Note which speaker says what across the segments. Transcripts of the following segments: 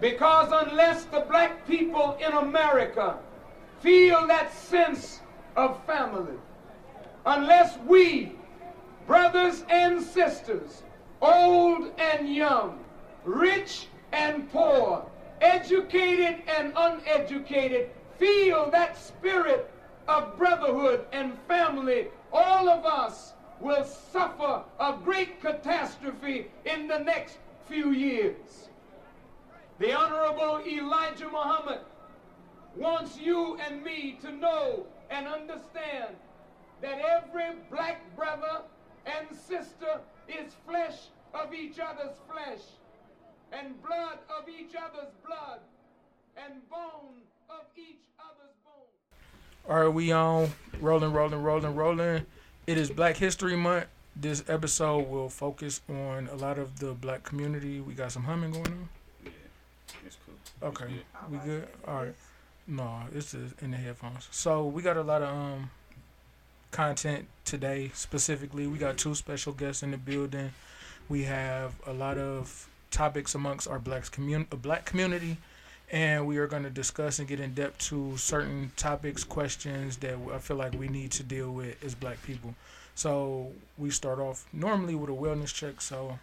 Speaker 1: Because unless the black people in America feel that sense of family, unless we, brothers and sisters, old and young, rich and poor, educated and uneducated, feel that spirit of brotherhood and family, all of us will suffer a great catastrophe in the next few years. The Honorable Elijah Muhammad wants you and me to know and understand that every black brother and sister is flesh of each other's flesh and blood of each other's blood and bone of each other's bone.
Speaker 2: Right, we on rolling, rolling, rolling, rolling. It is Black History Month. This episode will focus on a lot of the black community. We got some humming going on.
Speaker 3: Yeah.
Speaker 2: Okay, we good. All right. No, it's in the headphones. So we got a lot of um content today. Specifically, we got two special guests in the building. We have a lot of topics amongst our black community, black community, and we are going to discuss and get in depth to certain topics, questions that I feel like we need to deal with as black people. So we start off normally with a wellness check. So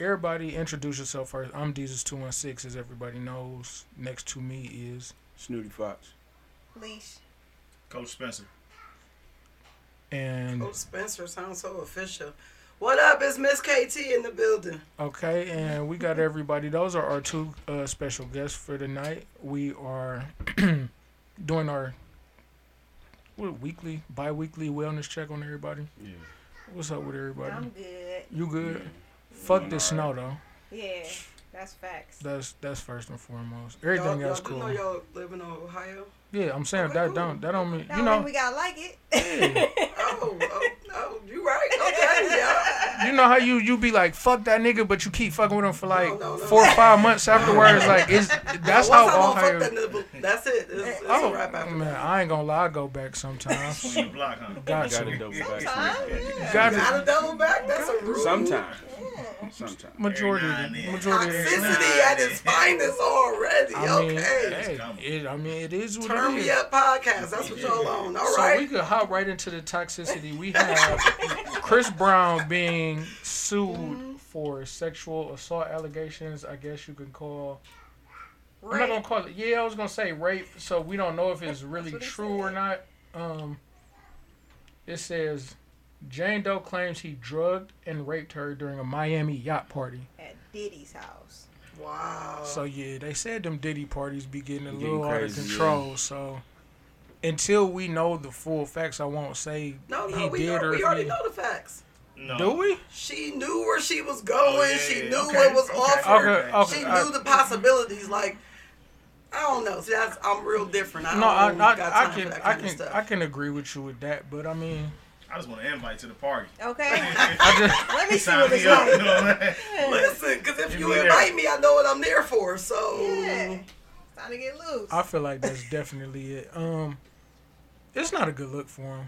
Speaker 2: everybody introduce yourself first. I'm Jesus two one six, as everybody knows. Next to me is
Speaker 3: Snooty Fox.
Speaker 4: Leash.
Speaker 5: Coach Spencer.
Speaker 2: and
Speaker 6: Coach Spencer sounds so official. What up? It's Miss KT in the building.
Speaker 2: Okay, and we got everybody. Those are our two uh, special guests for tonight. We are doing our what, weekly, bi-weekly wellness check on everybody.
Speaker 3: Yeah.
Speaker 2: What's up with everybody?
Speaker 4: I'm good.
Speaker 2: You good? Fuck the snow though.
Speaker 4: Yeah, that's facts.
Speaker 2: That's that's first and foremost. Everything
Speaker 6: y'all,
Speaker 2: else
Speaker 6: y'all do
Speaker 2: cool.
Speaker 6: know y'all live in Ohio?
Speaker 2: Yeah, I'm saying
Speaker 6: Okay,
Speaker 2: that
Speaker 6: cool.
Speaker 2: don't that don't mean
Speaker 4: That
Speaker 2: you know
Speaker 4: mean we gotta like it.
Speaker 6: Oh, oh, oh, you right. Okay, yeah.
Speaker 2: you know how you you be like fuck that nigga, but you keep fucking with him for like
Speaker 6: No, no, no.
Speaker 2: four or five months afterwards. like is that's
Speaker 6: Now,
Speaker 2: how
Speaker 6: once I'm
Speaker 2: Ohio.
Speaker 6: gonna that that's it. It's, it's
Speaker 2: Oh
Speaker 6: a wrap after
Speaker 2: man,
Speaker 6: that.
Speaker 2: I ain't gonna lie, I go back sometimes.
Speaker 5: On your block, huh?
Speaker 2: Got
Speaker 3: Got to
Speaker 2: to.
Speaker 3: double back.
Speaker 4: Sometimes, yeah.
Speaker 2: Got
Speaker 6: Got
Speaker 2: to.
Speaker 6: to double back? That's a rule.
Speaker 3: Sometimes. Sometimes.
Speaker 2: Majority,
Speaker 5: Every now and then.
Speaker 2: majority.
Speaker 6: Toxicity at its finest already.
Speaker 2: I mean,
Speaker 6: okay.
Speaker 2: hey, it, I mean, it is what
Speaker 6: Turn
Speaker 2: is.
Speaker 6: me up podcast. That's what y'all on. All
Speaker 2: so
Speaker 6: right.
Speaker 2: we could hop right into the toxicity. We have Chris Brown being sued for sexual assault allegations. I guess you can call. I'm not gonna call it. Yeah, I was gonna say rape. So we don't know if it's really true or not. Um, it says Jane Doe claims he drugged and raped her during a Miami yacht party.
Speaker 4: At Diddy's house.
Speaker 6: Wow.
Speaker 2: So yeah, they said them Diddy parties be getting a
Speaker 3: Getting
Speaker 2: little out of
Speaker 3: crazy,
Speaker 2: control. So until we know the full facts, I won't say
Speaker 6: no, no,
Speaker 2: he
Speaker 6: we,
Speaker 2: did
Speaker 6: know,
Speaker 2: or
Speaker 6: we already
Speaker 2: he-
Speaker 6: know the facts.
Speaker 5: No.
Speaker 2: Do we?
Speaker 6: She knew where she was going.
Speaker 5: Oh, yeah,
Speaker 6: she
Speaker 5: yeah,
Speaker 6: knew
Speaker 5: okay,
Speaker 6: what was
Speaker 5: okay.
Speaker 6: offered.
Speaker 2: Okay, okay,
Speaker 6: she
Speaker 2: I-
Speaker 6: knew the possibilities. Like, I don't know. See, that's, I'm real different. I
Speaker 2: No, I,
Speaker 6: don't
Speaker 2: I,
Speaker 6: got
Speaker 2: I
Speaker 6: time for
Speaker 2: can,
Speaker 6: that
Speaker 2: I
Speaker 6: kind of
Speaker 2: can. I can agree with you with that. But I mean,
Speaker 5: I just want to invite to the party.
Speaker 4: Okay.
Speaker 2: Just,
Speaker 4: Let me see what it's
Speaker 5: up, you
Speaker 4: like.
Speaker 5: know what I'm saying?
Speaker 6: Listen, because if
Speaker 5: You
Speaker 6: you
Speaker 5: be there.
Speaker 6: invite me, I know what I'm there for. So,
Speaker 4: Yeah. Time to get loose.
Speaker 2: I feel like that's definitely it. Um, it's not a good look for him,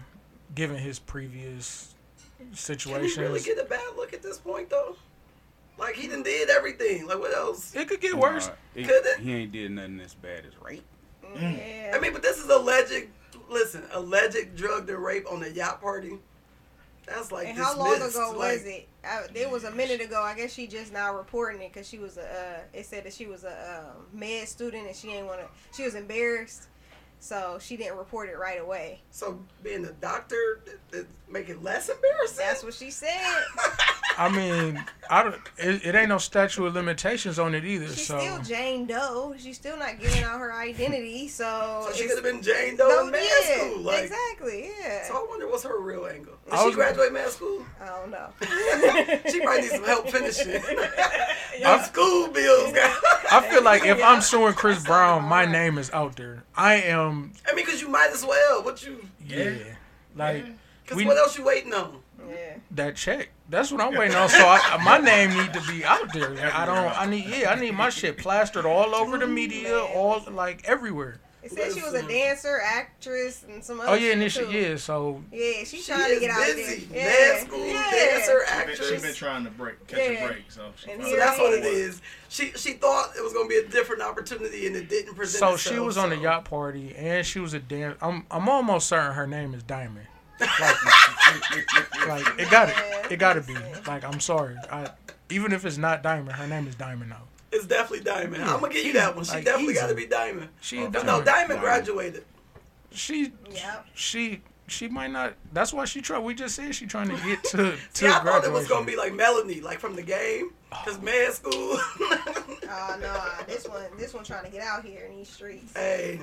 Speaker 2: given his previous
Speaker 6: can he really get a bad look at this point, though? Like, he didn't did everything. Like, what else?
Speaker 2: it could get worse.
Speaker 3: Nah, it-
Speaker 6: Could it?
Speaker 3: He ain't did nothing as bad as rape.
Speaker 4: yeah.
Speaker 6: I mean, but this is alleged. Listen, alleged drug and rape on a yacht party. That's like
Speaker 4: and how long ago
Speaker 6: like-
Speaker 4: was it? I, it was a minute ago. I guess she just now reporting it because she was a. Uh, it said that she was a um, med student and she ain't want to. She was embarrassed, so she didn't report it right away.
Speaker 6: So being a doctor, th- th- make it less embarrassing.
Speaker 4: That's what she said.
Speaker 2: I mean, I don't. It, it ain't no statute of limitations on it either.
Speaker 4: She's
Speaker 2: so
Speaker 4: still Jane Doe. She's still not giving out her identity. So,
Speaker 6: So she
Speaker 4: it's-
Speaker 6: could have been Jane Doe in med
Speaker 4: yeah,
Speaker 6: school. Like,
Speaker 4: exactly. Yeah.
Speaker 6: So I wonder what's her real angle. Did
Speaker 2: I
Speaker 6: she
Speaker 2: was-
Speaker 6: graduate med school?
Speaker 4: I don't know.
Speaker 6: She might need some help finishing. Them school bills. guys.
Speaker 2: I feel like if I'm suing Chris Brown, my name is out there. I am.
Speaker 6: Um, I mean, because you might as well. What you?
Speaker 2: Yeah. Like
Speaker 6: Because
Speaker 2: We-
Speaker 6: what else you waiting on?
Speaker 4: yeah.
Speaker 2: that check. That's what I'm waiting on. So I, my name need to be out there. I don't. I need. Yeah. I need my shit plastered all over the media. All like everywhere.
Speaker 4: It said she was a dancer, actress, and some oh, other.
Speaker 2: Oh yeah, and then she
Speaker 4: too.
Speaker 2: yeah. So
Speaker 4: Yeah, she's
Speaker 6: She
Speaker 4: trying to
Speaker 6: is
Speaker 4: get out
Speaker 6: busy.
Speaker 4: there.
Speaker 6: Mad
Speaker 4: Yeah.
Speaker 6: school,
Speaker 4: yeah.
Speaker 6: dancer,
Speaker 5: She been,
Speaker 6: actress.
Speaker 5: she been trying to break, catch
Speaker 4: Yeah.
Speaker 5: a break. So
Speaker 4: And
Speaker 6: So that's what it
Speaker 4: is.
Speaker 6: is. She she thought it was gonna be a different opportunity and it didn't present
Speaker 2: so
Speaker 6: itself.
Speaker 2: she was on the yacht party and she was a dance. I'm I'm almost certain her name is Diamond. Like it got to it got to be. Like I'm sorry. I even if it's not Diamond, her name is Diamond now.
Speaker 6: It's definitely Diamond.
Speaker 2: Yeah,
Speaker 6: I'm gonna give you that one. She
Speaker 2: like,
Speaker 6: definitely got to be Diamond.
Speaker 2: She a
Speaker 5: Oh,
Speaker 2: Diamond.
Speaker 6: no, Diamond
Speaker 5: Diamond.
Speaker 6: graduated.
Speaker 2: She
Speaker 4: Yep.
Speaker 2: she she might not. That's why she try. We just said she trying to get to to
Speaker 6: See, I thought it was gonna be like Melanie, like from the game, cause oh. mad school.
Speaker 4: Oh no, this one, this one trying to get out here in these streets.
Speaker 6: hey,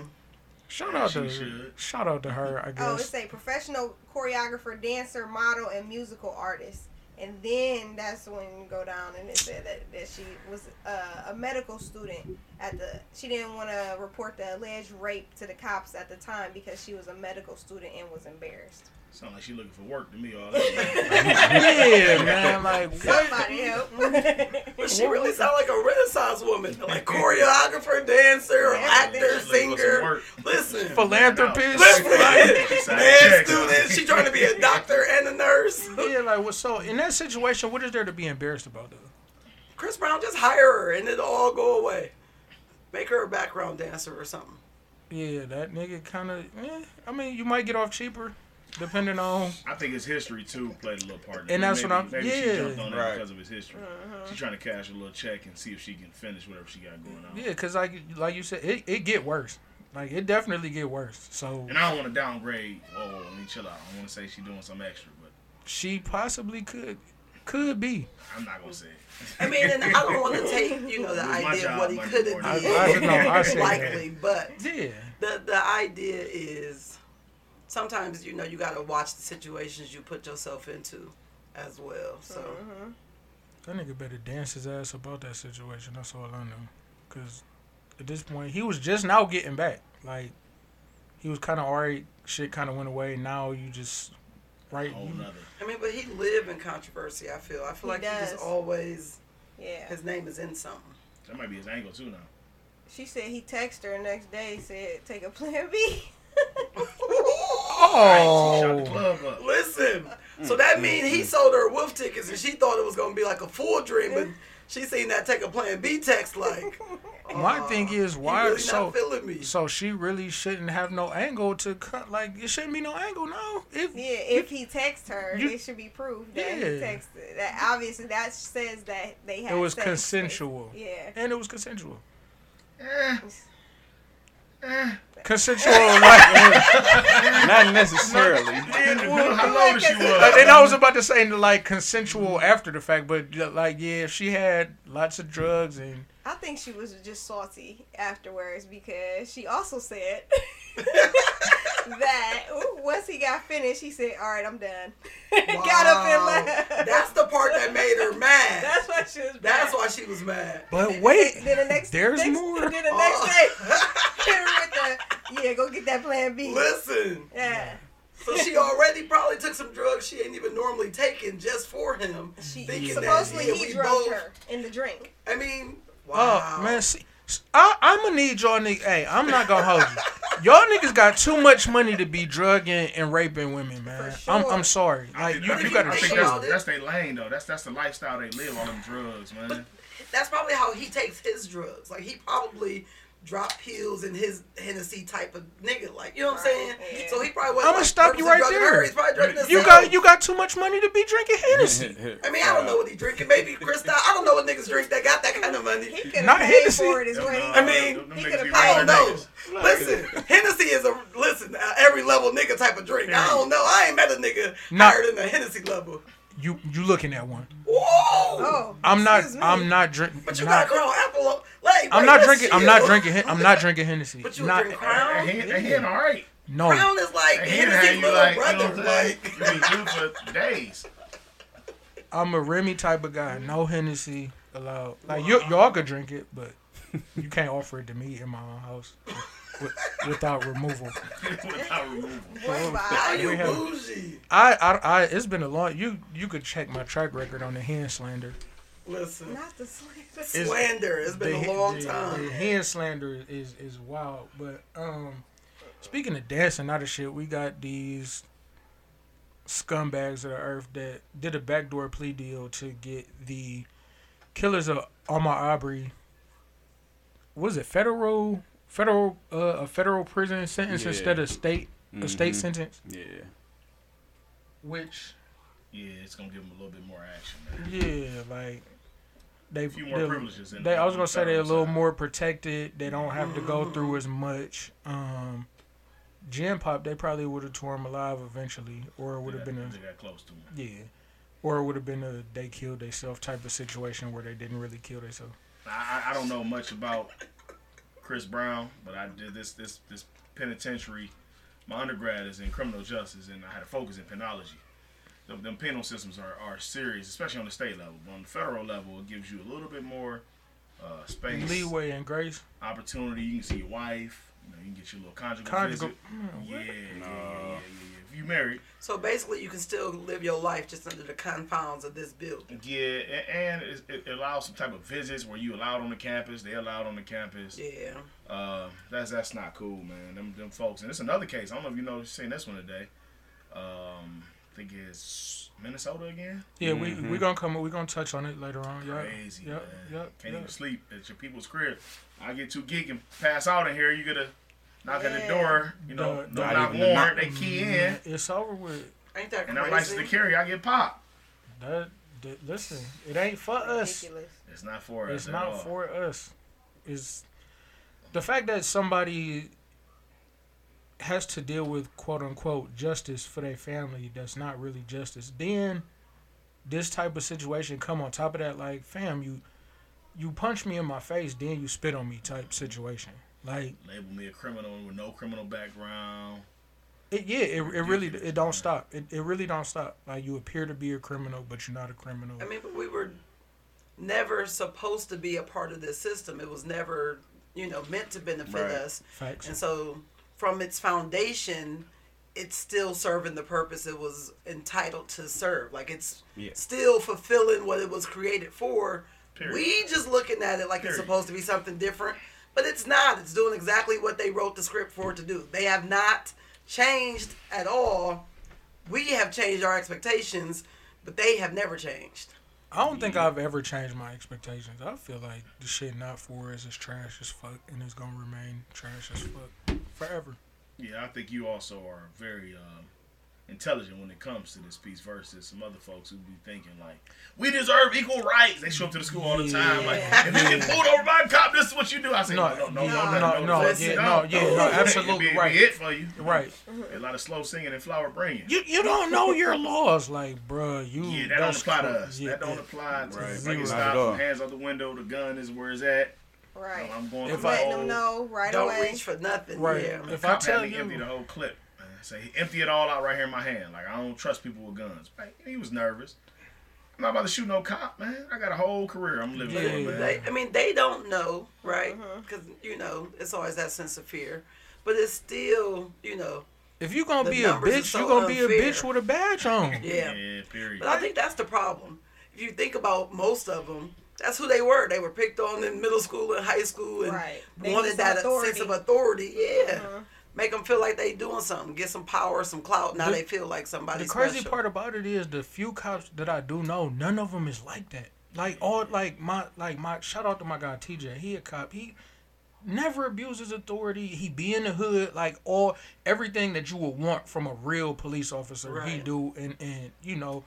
Speaker 2: Shout out
Speaker 5: She
Speaker 2: to
Speaker 5: should.
Speaker 2: shout out to her. I
Speaker 4: oh,
Speaker 2: guess.
Speaker 4: Oh, it's a professional choreographer, dancer, model, and musical artist. And then that's when you go down and it said that, that she was uh, a medical student at the. She didn't want to report the alleged rape to the cops at the time because she was a medical student and was embarrassed.
Speaker 5: Sound like she looking for work to me all that.
Speaker 2: yeah, man. Like what?
Speaker 4: Somebody help.
Speaker 6: but she really sound like a Renaissance woman, like choreographer, dancer,
Speaker 4: Yeah,
Speaker 6: actor,
Speaker 4: looking
Speaker 5: for some
Speaker 6: singer. Listen,
Speaker 2: Philanthropist.
Speaker 6: listen,
Speaker 5: Side
Speaker 6: mad
Speaker 5: check.
Speaker 6: student. She trying to be a doctor and a nurse.
Speaker 2: Yeah, like what? So in that situation, what is there to be embarrassed about though?
Speaker 6: Chris Brown, just hire her and it'll all go away. Make her a background dancer or something.
Speaker 2: Yeah, that nigga kind of. Eh, I mean, you might get off cheaper, depending on.
Speaker 5: I think his history too played a little part. in it.
Speaker 2: And that's
Speaker 5: maybe,
Speaker 2: what I'm-
Speaker 5: Maybe
Speaker 2: yeah.
Speaker 5: she jumped on that
Speaker 3: Right.
Speaker 5: because of his history. Uh-huh. She's trying to cash a little check and see if she can finish whatever she got going on.
Speaker 2: Yeah, cause like like you said, it, it get worse. Like it definitely get worse. So
Speaker 5: And I don't want to downgrade. Oh, let me chill out. I want to say she's doing some extra, but
Speaker 2: she possibly could could be.
Speaker 5: I'm not gonna say it.
Speaker 6: I mean, and I don't want to take, you know, the
Speaker 5: It was
Speaker 6: idea of what he could
Speaker 5: more
Speaker 6: have
Speaker 5: than-
Speaker 2: I- I
Speaker 6: did.
Speaker 2: know, I said that.
Speaker 6: likely, but
Speaker 2: Yeah.
Speaker 6: the the idea is sometimes you know you got to watch the situations you put yourself into as well. So
Speaker 4: Mm-hmm.
Speaker 2: That nigga better dance his ass about that situation. That's all I know. Cause at this point, he was just now getting back. Like he was kind of alright. Shit kind of went away. Now you just right.
Speaker 5: Whole
Speaker 2: you-
Speaker 6: I mean, but he live in controversy. I feel. I feel
Speaker 4: He
Speaker 6: like he
Speaker 4: does.
Speaker 6: just always
Speaker 4: Yeah.
Speaker 6: his name is in something.
Speaker 5: That might be his angle too now.
Speaker 4: She said he texted her next day, said, take a plan B.
Speaker 2: Oh.
Speaker 5: Shot the club up.
Speaker 6: Listen, so mm, that mm, means he mm. sold her wolf tickets and she thought it was gonna be like a full dream, but she seen that take a plan B text like.
Speaker 2: My
Speaker 6: "Aw,
Speaker 2: thing is why
Speaker 6: really
Speaker 2: so
Speaker 6: feeling me.
Speaker 2: so she really shouldn't have no angle to cut. Like it shouldn't be no angle. No. If
Speaker 4: Yeah, if he texts her,
Speaker 2: You-
Speaker 4: it should be proof that he
Speaker 2: Yeah.
Speaker 4: texted. That obviously that says that they had.
Speaker 2: it was
Speaker 4: sex.
Speaker 2: consensual.
Speaker 4: Yeah.
Speaker 2: And it was consensual.
Speaker 5: Eh, eh.
Speaker 2: Consensual like.
Speaker 3: Not necessarily.
Speaker 5: Depending on how old she was.
Speaker 2: And I was about to say like consensual after the fact, but like yeah, she had lots of drugs and
Speaker 4: I think she was just salty afterwards because she also said that ooh, once he got finished, he said, "All right, I'm done." got up and left.
Speaker 6: That's the part that made her mad.
Speaker 4: That's why she was.
Speaker 6: That's
Speaker 4: mad.
Speaker 6: why she was mad.
Speaker 2: but wait,
Speaker 4: Then the next,
Speaker 2: there's
Speaker 4: next,
Speaker 2: more.
Speaker 4: Then the next
Speaker 6: Oh.
Speaker 4: day, hit her with the yeah, go get that plan B.
Speaker 6: Listen,
Speaker 4: Yeah.
Speaker 6: so she already probably took some drugs she ain't even normally taking just for him.
Speaker 4: She
Speaker 6: thinking
Speaker 4: supposedly
Speaker 6: that, yeah,
Speaker 4: he
Speaker 6: we
Speaker 4: drugged
Speaker 6: both-
Speaker 4: her in the drink.
Speaker 6: I mean, oh, wow.
Speaker 2: Oh man, see, I, I'm gonna need y'all niggas. Hey, I'm not gonna hold you. Y'all niggas got too much money to be drugging and raping women, man.
Speaker 4: For
Speaker 2: I'm. I'm sorry.
Speaker 5: I
Speaker 2: Like
Speaker 5: think,
Speaker 2: you,
Speaker 5: I
Speaker 2: you gotta
Speaker 5: I think
Speaker 6: chill
Speaker 2: chill.
Speaker 6: out.
Speaker 5: that's, that's their lane though. That's that's the lifestyle they live. on them drugs, man.
Speaker 6: That's probably how he takes his drugs. Like he probably drop pills in his Hennessy type of nigga. Like you know what I'm saying?
Speaker 4: Yeah.
Speaker 6: So he probably wasn't.
Speaker 2: I'ma
Speaker 6: like,
Speaker 2: stop you right there.
Speaker 6: He's probably drugging
Speaker 2: You
Speaker 6: himself.
Speaker 2: got you got too much money to be drinking Hennessy.
Speaker 6: I mean, I don't know what he drinking. Maybe Cristal. I don't know what niggas drink that got that kind of money.
Speaker 4: He could
Speaker 2: Not
Speaker 4: have paid
Speaker 2: Hennessy.
Speaker 4: for it as well.
Speaker 6: I mean,
Speaker 5: them, them
Speaker 4: he could've
Speaker 5: be
Speaker 4: paid
Speaker 6: I don't know. Listen, Hennessy is a listen uh, every level nigga type of drink. I don't know. I ain't met a nigga
Speaker 2: Nah.
Speaker 6: higher than the Hennessy level.
Speaker 2: You you looking at one?
Speaker 6: Whoa!
Speaker 4: Oh,
Speaker 2: I'm not.
Speaker 4: excuse me.
Speaker 2: I'm not drinking.
Speaker 6: But you
Speaker 2: not,
Speaker 6: got Crown Apple. on- Like,
Speaker 2: I'm not drinking. I'm not drinking. I'm not drinking Hennessy.
Speaker 6: But you
Speaker 2: not,
Speaker 6: drink Crown.
Speaker 5: And he, and he ain't all right.
Speaker 2: no.
Speaker 6: Crown is like
Speaker 5: And he had
Speaker 6: Hennessy's
Speaker 5: you
Speaker 6: little
Speaker 5: like, you know
Speaker 6: brother.
Speaker 5: I'm?
Speaker 6: Like,
Speaker 5: You be good for days.
Speaker 2: I'm a Remy type of guy. No Hennessy allowed. Like you, y'all could drink it, but you can't offer it to me in my own house with, without removal.
Speaker 5: Without removal.
Speaker 4: Boy,
Speaker 6: you
Speaker 2: We have-
Speaker 6: bougie?
Speaker 2: I, I, I, it's been a long. You, you could check my track record on the hand slander.
Speaker 6: Listen,
Speaker 4: Not the slander.
Speaker 2: It's-
Speaker 6: slander. It's been
Speaker 2: the,
Speaker 6: a long
Speaker 2: the,
Speaker 6: time.
Speaker 2: The hand slander is is wild. But um, speaking of dancing out of shit, we got these scumbags of the earth that did a backdoor plea deal to get the killers of Ahmaud Arbery. Was it federal federal uh, a federal prison sentence
Speaker 3: Yeah.
Speaker 2: instead of state a state
Speaker 3: Mhm.
Speaker 2: sentence?
Speaker 3: Yeah.
Speaker 2: Which
Speaker 5: Yeah, it's gonna give them a little bit more action, man.
Speaker 2: yeah, like they
Speaker 5: A few more
Speaker 2: they're-
Speaker 5: privileges. In
Speaker 2: They, I was gonna say they're a little
Speaker 5: side.
Speaker 2: more protected. They don't have to go through as much. Um, Gen Pop, they probably would have tore him alive eventually, or it would have been a
Speaker 5: They got close to him.
Speaker 2: yeah, or it would have been a they killed themselves type of situation where they didn't really kill themselves.
Speaker 5: I, I- I don't know much about Chris Brown, but I did this this this penitentiary. My undergrad is in criminal justice, and I had a focus in penology. The, them penal systems are, are serious, especially on the state level. But on the federal level, it gives you a little bit more uh, space,
Speaker 2: Leeway and grace,
Speaker 5: opportunity. You can see your wife. You, know, you can get your little conjugal,
Speaker 2: conjugal.
Speaker 5: visit.
Speaker 2: Man,
Speaker 5: Yeah, yeah, yeah, yeah, yeah, yeah. If you married,
Speaker 6: So basically, you can still live your life just under the confines of this building.
Speaker 5: yeah, a- and it, it allows some type of visits where you allowed on the campus. They allowed on the campus.
Speaker 6: Yeah.
Speaker 5: Uh, that's that's not cool, man. Them them folks, and it's another case. I don't know if you know, seen this one today. Um, I think it's Minnesota again.
Speaker 2: Yeah, we we gonna come. We gonna touch on it later on. Yeah,
Speaker 5: Crazy,
Speaker 2: Yep,
Speaker 5: man.
Speaker 2: yep,
Speaker 5: Can't
Speaker 2: yep.
Speaker 5: even sleep at your people's crib. I get too geek and pass out in here. You gotta knock at the door. You know,
Speaker 2: The-
Speaker 5: no
Speaker 2: the-
Speaker 5: knock
Speaker 3: even the
Speaker 5: warrant. They key in, mm-hmm.
Speaker 2: It's over with.
Speaker 6: Ain't that
Speaker 5: and I'm licensed
Speaker 6: crazy?
Speaker 5: to carry. I get popped.
Speaker 2: That, that listen, it ain't for us.
Speaker 5: It's not for us.
Speaker 2: It's
Speaker 5: at
Speaker 2: not
Speaker 5: all.
Speaker 2: for us. Is the fact that somebody has to deal with quote unquote justice for their family that's not really justice. Then this type of situation come on top of that, like fam, you you punch me in my face, then you spit on me type situation. Like
Speaker 5: Label me a criminal with no criminal background.
Speaker 2: it, yeah, it, it really it don't stop. It, it really don't stop. Like you appear to be a criminal, but you're not a criminal.
Speaker 6: I mean, but we were never supposed to be a part of this system. It was never, you know, meant to benefit
Speaker 3: Right.
Speaker 6: us.
Speaker 2: Facts.
Speaker 6: And so, from its foundation, it's still serving the purpose it was entitled to serve. Like it's
Speaker 3: Yeah.
Speaker 6: still fulfilling what it was created for.
Speaker 5: Period.
Speaker 6: We just looking at it like it's supposed to be something different, but it's not. It's doing exactly what they wrote the script for it to do. They have not changed at all. We have changed our expectations, but they have never changed.
Speaker 2: I don't think I've ever changed my expectations. I feel like the shit not for us is trash as fuck, and it's gonna remain trash as fuck forever.
Speaker 5: Yeah, I think you also are very um, intelligent when it comes to this piece versus some other folks who be thinking like, we deserve equal rights. They show up to the school all the time like, if you get pulled over by a cop, this is what you do. I say,
Speaker 2: No,
Speaker 5: no, no, no,
Speaker 6: no,
Speaker 5: no,
Speaker 2: no, no,
Speaker 6: listen,
Speaker 2: yeah, no, yeah, no, absolutely
Speaker 5: It'd be,
Speaker 2: right.
Speaker 5: It'd be it for you.
Speaker 2: Right.
Speaker 5: A lot of slow singing and flower bringing.
Speaker 2: You you don't know your laws, like, bruh, You
Speaker 5: yeah, that don't
Speaker 2: that's
Speaker 5: apply to
Speaker 2: cra-
Speaker 5: us.
Speaker 2: yeah,
Speaker 5: that don't
Speaker 2: yeah.
Speaker 5: apply to
Speaker 3: Right.
Speaker 5: us.
Speaker 2: Zero.
Speaker 5: Like,
Speaker 3: Not at all.
Speaker 5: stop, hands out the window, the gun is where it's at.
Speaker 4: Right.
Speaker 5: I'm going
Speaker 2: If
Speaker 5: for
Speaker 2: I-
Speaker 5: the
Speaker 4: Letting
Speaker 5: whole,
Speaker 4: them know right
Speaker 6: Don't
Speaker 4: away.
Speaker 6: reach for nothing.
Speaker 2: Right.
Speaker 6: Yeah.
Speaker 2: If I tell
Speaker 5: had empty
Speaker 2: you,
Speaker 5: the whole clip. Man. Say empty it all out right here in my hand. Like I don't trust people with guns. Like, he was nervous. I'm not about to shoot no cop, man. I got a whole career I'm living
Speaker 2: Yeah.
Speaker 5: for, man.
Speaker 6: They, I mean, they don't know, right? Because you know, it's always that sense of fear. But it's still, you know,
Speaker 2: if you're gonna be a bitch,
Speaker 6: so
Speaker 2: you gonna be a bitch with a badge on.
Speaker 6: yeah.
Speaker 5: yeah, period.
Speaker 6: But I think that's the problem. If you think about most of them, that's who they were. They were picked on in middle school and high school and
Speaker 4: Right.
Speaker 6: Wanted that
Speaker 4: authority.
Speaker 6: sense of authority. Yeah.
Speaker 4: Mhm.
Speaker 6: Make them feel like they doing something, get some power, some clout. Now
Speaker 2: The-
Speaker 6: they feel like somebody
Speaker 2: The crazy
Speaker 6: special.
Speaker 2: part about it is the few cops that I do know, none of them is like that. Like all, like my, like my. Shout out to my guy TJ. He a cop. He never abuses authority. He be in the hood. Like all everything that you would want from a real police officer, he do. And and you know,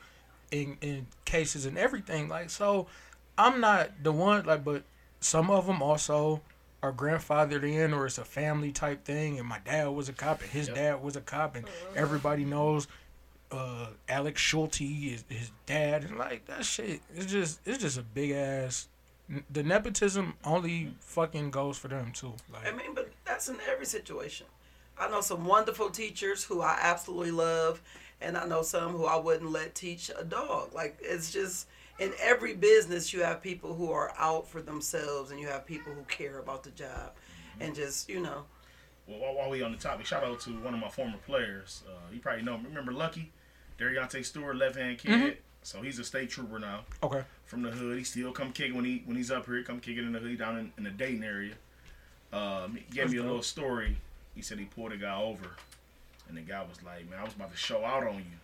Speaker 2: in in cases and everything. Like so, I'm not the one. Like, but some of them also are grandfathered in or it's a family type thing and my dad was a cop and his
Speaker 5: Yep.
Speaker 2: dad was a cop and everybody knows uh Alex Schulte is his dad and like that shit it's just it's just a big ass the nepotism only fucking goes for them too like
Speaker 6: I mean, but that's in every situation. I know some wonderful teachers who I absolutely love, and I know some who I wouldn't let teach a dog. Like it's just in every business, you have people who are out for themselves, and you have people who care about the job, and just you know,
Speaker 5: Well, while, while we on the topic, shout out to one of my former players. Uh, you probably know him. Remember Lucky? Dariante Stewart, left hand kid.
Speaker 2: Mhm.
Speaker 5: So he's a state trooper now
Speaker 2: Okay.
Speaker 5: from the hood. He still come kick when he when he's up here. Come kicking in the hood down in, in the Dayton area. Um, he gave
Speaker 2: That's
Speaker 5: me a
Speaker 2: dope.
Speaker 5: little story. He said he pulled a guy over, and the guy was like, "Man, I was about to show out on you,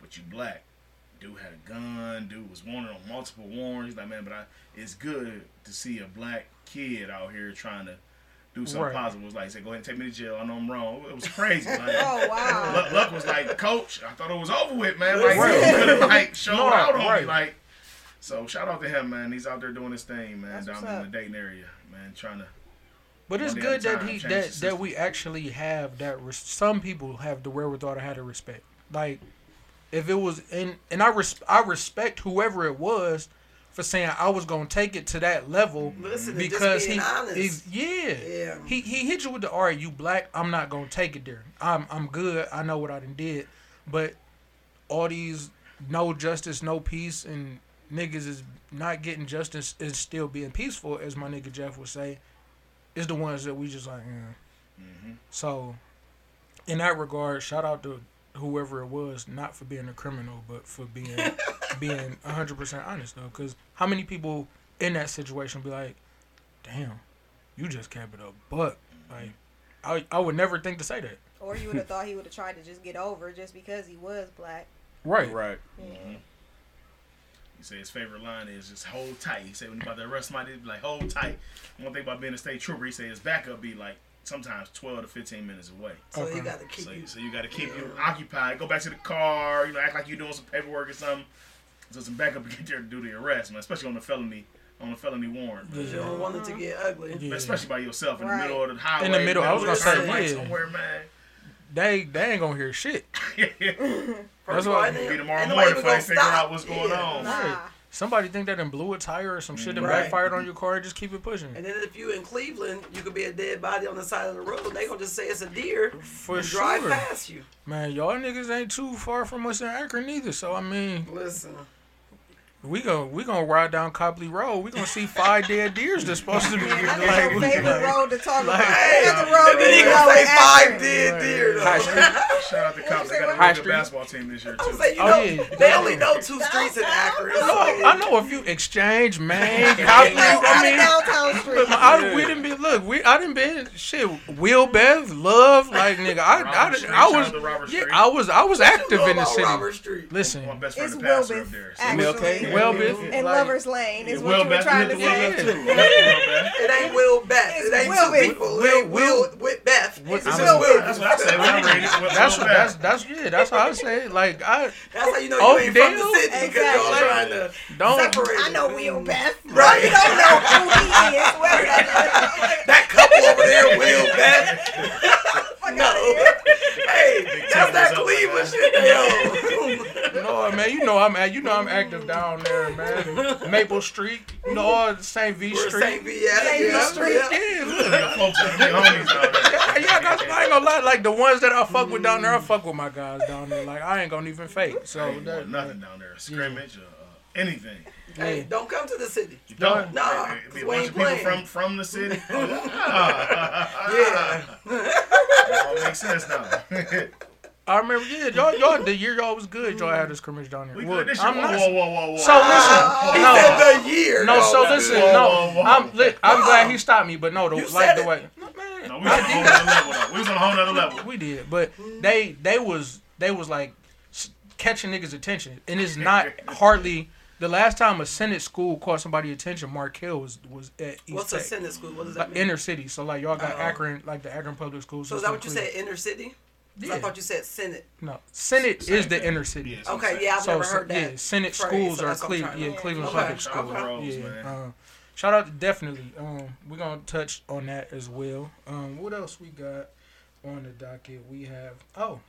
Speaker 5: but you black." Dude had a gun. Dude was wanted on multiple warrants. He's like, "Man, but I, it's good to see a black kid out here trying to." Do something
Speaker 2: Right.
Speaker 5: positive. It was like, he said, go ahead and take me to jail. I know I'm wrong. It was crazy. Like,
Speaker 4: Oh wow.
Speaker 5: Luck, Luck was like, Coach, I thought it was over with, man.
Speaker 6: Right.
Speaker 5: Like, you could have like showed
Speaker 2: No,
Speaker 5: out on
Speaker 2: right.
Speaker 5: me, like. So shout out to him, man. He's out there doing his thing, man,
Speaker 4: That's
Speaker 5: down in the Dayton area, man, trying to.
Speaker 2: But it's good that he that that we actually have that. Res- some people have the wherewithal to have the respect. Like, if it was and and I res- I respect whoever it was for saying I was gonna take it to that level
Speaker 6: Listen,
Speaker 2: because
Speaker 6: just being
Speaker 2: he
Speaker 6: honest.
Speaker 2: he's yeah.
Speaker 6: Yeah.
Speaker 2: He he hit you with the all right, you black, I'm not gonna take it there. I'm I'm good. I know what I done did. But all these no justice, no peace and niggas is not getting justice is still being peaceful, as my nigga Jeff would say, is the ones that we just like, yeah.
Speaker 5: Mm-hmm.
Speaker 2: So in that regard, shout out to whoever it was, not for being a criminal, but for being being hundred percent honest though. Because how many people in that situation be like, "Damn, you just kept it a buck." Mm-hmm. Like, I I would never think to say that.
Speaker 4: Or you would have thought he would have tried to just get over just because he was black.
Speaker 2: Right.
Speaker 3: Right.
Speaker 4: Yeah. Mm-hmm.
Speaker 5: He said his favorite line is just hold tight. He said when you about to arrest somebody, he'd be like hold tight. One thing about being a state trooper, he said his backup be like sometimes twelve to fifteen minutes away.
Speaker 6: So
Speaker 2: Okay.
Speaker 6: you got to keep
Speaker 5: So,
Speaker 6: you.
Speaker 5: so you got to keep you occupied. Go back to the car. You know, act like you're doing some paperwork or something. So some backup to get there to do the arrest, man. Especially on the felony, on the felony warrant.
Speaker 6: Because you don't want it to get ugly.
Speaker 2: Yeah.
Speaker 5: Especially by yourself in
Speaker 4: Right.
Speaker 5: the middle of the highway.
Speaker 2: In the middle, I was
Speaker 5: of the
Speaker 2: gonna say, yeah.
Speaker 5: somewhere, man.
Speaker 2: They they ain't gonna hear shit.
Speaker 6: First
Speaker 2: That's
Speaker 6: of all,
Speaker 2: what-
Speaker 6: ain't-
Speaker 5: Be tomorrow morning
Speaker 6: even
Speaker 5: before they
Speaker 6: gonna
Speaker 5: figure out what's going
Speaker 6: Yeah.
Speaker 5: on.
Speaker 4: Nah.
Speaker 2: Somebody think that and blew a tire or some shit and
Speaker 6: Right.
Speaker 2: backfired on your car just keep it pushing.
Speaker 6: And then if you in Cleveland, you could be a dead body on the side of the road. They gonna just say it's a deer
Speaker 2: For
Speaker 6: and drive past you.
Speaker 2: Man, y'all niggas ain't too far from us in Akron either. So I mean,
Speaker 6: Listen,
Speaker 2: we gon' we gonna ride down Copley Road. We gonna see five dead deers that's supposed to be
Speaker 4: That's
Speaker 2: like,
Speaker 4: your favorite road to talk
Speaker 2: like-
Speaker 4: about.
Speaker 6: hey,
Speaker 4: That's the road
Speaker 6: and then he gonna
Speaker 4: know
Speaker 6: say
Speaker 4: in
Speaker 6: five dead
Speaker 2: Right.
Speaker 6: deer. though.
Speaker 2: High street.
Speaker 5: Shout out to cops. They got a
Speaker 2: High
Speaker 5: good basketball team this year
Speaker 6: I'm
Speaker 5: too.
Speaker 6: saying, you
Speaker 2: Oh,
Speaker 6: know,
Speaker 2: yeah.
Speaker 6: they only know two streets in Akron.
Speaker 2: I know, I know a few exchange, man. Copley, I
Speaker 4: out
Speaker 2: mean,
Speaker 4: of downtown street.
Speaker 2: I, we didn't be look. We I didn't been shit. Will Bev, love, like nigga. I I,
Speaker 5: Robert Street,
Speaker 2: I, was
Speaker 5: out to Robert
Speaker 2: yeah. I was I was active in the city. Listen,
Speaker 5: My best friend,
Speaker 4: It's
Speaker 5: the pastor
Speaker 4: Wilbeth,
Speaker 5: up there. So
Speaker 4: actually.
Speaker 3: Okay?
Speaker 2: Welbeth,
Speaker 4: And
Speaker 2: like-
Speaker 4: Lover's Lane is what you were trying to
Speaker 5: hit
Speaker 4: say.
Speaker 5: Will Beth too. Will Beth.
Speaker 6: It ain't Will Beth.
Speaker 4: It's
Speaker 6: It ain't
Speaker 4: Will
Speaker 6: two
Speaker 4: Beth.
Speaker 6: people.
Speaker 2: Will-
Speaker 6: It ain't Will
Speaker 2: Will-
Speaker 6: with Beth.
Speaker 2: What-
Speaker 6: It's
Speaker 2: I'm-
Speaker 6: just Will.
Speaker 5: That's what I say. When I read it, Will
Speaker 2: that's what that's
Speaker 5: Beth.
Speaker 2: that's yeah. That's how I say it. Like I
Speaker 6: That's how you know
Speaker 2: Oh,
Speaker 6: you ain't from the city because y'all
Speaker 4: Exactly.
Speaker 6: trying to
Speaker 2: don't.
Speaker 6: separate.
Speaker 4: I know. Will Beth.
Speaker 6: Right.
Speaker 4: You don't know who he is. That
Speaker 6: That couple over there, Will Beth.
Speaker 4: fuck
Speaker 6: No.
Speaker 4: out of here.
Speaker 6: Hey, that's that Cleveland shit, yo.
Speaker 2: No man, you know I'm you know I'm active down there, man. Maple Street, you know St. V Street.
Speaker 6: St. V. Yeah,
Speaker 4: St. V Street.
Speaker 6: yeah.
Speaker 2: Yeah, look.
Speaker 5: Your folks are homies down there.
Speaker 2: Yeah, yeah, I ain't gonna lie. Like the ones that I fuck with down there, I fuck with my guys down there. Like I ain't gonna even fake. So that,
Speaker 5: nothing down there. Scrimmage or uh, anything.
Speaker 6: Hey,
Speaker 2: Yeah.
Speaker 6: don't come to the city.
Speaker 5: You don't.
Speaker 6: Nah,
Speaker 5: Hey, Be a
Speaker 6: 'cause we
Speaker 5: bunch
Speaker 6: ain't
Speaker 5: of people from from the city.
Speaker 6: Oh, yeah.
Speaker 5: That all makes sense now.
Speaker 2: I remember, yeah, y'all, y'all, the year y'all was good. Y'all had a scrimmage down there.
Speaker 5: we
Speaker 2: Well,
Speaker 5: good this year.
Speaker 2: I'm
Speaker 5: Whoa,
Speaker 2: not-
Speaker 5: whoa, whoa, whoa, whoa.
Speaker 2: So listen,
Speaker 6: He
Speaker 2: no,
Speaker 6: said the year.
Speaker 2: no. So listen,
Speaker 5: Whoa,
Speaker 2: no.
Speaker 5: whoa, whoa.
Speaker 2: I'm, li- I'm glad he stopped me, but no, the
Speaker 6: You
Speaker 2: like
Speaker 6: said
Speaker 2: the
Speaker 6: it.
Speaker 2: way. No, man,
Speaker 5: No, we was on a whole nother level. Though. We was on a whole nother level.
Speaker 2: we did, but they they was they was like catching niggas' attention, and it's not hardly the last time a Senate school caught somebody attention. Mark Hill was was at East
Speaker 6: What's a Senate school? What does that
Speaker 2: like
Speaker 6: mean?
Speaker 2: inner city. So like y'all got
Speaker 6: Oh.
Speaker 2: Akron, like the Akron public schools.
Speaker 6: So is that what you said, inner city? 'Cause I thought you said Senate.
Speaker 2: No, Senate
Speaker 5: Same
Speaker 2: is the
Speaker 5: thing.
Speaker 2: inner city.
Speaker 5: Yeah,
Speaker 6: Okay, yeah, I've
Speaker 2: So,
Speaker 6: never heard that.
Speaker 2: yeah, Senate
Speaker 6: phrase,
Speaker 2: schools
Speaker 6: so
Speaker 2: are
Speaker 6: that's what I'm
Speaker 2: Cleveland,
Speaker 6: trying to-
Speaker 2: yeah, Cleveland
Speaker 6: Okay.
Speaker 2: public
Speaker 5: Shout out to
Speaker 2: yeah,
Speaker 5: man.
Speaker 2: uh, shout out, definitely. Um, we're gonna touch on that as well. Um, what else we got on the docket? We have oh,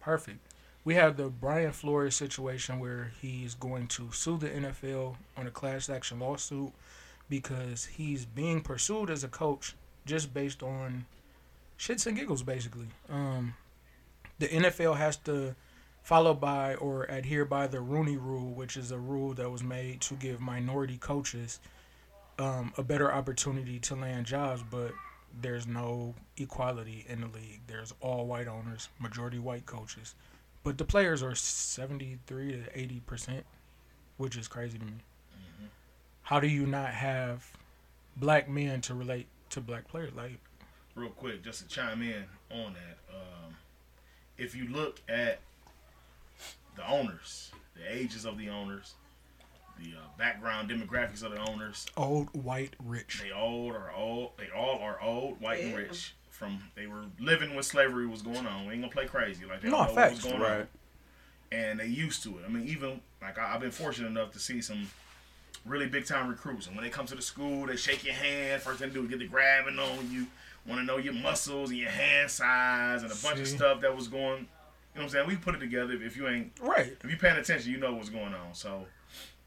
Speaker 2: perfect. We have the Brian Flores situation where he's going to sue the NFL on a class action lawsuit because he's being pursued as a coach just based on shits and giggles, basically. Um, the NFL has to follow by or adhere by the Rooney Rule, which is a rule that was made to give minority coaches um, a better opportunity to land jobs, but there's no equality in the league. There's all white owners, majority white coaches, but the players are 73 to 80 percent which is crazy to me.
Speaker 5: Mm-hmm.
Speaker 2: How do you not have black men to relate to black players? Like,
Speaker 5: real quick, just to chime in on that. Um, if you look at the owners, the ages of the owners, the uh, background demographics of the owners,
Speaker 2: old, white, rich.
Speaker 5: they all are old. They all are old, white, and rich. From they were living when slavery was going on. We ain't gonna play crazy like they
Speaker 2: No,
Speaker 5: all know what
Speaker 2: facts.
Speaker 5: was going
Speaker 3: Right.
Speaker 5: on, and they used to it. I mean, even like I, I've been fortunate enough to see some really big time recruits, and when they come to the school, they shake your hand. First thing they do is get the grabbing on you, want to know your muscles and your hand size and a bunch of stuff that was going. You know what I'm saying? We put it together. If you ain't
Speaker 2: Right.
Speaker 5: if you paying attention, you know what's going on. So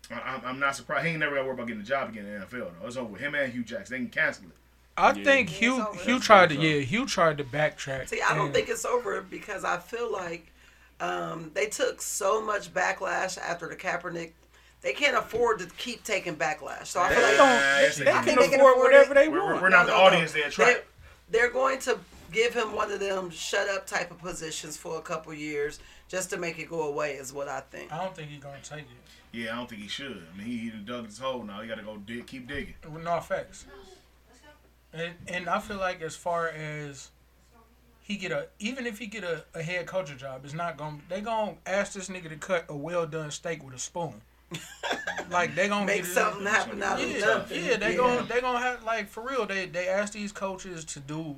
Speaker 5: I, I'm- I'm not surprised. He ain't never got to worry about getting a job again in the NFL though. It's over with him and Hue Jackson. They can cancel it.
Speaker 2: I
Speaker 3: Yeah.
Speaker 2: think
Speaker 4: Yeah, Hue.
Speaker 2: Hue
Speaker 3: That's
Speaker 2: tried to yeah Hue tried to backtrack.
Speaker 6: See, I don't
Speaker 2: and-
Speaker 6: think it's over because I feel like um, they took so much backlash after the Kaepernick. They can't afford to keep taking backlash. So I feel
Speaker 2: They
Speaker 6: like
Speaker 2: don't. They,
Speaker 5: they
Speaker 2: they
Speaker 5: can.
Speaker 2: can
Speaker 4: They can
Speaker 2: afford
Speaker 4: afford
Speaker 2: whatever
Speaker 4: it.
Speaker 2: they
Speaker 5: We're, we're,
Speaker 2: want.
Speaker 5: we're not the
Speaker 6: No, no,
Speaker 5: audience they
Speaker 6: They're, they're going to give him one of them shut up type of positions for a couple years just to make it go away, is what I think.
Speaker 2: I don't think he's gonna take it.
Speaker 5: Yeah, I don't think he should. I mean, he, he dug his hole now. He got to go dig, keep digging.
Speaker 2: With no effects. And and I feel like as far as he get a even if he get a, a head coaching job, it's not gonna they gonna ask this nigga to cut a well done steak with a spoon. like they gonna
Speaker 6: Make
Speaker 2: get it-
Speaker 6: something happen out of
Speaker 2: Yeah,
Speaker 6: nothing.
Speaker 2: yeah, they gonna they gonna have like for real. They they ask these coaches to do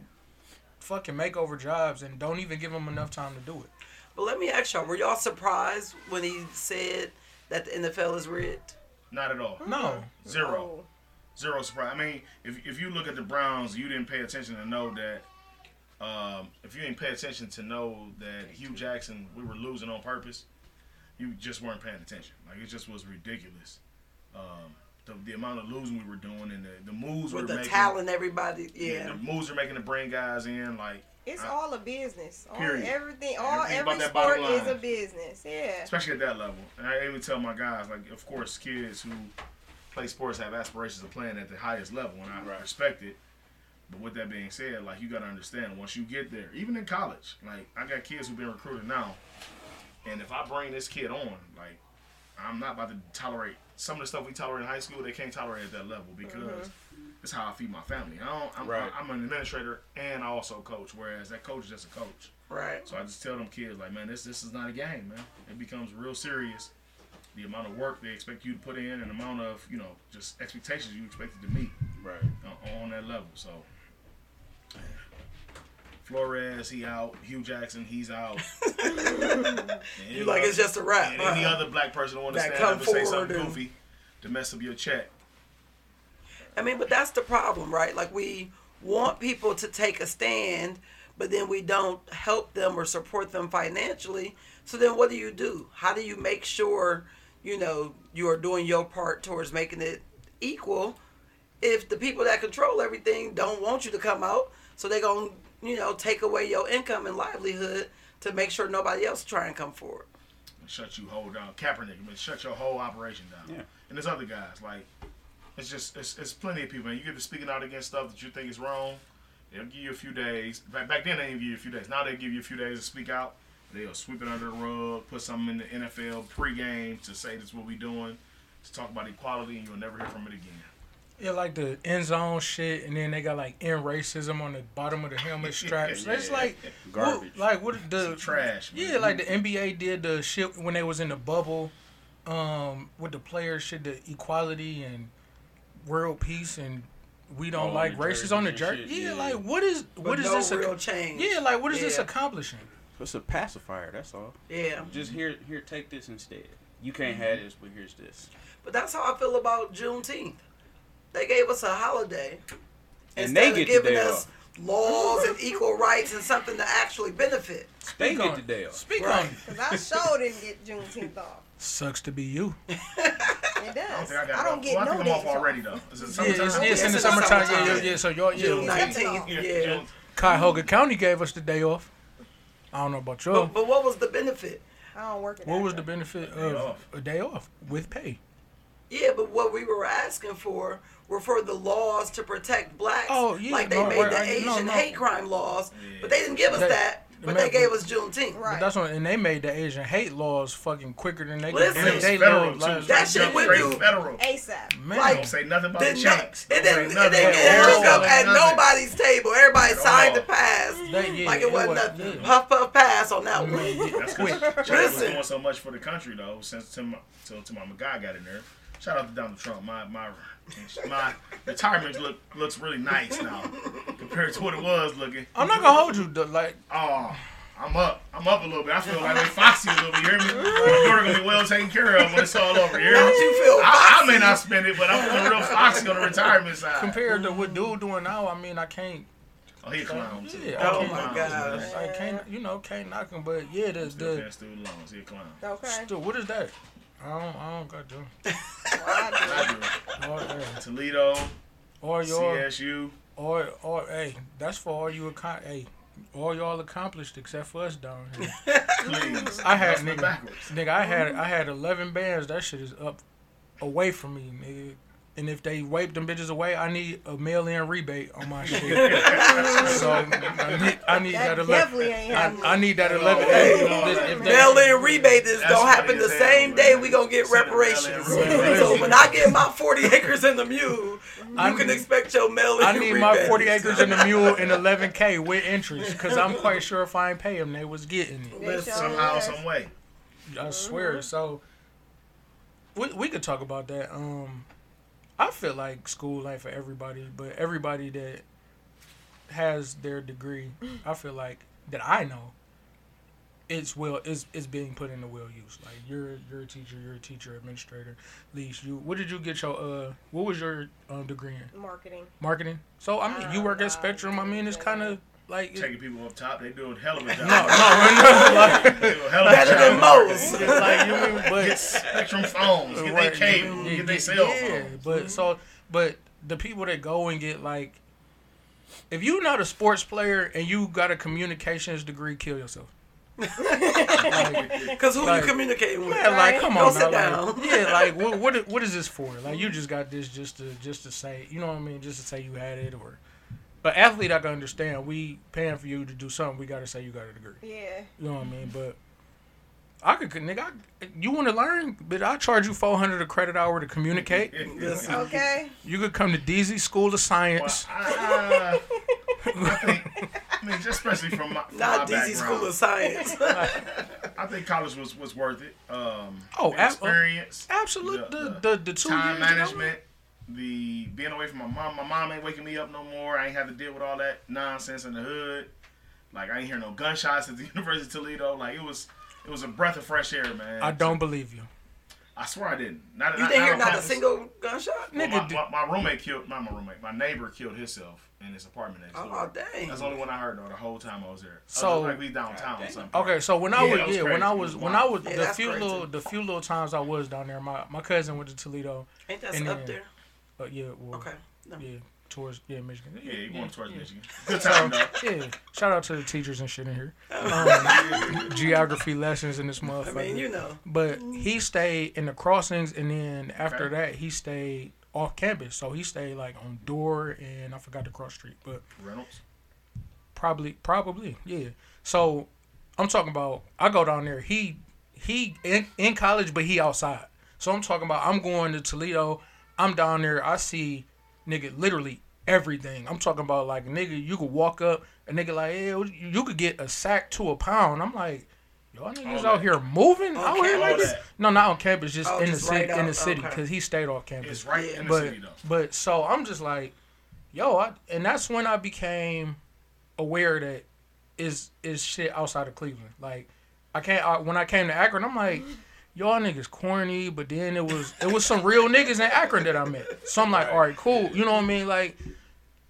Speaker 2: fucking makeover jobs and don't even give them enough time to do it.
Speaker 6: But let me ask y'all: Were y'all surprised when he said that the NFL is rigged?
Speaker 5: Not at all.
Speaker 2: No,
Speaker 5: Zero. Zero surprise. I mean, if, if you look at the Browns, you didn't pay attention to know that. Um, if you didn't pay attention to know that Hue Jackson, we were losing on purpose, you just weren't paying attention. Like it just was ridiculous. Um, the, the amount of losing we were doing and the, the moves we
Speaker 6: With
Speaker 5: were
Speaker 6: the
Speaker 5: making.
Speaker 6: talent, everybody,
Speaker 5: yeah,
Speaker 6: yeah.
Speaker 5: the moves are making to bring guys in. Like
Speaker 4: It's
Speaker 5: I-
Speaker 4: all a business. All,
Speaker 5: Period.
Speaker 4: everything, all
Speaker 5: Everything
Speaker 4: every sport is a business. Yeah.
Speaker 5: especially at that level. And I even tell my guys, like, of course, kids who play sports have aspirations of playing at the highest level, and I
Speaker 3: Right.
Speaker 5: respect it. But with that being said, like, you got to understand, once you get there, even in college, like, I got kids who've been recruited now, and if I bring this kid on, like, I'm not about to tolerate some of the stuff we tolerate in high school. They can't tolerate at that level because mm-hmm. it's how I feed my family. I don't, I'm,
Speaker 3: Right.
Speaker 5: I'm an administrator and I also coach, whereas that coach is just a coach.
Speaker 6: Right.
Speaker 5: So I just tell them kids like, man, this this is not a game, man. It becomes real serious. The amount of work they expect you to put in, and the amount of you know just expectations you expected to meet
Speaker 3: Right.
Speaker 5: uh, on that level. So Flores, he out. Hue Jackson, he's out.
Speaker 6: You like
Speaker 5: other-
Speaker 6: it's just a rap.
Speaker 5: and any
Speaker 6: huh?
Speaker 5: other black person who want to
Speaker 6: That
Speaker 5: stand up
Speaker 6: come
Speaker 5: and say
Speaker 6: forward
Speaker 5: something
Speaker 6: and-
Speaker 5: goofy to mess up your check.
Speaker 6: I mean, but that's the problem, right? Like we want people to take a stand, but then we don't help them or support them financially. So then what do you do? How do you make sure, you know, you are doing your part towards making it equal if the people that control everything don't want you to come out, so they're going to, you know, take away your income and livelihood to make sure nobody else try and come forward.
Speaker 5: shut you whole down. Kaepernick, I mean, shut your whole operation down.
Speaker 3: Yeah.
Speaker 5: And there's other guys like it's just it's, it's plenty of people. And you get to speaking out against stuff that you think is wrong. They'll give you a few days. Back, back then they didn't give you a few days. Now they give you a few days to speak out. They'll sweep it under the rug, put something in the NFL pregame to say this is what we're doing, to talk about equality, and you'll never hear from it again.
Speaker 2: Yeah, like the end zone shit, and then they got like end racism on the bottom of the helmet straps. It's
Speaker 5: Yeah.
Speaker 2: like
Speaker 3: Garbage.
Speaker 2: What, like what the
Speaker 5: Some trash. man.
Speaker 2: Yeah, like the NBA did the shit when they was in the bubble, um, with the players shit, the equality and world peace, and we don't
Speaker 3: Oh,
Speaker 2: like
Speaker 3: on
Speaker 2: races on the
Speaker 3: jerseys and
Speaker 2: jersey. Yeah,
Speaker 3: yeah.
Speaker 2: like what is
Speaker 6: But
Speaker 2: what is
Speaker 6: no
Speaker 2: this?
Speaker 6: real
Speaker 2: ac-
Speaker 6: change.
Speaker 2: yeah, like what is this accomplishing?
Speaker 3: It's a pacifier. That's all.
Speaker 6: Yeah.
Speaker 3: Just here, here, take this instead. You can't have mm-hmm. this, but here's this.
Speaker 6: But that's how I feel about Juneteenth. They gave us a holiday
Speaker 3: And
Speaker 6: instead
Speaker 3: they
Speaker 6: of
Speaker 3: get the
Speaker 6: giving
Speaker 3: day
Speaker 6: us laws and equal rights and something to actually benefit.
Speaker 3: They
Speaker 2: Speak
Speaker 3: get
Speaker 2: on
Speaker 3: the day off.
Speaker 2: Speak
Speaker 6: Right.
Speaker 2: on.
Speaker 4: Cause I sure didn't get Juneteenth off.
Speaker 2: Sucks to be you.
Speaker 4: It
Speaker 5: I don't
Speaker 4: does.
Speaker 5: think I got
Speaker 4: I don't get
Speaker 5: well, I
Speaker 4: no
Speaker 5: think I'm off already though. Is it
Speaker 2: Yeah, it's, it's in the
Speaker 6: It's in the
Speaker 2: summertime. Yeah,
Speaker 6: summertime.
Speaker 2: yeah, yeah. So y'all,
Speaker 6: June
Speaker 2: yeah.
Speaker 4: Nice.
Speaker 6: 19th.
Speaker 5: Yeah,
Speaker 6: Yeah.
Speaker 2: Cuyahoga County gave us the day off. I don't know about y'all.
Speaker 6: But, but what was the benefit?
Speaker 4: I don't work.
Speaker 2: What
Speaker 4: that
Speaker 2: was the benefit
Speaker 5: day
Speaker 2: of
Speaker 5: off.
Speaker 2: a day off with pay?
Speaker 6: Yeah, but what we were asking for were for the laws to protect blacks.
Speaker 2: Oh, yeah,
Speaker 6: Like they
Speaker 2: no,
Speaker 6: made the
Speaker 2: I-
Speaker 6: Asian
Speaker 2: no, no.
Speaker 6: hate crime laws,
Speaker 5: Yeah.
Speaker 6: but they didn't give us
Speaker 2: That-
Speaker 6: that. But they gave us Juneteenth.
Speaker 2: But
Speaker 4: Right.
Speaker 2: that's what, and they made the Asian hate laws fucking quicker than they
Speaker 6: Listen.
Speaker 2: could.
Speaker 5: And
Speaker 2: they
Speaker 5: federal
Speaker 2: laws
Speaker 5: too.
Speaker 6: That
Speaker 5: Straight
Speaker 6: shit went through-
Speaker 5: federal.
Speaker 4: ASAP.
Speaker 2: Man,
Speaker 6: Like,
Speaker 5: Don't say nothing about the checks.
Speaker 6: it
Speaker 5: Don't
Speaker 6: didn't, it
Speaker 5: nothing
Speaker 6: didn't get
Speaker 2: all
Speaker 6: hooked up at
Speaker 5: nothing.
Speaker 6: nobody's table. Everybody
Speaker 5: At
Speaker 6: signed
Speaker 5: all.
Speaker 6: the pass.
Speaker 2: They- yeah,
Speaker 6: like it wasn't
Speaker 2: was-
Speaker 6: nothing.
Speaker 2: yeah.
Speaker 6: Puff puff pass on that one.
Speaker 2: Man,
Speaker 5: That's
Speaker 2: Quick.
Speaker 5: because China was
Speaker 6: Listen.
Speaker 5: doing so much for the country though. Since Tim, till Tim my guy got in there. Shout out to Donald Trump. My my my retirement look looks really nice now compared to what it was looking.
Speaker 2: I'm not gonna hold you. though, Like,
Speaker 5: Oh, I'm up. I'm up a little bit. I feel like we foxy a little bit. You hear me? My daughter gonna be well taken care of when it's all over. You hear
Speaker 6: Don't
Speaker 5: me?
Speaker 6: you feel
Speaker 5: I, I may not spend it, but I'm feeling real foxy on the retirement side.
Speaker 2: compared to what dude doing now, I mean, I can't.
Speaker 5: Oh, he a clown too.
Speaker 2: Yeah, I
Speaker 6: Oh
Speaker 2: can't-
Speaker 6: my
Speaker 5: Clowns,
Speaker 6: gosh.
Speaker 2: I can't, you know, can't knock him. But yeah, the
Speaker 5: Still
Speaker 2: the
Speaker 5: paying student loans. He a clown.
Speaker 4: Okay.
Speaker 2: still, what is that? I don't, I don't got to.
Speaker 4: Well, I
Speaker 5: I do.
Speaker 2: Or, hey,
Speaker 5: Toledo,
Speaker 2: or your,
Speaker 5: CSU.
Speaker 2: or or hey, that's for all you accom- Hey, all y'all accomplished except for us down here.
Speaker 5: Please.
Speaker 2: I had nigga, nigga, I had I had eleven bands. That shit is up away from me, nigga. And if they wipe them bitches away, I need a mail-in rebate on my shit. so I need, I need
Speaker 4: That
Speaker 2: that, eleven.
Speaker 4: definitely ain't happening.
Speaker 2: I, I need that eleven.
Speaker 5: Hey,
Speaker 2: Hey, if they-
Speaker 6: Mail in rebate is
Speaker 5: That's
Speaker 6: gonna happen the same day we gonna get
Speaker 5: Send a mail-in
Speaker 6: reparations. so when I get my 40 acres in the mule,
Speaker 2: I
Speaker 6: you can
Speaker 2: need-
Speaker 6: expect your mail in
Speaker 2: I need my 40 acres in the mule and 11K with interest because I'm quite sure if I ain't pay them, they was getting it.
Speaker 4: They
Speaker 5: Somehow, some way.
Speaker 2: I swear. So we, we could talk about that. Um, I feel like school life for everybody, but everybody that has their degree, I feel like that I know, it's well is is being put into well use. Like you're you're a teacher, you're a teacher administrator. Least you, what did you get your uh? What was your um, degree in?
Speaker 4: Marketing.
Speaker 2: Marketing. So I mean, you work
Speaker 4: Uh,
Speaker 2: at Spectrum. I mean, it's kind of like it-
Speaker 5: Taking people up top, they do a hell of a job.
Speaker 2: no, no, no, like,
Speaker 5: They do a hell of a
Speaker 6: Better
Speaker 5: job.
Speaker 6: than most.
Speaker 2: it's like you mean,
Speaker 5: Get
Speaker 2: but
Speaker 5: Spectrum phones, get their
Speaker 2: Right,
Speaker 5: cable,
Speaker 2: yeah,
Speaker 5: get their
Speaker 2: yeah,
Speaker 5: cell
Speaker 2: yeah,
Speaker 5: phones.
Speaker 2: but so, but the people that go and get like, if you're not a sports player and you got a communications degree, kill yourself. like,
Speaker 6: Because who
Speaker 2: Like-
Speaker 6: you communicating with?
Speaker 2: yeah, like come
Speaker 6: Go
Speaker 2: on,
Speaker 6: sit
Speaker 2: now, like,
Speaker 6: down.
Speaker 2: yeah, like what, what what is this for? Like you just got this just to just to say, you know what I mean, just to say you had it or. But athlete, I can understand. We paying for you to do something. We got to say you got a degree.
Speaker 4: Yeah.
Speaker 2: You know what I mean? But I could, nigga. I, you want to learn, but I charge you four hundred a credit hour to communicate.
Speaker 6: Listen.
Speaker 4: Okay.
Speaker 2: You could come to DZ School of
Speaker 5: Well,
Speaker 2: Science.
Speaker 5: I, I think, I mean, just especially from my, from
Speaker 6: Not
Speaker 5: my
Speaker 6: DC School of Science.
Speaker 5: I think college was, was worth it. Um,
Speaker 2: Oh,
Speaker 5: the
Speaker 2: ab-
Speaker 5: experience,
Speaker 2: Absolute.
Speaker 5: The-
Speaker 2: The,
Speaker 5: the
Speaker 2: the the two
Speaker 5: time
Speaker 2: years, you know?
Speaker 5: management, the being away from my mom. My mom ain't waking me up no more. I ain't have to deal with all that nonsense in the hood. Like I ain't hear no gunshots at the University of Toledo. Like it was, it was a breath of fresh air, man.
Speaker 2: I don't believe you.
Speaker 5: I swear I didn't. Not,
Speaker 6: You
Speaker 5: not,
Speaker 6: didn't hear
Speaker 5: on
Speaker 6: not a single gunshot?
Speaker 5: Well,
Speaker 2: Nigga,
Speaker 5: my, my, my roommate killed. Not my roommate. My neighbor killed himself in his apartment next
Speaker 6: Oh,
Speaker 5: door.
Speaker 6: dang.
Speaker 5: That's the only one I heard though. The whole time I was there.
Speaker 2: So-
Speaker 5: So like we downtown. or something.
Speaker 2: Okay, so when I
Speaker 5: Yeah,
Speaker 2: was
Speaker 5: that was
Speaker 2: yeah, when
Speaker 5: crazy.
Speaker 2: I
Speaker 5: It
Speaker 2: was
Speaker 5: was
Speaker 2: when I was
Speaker 6: Yeah,
Speaker 2: the few
Speaker 6: crazy.
Speaker 2: little the few little times I was down there, my my cousin went to Toledo.
Speaker 6: Ain't that
Speaker 2: And
Speaker 6: up
Speaker 2: then-
Speaker 6: there?
Speaker 2: Uh, yeah, well,
Speaker 6: Okay. No.
Speaker 2: yeah, towards yeah Michigan.
Speaker 5: Yeah, you going towards
Speaker 2: yeah.
Speaker 5: Michigan. Good time though.
Speaker 2: Yeah, shout out to the teachers and shit in here. Um, geography lessons in this motherfucker.
Speaker 6: I mean, you know.
Speaker 2: But he stayed in the crossings, and then after
Speaker 5: Okay.
Speaker 2: that, he stayed off campus. So he stayed like on Dorr, and I forgot the cross street, but
Speaker 5: Reynolds.
Speaker 2: probably, probably, yeah. So I'm talking about. I go down there. He he in, in college, but he outside. So I'm talking about. I'm going to Toledo. I'm down there. I see nigga literally everything. I'm talking about like nigga. You could walk up, a nigga like, yeah, you could get a sack to a pound. I'm like. Y'all niggas out here moving
Speaker 6: On
Speaker 2: out here like this?
Speaker 5: that.
Speaker 2: No, not on campus, just
Speaker 6: Oh,
Speaker 2: in
Speaker 6: just
Speaker 2: the city.
Speaker 6: right
Speaker 2: in the city,
Speaker 6: okay.
Speaker 2: because he stayed off campus.
Speaker 5: It's right in the
Speaker 2: but
Speaker 5: city though.
Speaker 2: but so I'm just like, yo, I, and that's when I became aware that is is shit outside of Cleveland. Like I can't I, when I came to Akron, I'm like. Mm-hmm. Y'all niggas corny, but then it was it was some real niggas in Akron that I met. So I'm like, all right, cool. You know what I mean? Like,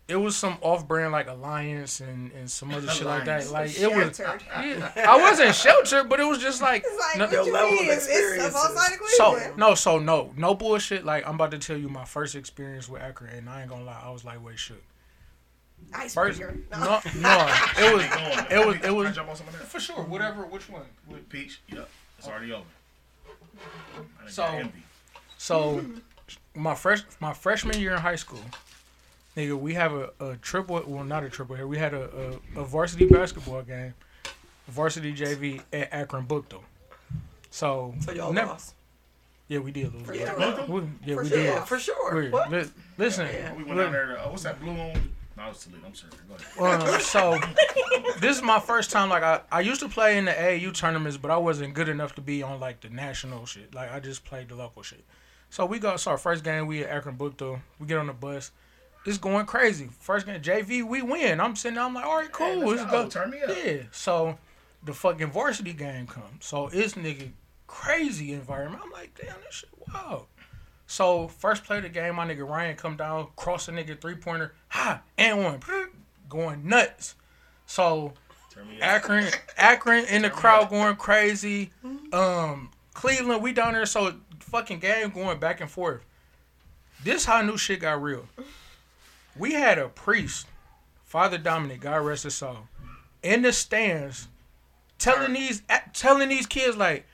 Speaker 2: it was some off-brand like Alliance and, and some other shit like that.
Speaker 5: Alliance.
Speaker 2: Like it was, yeah, I wasn't sheltered, but it was just like,
Speaker 4: It's like,
Speaker 2: no-
Speaker 4: what you
Speaker 6: level
Speaker 4: mean?
Speaker 6: of
Speaker 4: It's, it's outside of
Speaker 2: so no, so no, no bullshit. Like I'm about to tell you my first experience with Akron, and I ain't gonna lie, I was like, wait, shook. First,
Speaker 4: Icebreaker.
Speaker 2: no, no, it was,
Speaker 5: They going.
Speaker 2: it was, it was
Speaker 5: jump on some of that?
Speaker 2: for sure. Whatever, which one?
Speaker 5: Peach. Yep. It's already over. I done
Speaker 2: So- So, my fresh, my freshman year in high school, nigga, we have a, a triple, well, not a triple here. We had a, a, a varsity basketball game, varsity JV at Akron Buchtel. So,
Speaker 6: So y'all
Speaker 2: never-
Speaker 6: lost.
Speaker 2: Yeah, we did lose.
Speaker 6: For
Speaker 2: Yeah,
Speaker 6: sure.
Speaker 2: we, yeah,
Speaker 4: For
Speaker 2: we
Speaker 4: sure.
Speaker 2: did.
Speaker 6: Yeah, for sure.
Speaker 2: We-
Speaker 6: What?
Speaker 2: listen,
Speaker 6: Yeah.
Speaker 5: We went
Speaker 2: look,
Speaker 5: down there. To, uh, what's that blue on? No, I was Toledo. I'm sorry. Go ahead.
Speaker 2: uh, so this is my first time. Like I, I used to play in the AAU tournaments, but I wasn't good enough to be on like the national shit. Like I just played the local shit. So we go. So our first game, we at Akron Buchtel. We get on the bus. It's going crazy. First game, JV, we win. I'm sitting there. I'm like, all right, cool.
Speaker 5: Hey,
Speaker 2: let's
Speaker 5: let's
Speaker 2: go.
Speaker 5: go. Turn me up.
Speaker 2: Yeah. So the fucking varsity game comes. So it's nigga crazy environment. I'm like, damn, this shit wow. So first play of the game, my nigga Ryan come down, cross a nigga three pointer, ha, and one, going nuts. So. Akron, Akron in the crowd going crazy. Um, Cleveland, we down there, so fucking game going back and forth. This how new shit got real. We had a priest, Father Dominic, God rest his soul, in the stands, telling these telling these kids like,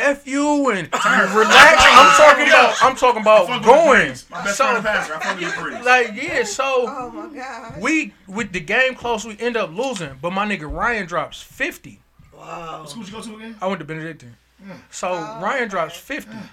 Speaker 2: "F you" and relax. I'm talking about. I'm talking about
Speaker 5: with
Speaker 2: going.
Speaker 5: My best
Speaker 2: So,
Speaker 5: friend, pastor. I fuck with
Speaker 2: like yeah, so
Speaker 4: Oh my gosh.
Speaker 2: we with the game close, we end up losing. But my nigga Ryan drops fifty.
Speaker 6: Wow.
Speaker 5: What school you go to again?
Speaker 2: I went to Benedictine. Mm. So
Speaker 4: Oh,
Speaker 2: Ryan
Speaker 4: okay.
Speaker 2: drops fifty. Mm.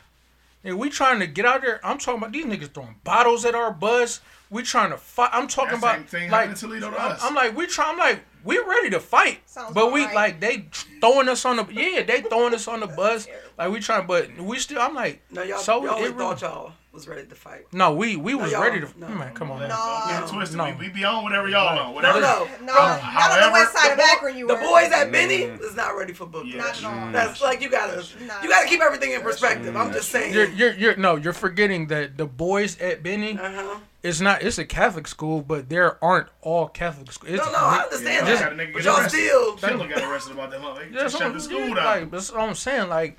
Speaker 2: And we trying to get out there. I'm talking about these niggas throwing bottles at our bus. We trying to fight. I'm talking
Speaker 5: That same
Speaker 2: about
Speaker 5: thing
Speaker 2: like
Speaker 5: happened in Toledo to
Speaker 2: I'm,
Speaker 5: us.
Speaker 2: I'm like we try. I'm like we ready to fight,
Speaker 4: Sounds
Speaker 2: but we
Speaker 4: right.
Speaker 2: like they throwing us on the yeah they throwing us on the bus. Like we trying, but we still. I'm like
Speaker 6: No, y'all,
Speaker 2: So
Speaker 6: y'all only
Speaker 2: it
Speaker 6: thought y'all was ready to fight.
Speaker 2: no, we we was ready to.
Speaker 6: no.
Speaker 2: man, come on,
Speaker 5: Don't
Speaker 2: man.
Speaker 5: get
Speaker 4: No.
Speaker 5: twisted.
Speaker 2: No.
Speaker 5: We, we be on whatever y'all on.
Speaker 6: No,
Speaker 5: Whatever.
Speaker 6: no.
Speaker 4: No, not on the
Speaker 5: however,
Speaker 4: west side of Akron. You were.
Speaker 6: the
Speaker 4: were.
Speaker 6: boys at Benny is not ready for book.
Speaker 5: Yeah.
Speaker 4: Not at all.
Speaker 6: That's like you gotta
Speaker 4: Nah.
Speaker 6: you gotta keep everything in perspective. I'm just saying.
Speaker 2: You're, you're, you're, no, you're forgetting that the boys at Benny,
Speaker 6: Uh huh.
Speaker 2: it's not, it's a Catholic school, but there aren't all Catholic schools.
Speaker 6: No, no, I understand
Speaker 5: Yeah,
Speaker 6: that.
Speaker 5: had
Speaker 6: But y'all
Speaker 5: arrested.
Speaker 6: still.
Speaker 5: Schindler got arrested about that. Huh? They
Speaker 2: That's
Speaker 5: just
Speaker 2: what,
Speaker 5: shut
Speaker 2: I'm-
Speaker 5: the school
Speaker 2: yeah,
Speaker 5: down.
Speaker 2: like, that's what I'm saying. Like,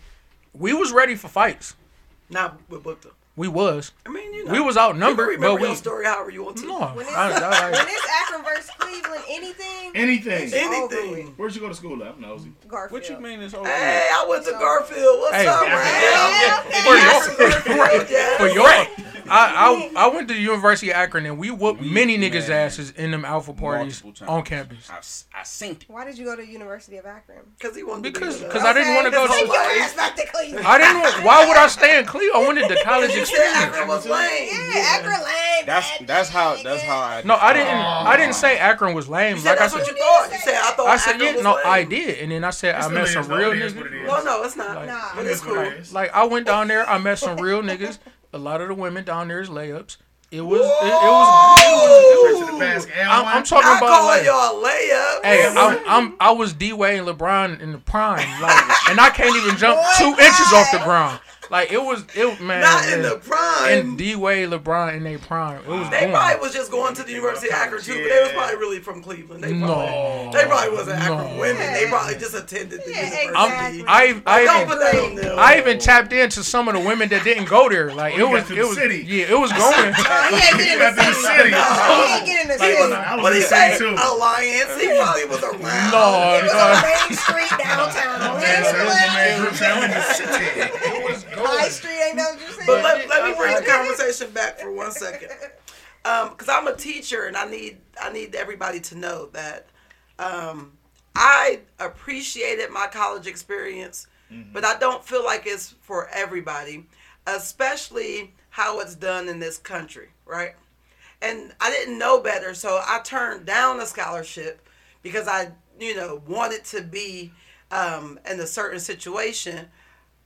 Speaker 2: we was ready for fights.
Speaker 6: Not with Buchtel.
Speaker 2: We was.
Speaker 6: I mean, you know.
Speaker 2: We was outnumbered,
Speaker 6: can remember
Speaker 2: but we.
Speaker 6: your story however you want to.
Speaker 2: No,
Speaker 4: When it's,
Speaker 2: I, I,
Speaker 4: when it's Akron versus Cleveland, anything,
Speaker 5: Anything.
Speaker 6: Anything.
Speaker 5: Where'd you go to school at? I'm nosy.
Speaker 4: Garfield.
Speaker 3: What you mean it's over?
Speaker 6: Hey, I went to Garfield. What's
Speaker 2: Hey.
Speaker 6: up,
Speaker 2: Yeah,
Speaker 6: man?
Speaker 4: okay.
Speaker 2: for
Speaker 6: Yes,
Speaker 2: your, for your, I, I, I went to the University of Akron and we whooped
Speaker 3: We-
Speaker 2: many niggas'
Speaker 3: man.
Speaker 2: asses in them alpha parties on campus.
Speaker 3: I, s- I synced it.
Speaker 4: Why did you go to the University of Akron?
Speaker 6: Because he wanted
Speaker 2: Because-
Speaker 6: to
Speaker 2: because
Speaker 6: us.
Speaker 2: I didn't wanna go
Speaker 4: Take
Speaker 2: to-
Speaker 4: your ass back to Cleveland.
Speaker 2: I didn't. want- Why would I stay in Cleveland? I wanted the college
Speaker 6: You said. Akron was lame.
Speaker 4: Yeah, Akron lame.
Speaker 3: That's that's how that's how I.
Speaker 2: No, I didn't. I didn't say Akron was lame.
Speaker 6: You said
Speaker 2: like I said,
Speaker 6: what you thought. You said I thought
Speaker 2: I said
Speaker 6: Akron
Speaker 2: yeah.
Speaker 6: was
Speaker 2: No,
Speaker 6: lame.
Speaker 2: I did, and then I said
Speaker 5: It
Speaker 2: I met some real
Speaker 5: It is what it
Speaker 2: niggas.
Speaker 6: No, no, it's not.
Speaker 4: Nah.
Speaker 6: But it's cool.
Speaker 5: it is.
Speaker 2: Like I went down there, I met some real niggas. A lot of the women down there is layups. It was. It, it was. It was.
Speaker 5: Straight to the basket. And
Speaker 2: I'm. I'm talking
Speaker 6: Not
Speaker 2: about
Speaker 6: calling
Speaker 2: like.
Speaker 6: y'all layup.
Speaker 2: Hey, I'm, I'm I was D Wade and LeBron in the prime, like, and I can't even jump two inches off the ground. Like it was, it man.
Speaker 6: Not in the prime.
Speaker 2: And D Wade, LeBron in their prime. It was
Speaker 6: They
Speaker 2: going.
Speaker 6: probably was just going to the University of Akron too, but they was probably really from Cleveland. They probably,
Speaker 2: No.
Speaker 6: they probably wasn't Akron
Speaker 2: No.
Speaker 6: women. They probably just attended the
Speaker 4: Yeah,
Speaker 6: university.
Speaker 4: exactly.
Speaker 2: I I
Speaker 6: Don't
Speaker 2: even
Speaker 6: that.
Speaker 2: I even tapped into some of the women that didn't go there. Like it was it was
Speaker 5: city.
Speaker 2: yeah it was going.
Speaker 4: Oh, he ain't get in the
Speaker 5: to the
Speaker 4: city.
Speaker 5: city.
Speaker 4: He ain't get in the
Speaker 5: Like,
Speaker 4: city.
Speaker 5: I was
Speaker 6: What
Speaker 5: in
Speaker 6: he
Speaker 5: the
Speaker 6: say?
Speaker 5: city too.
Speaker 6: Alliance. He probably was around.
Speaker 2: No,
Speaker 4: He was
Speaker 2: no.
Speaker 4: on Main Street downtown.
Speaker 5: Yeah, so it was a man
Speaker 4: High
Speaker 5: group chat in the city.
Speaker 4: Street ain't know what you said.
Speaker 6: But let, let me bring the conversation back for one second. Um, cause I'm a teacher and I need I need everybody to know that um, I appreciated my college experience, but I don't feel like it's for everybody, especially how it's done in this country, right? And I didn't know better, so I turned down a scholarship because I, you know, wanted to be um, in a certain situation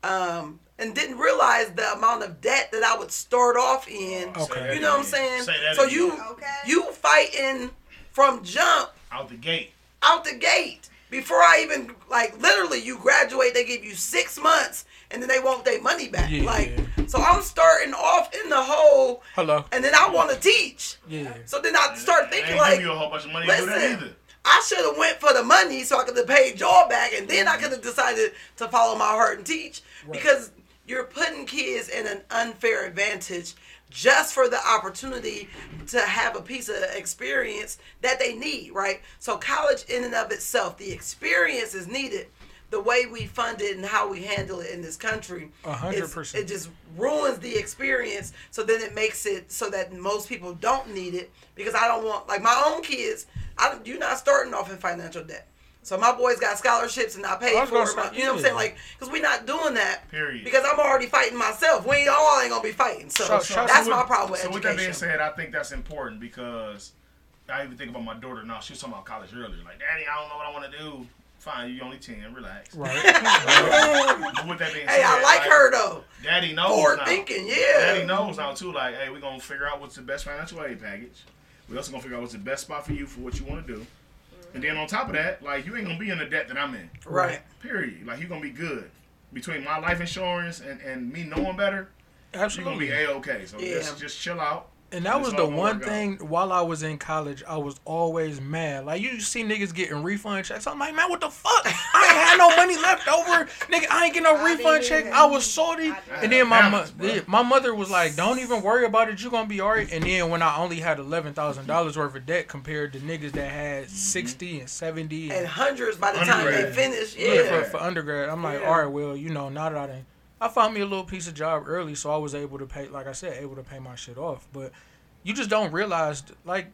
Speaker 6: um, and didn't realize the amount of debt that I would start off in.
Speaker 2: Okay.
Speaker 6: You know what I'm saying?
Speaker 5: Say that
Speaker 6: so
Speaker 5: again.
Speaker 6: you
Speaker 4: Okay.
Speaker 6: you fighting from jump
Speaker 5: Out the gate.
Speaker 6: out the gate before I even like literally you graduate they give you six months and then they want their money back.
Speaker 2: Yeah.
Speaker 6: Like so I'm starting off in the hole
Speaker 2: Hello.
Speaker 6: and then I want to teach.
Speaker 2: Yeah.
Speaker 6: So then I start thinking
Speaker 5: ain't
Speaker 6: like
Speaker 5: you a whole bunch of money to do that
Speaker 6: listen,
Speaker 5: either.
Speaker 6: I should have went for the money so I could have paid y'all back, and then I could have decided to follow my heart and teach. Because you're putting kids in an unfair advantage just for the opportunity to have a piece of experience that they need, right? So college in and of itself, the experience is needed. The way we fund it and how we handle it in this country,
Speaker 2: A hundred percent,
Speaker 6: it just ruins the experience. So then it makes it so that most people don't need it because I don't want like my own kids. I you're not starting off in financial debt. So my boys got scholarships and I
Speaker 2: I
Speaker 6: paid
Speaker 2: was
Speaker 6: for
Speaker 2: gonna
Speaker 6: it.
Speaker 2: say,
Speaker 6: You know what I'm saying? Like, because we're not doing that.
Speaker 5: Period.
Speaker 6: Because I'm already fighting myself. We ain't all ain't gonna be fighting. So,
Speaker 2: So- so-
Speaker 6: that's
Speaker 5: so
Speaker 6: my
Speaker 5: with-
Speaker 6: problem with
Speaker 5: So with that being said, I think that's important because I even think about my daughter now. She was talking about college earlier. Like, Daddy, I don't know what I want to do. Fine, you only ten. Relax.
Speaker 2: Right.
Speaker 5: But with that being
Speaker 6: hey,
Speaker 5: said,
Speaker 6: I like her though.
Speaker 5: Daddy knows
Speaker 6: Forward
Speaker 5: now.
Speaker 6: thinking, yeah.
Speaker 5: Daddy knows now too. Like, hey, we're gonna figure out what's the best financial aid package. We also gonna figure out what's the best spot for you for what you want to do. And then on top of that, like, you ain't gonna be in the debt that I'm in.
Speaker 6: Right.
Speaker 5: Period. Like, you're gonna be good. Between my life insurance and, and me knowing better, you're gonna be a okay. So
Speaker 6: Yeah.
Speaker 5: just just chill out.
Speaker 2: And that
Speaker 5: It's
Speaker 2: was the one thing while I was in college, I was always mad. Like you see niggas getting refund checks. I'm like, man, what the fuck? I ain't had no money left over. Nigga, I ain't get no
Speaker 4: I didn't
Speaker 2: refund check. I was salty.
Speaker 4: I
Speaker 2: And then my
Speaker 5: Balance,
Speaker 2: mo- my mother was like, Don't even worry about it, you gonna be alright. And then when I only had eleven thousand dollars worth of debt compared to niggas that had mm-hmm. sixty and seventy
Speaker 6: And hundreds by the time they finished,
Speaker 2: yeah,
Speaker 6: Yeah.
Speaker 2: for, for undergrad. I'm like,
Speaker 6: Yeah.
Speaker 2: all right, well, you know, now that I done, I found me a little piece of job early, so I was able to pay, like I said, able to pay my shit off. But you just don't realize, like,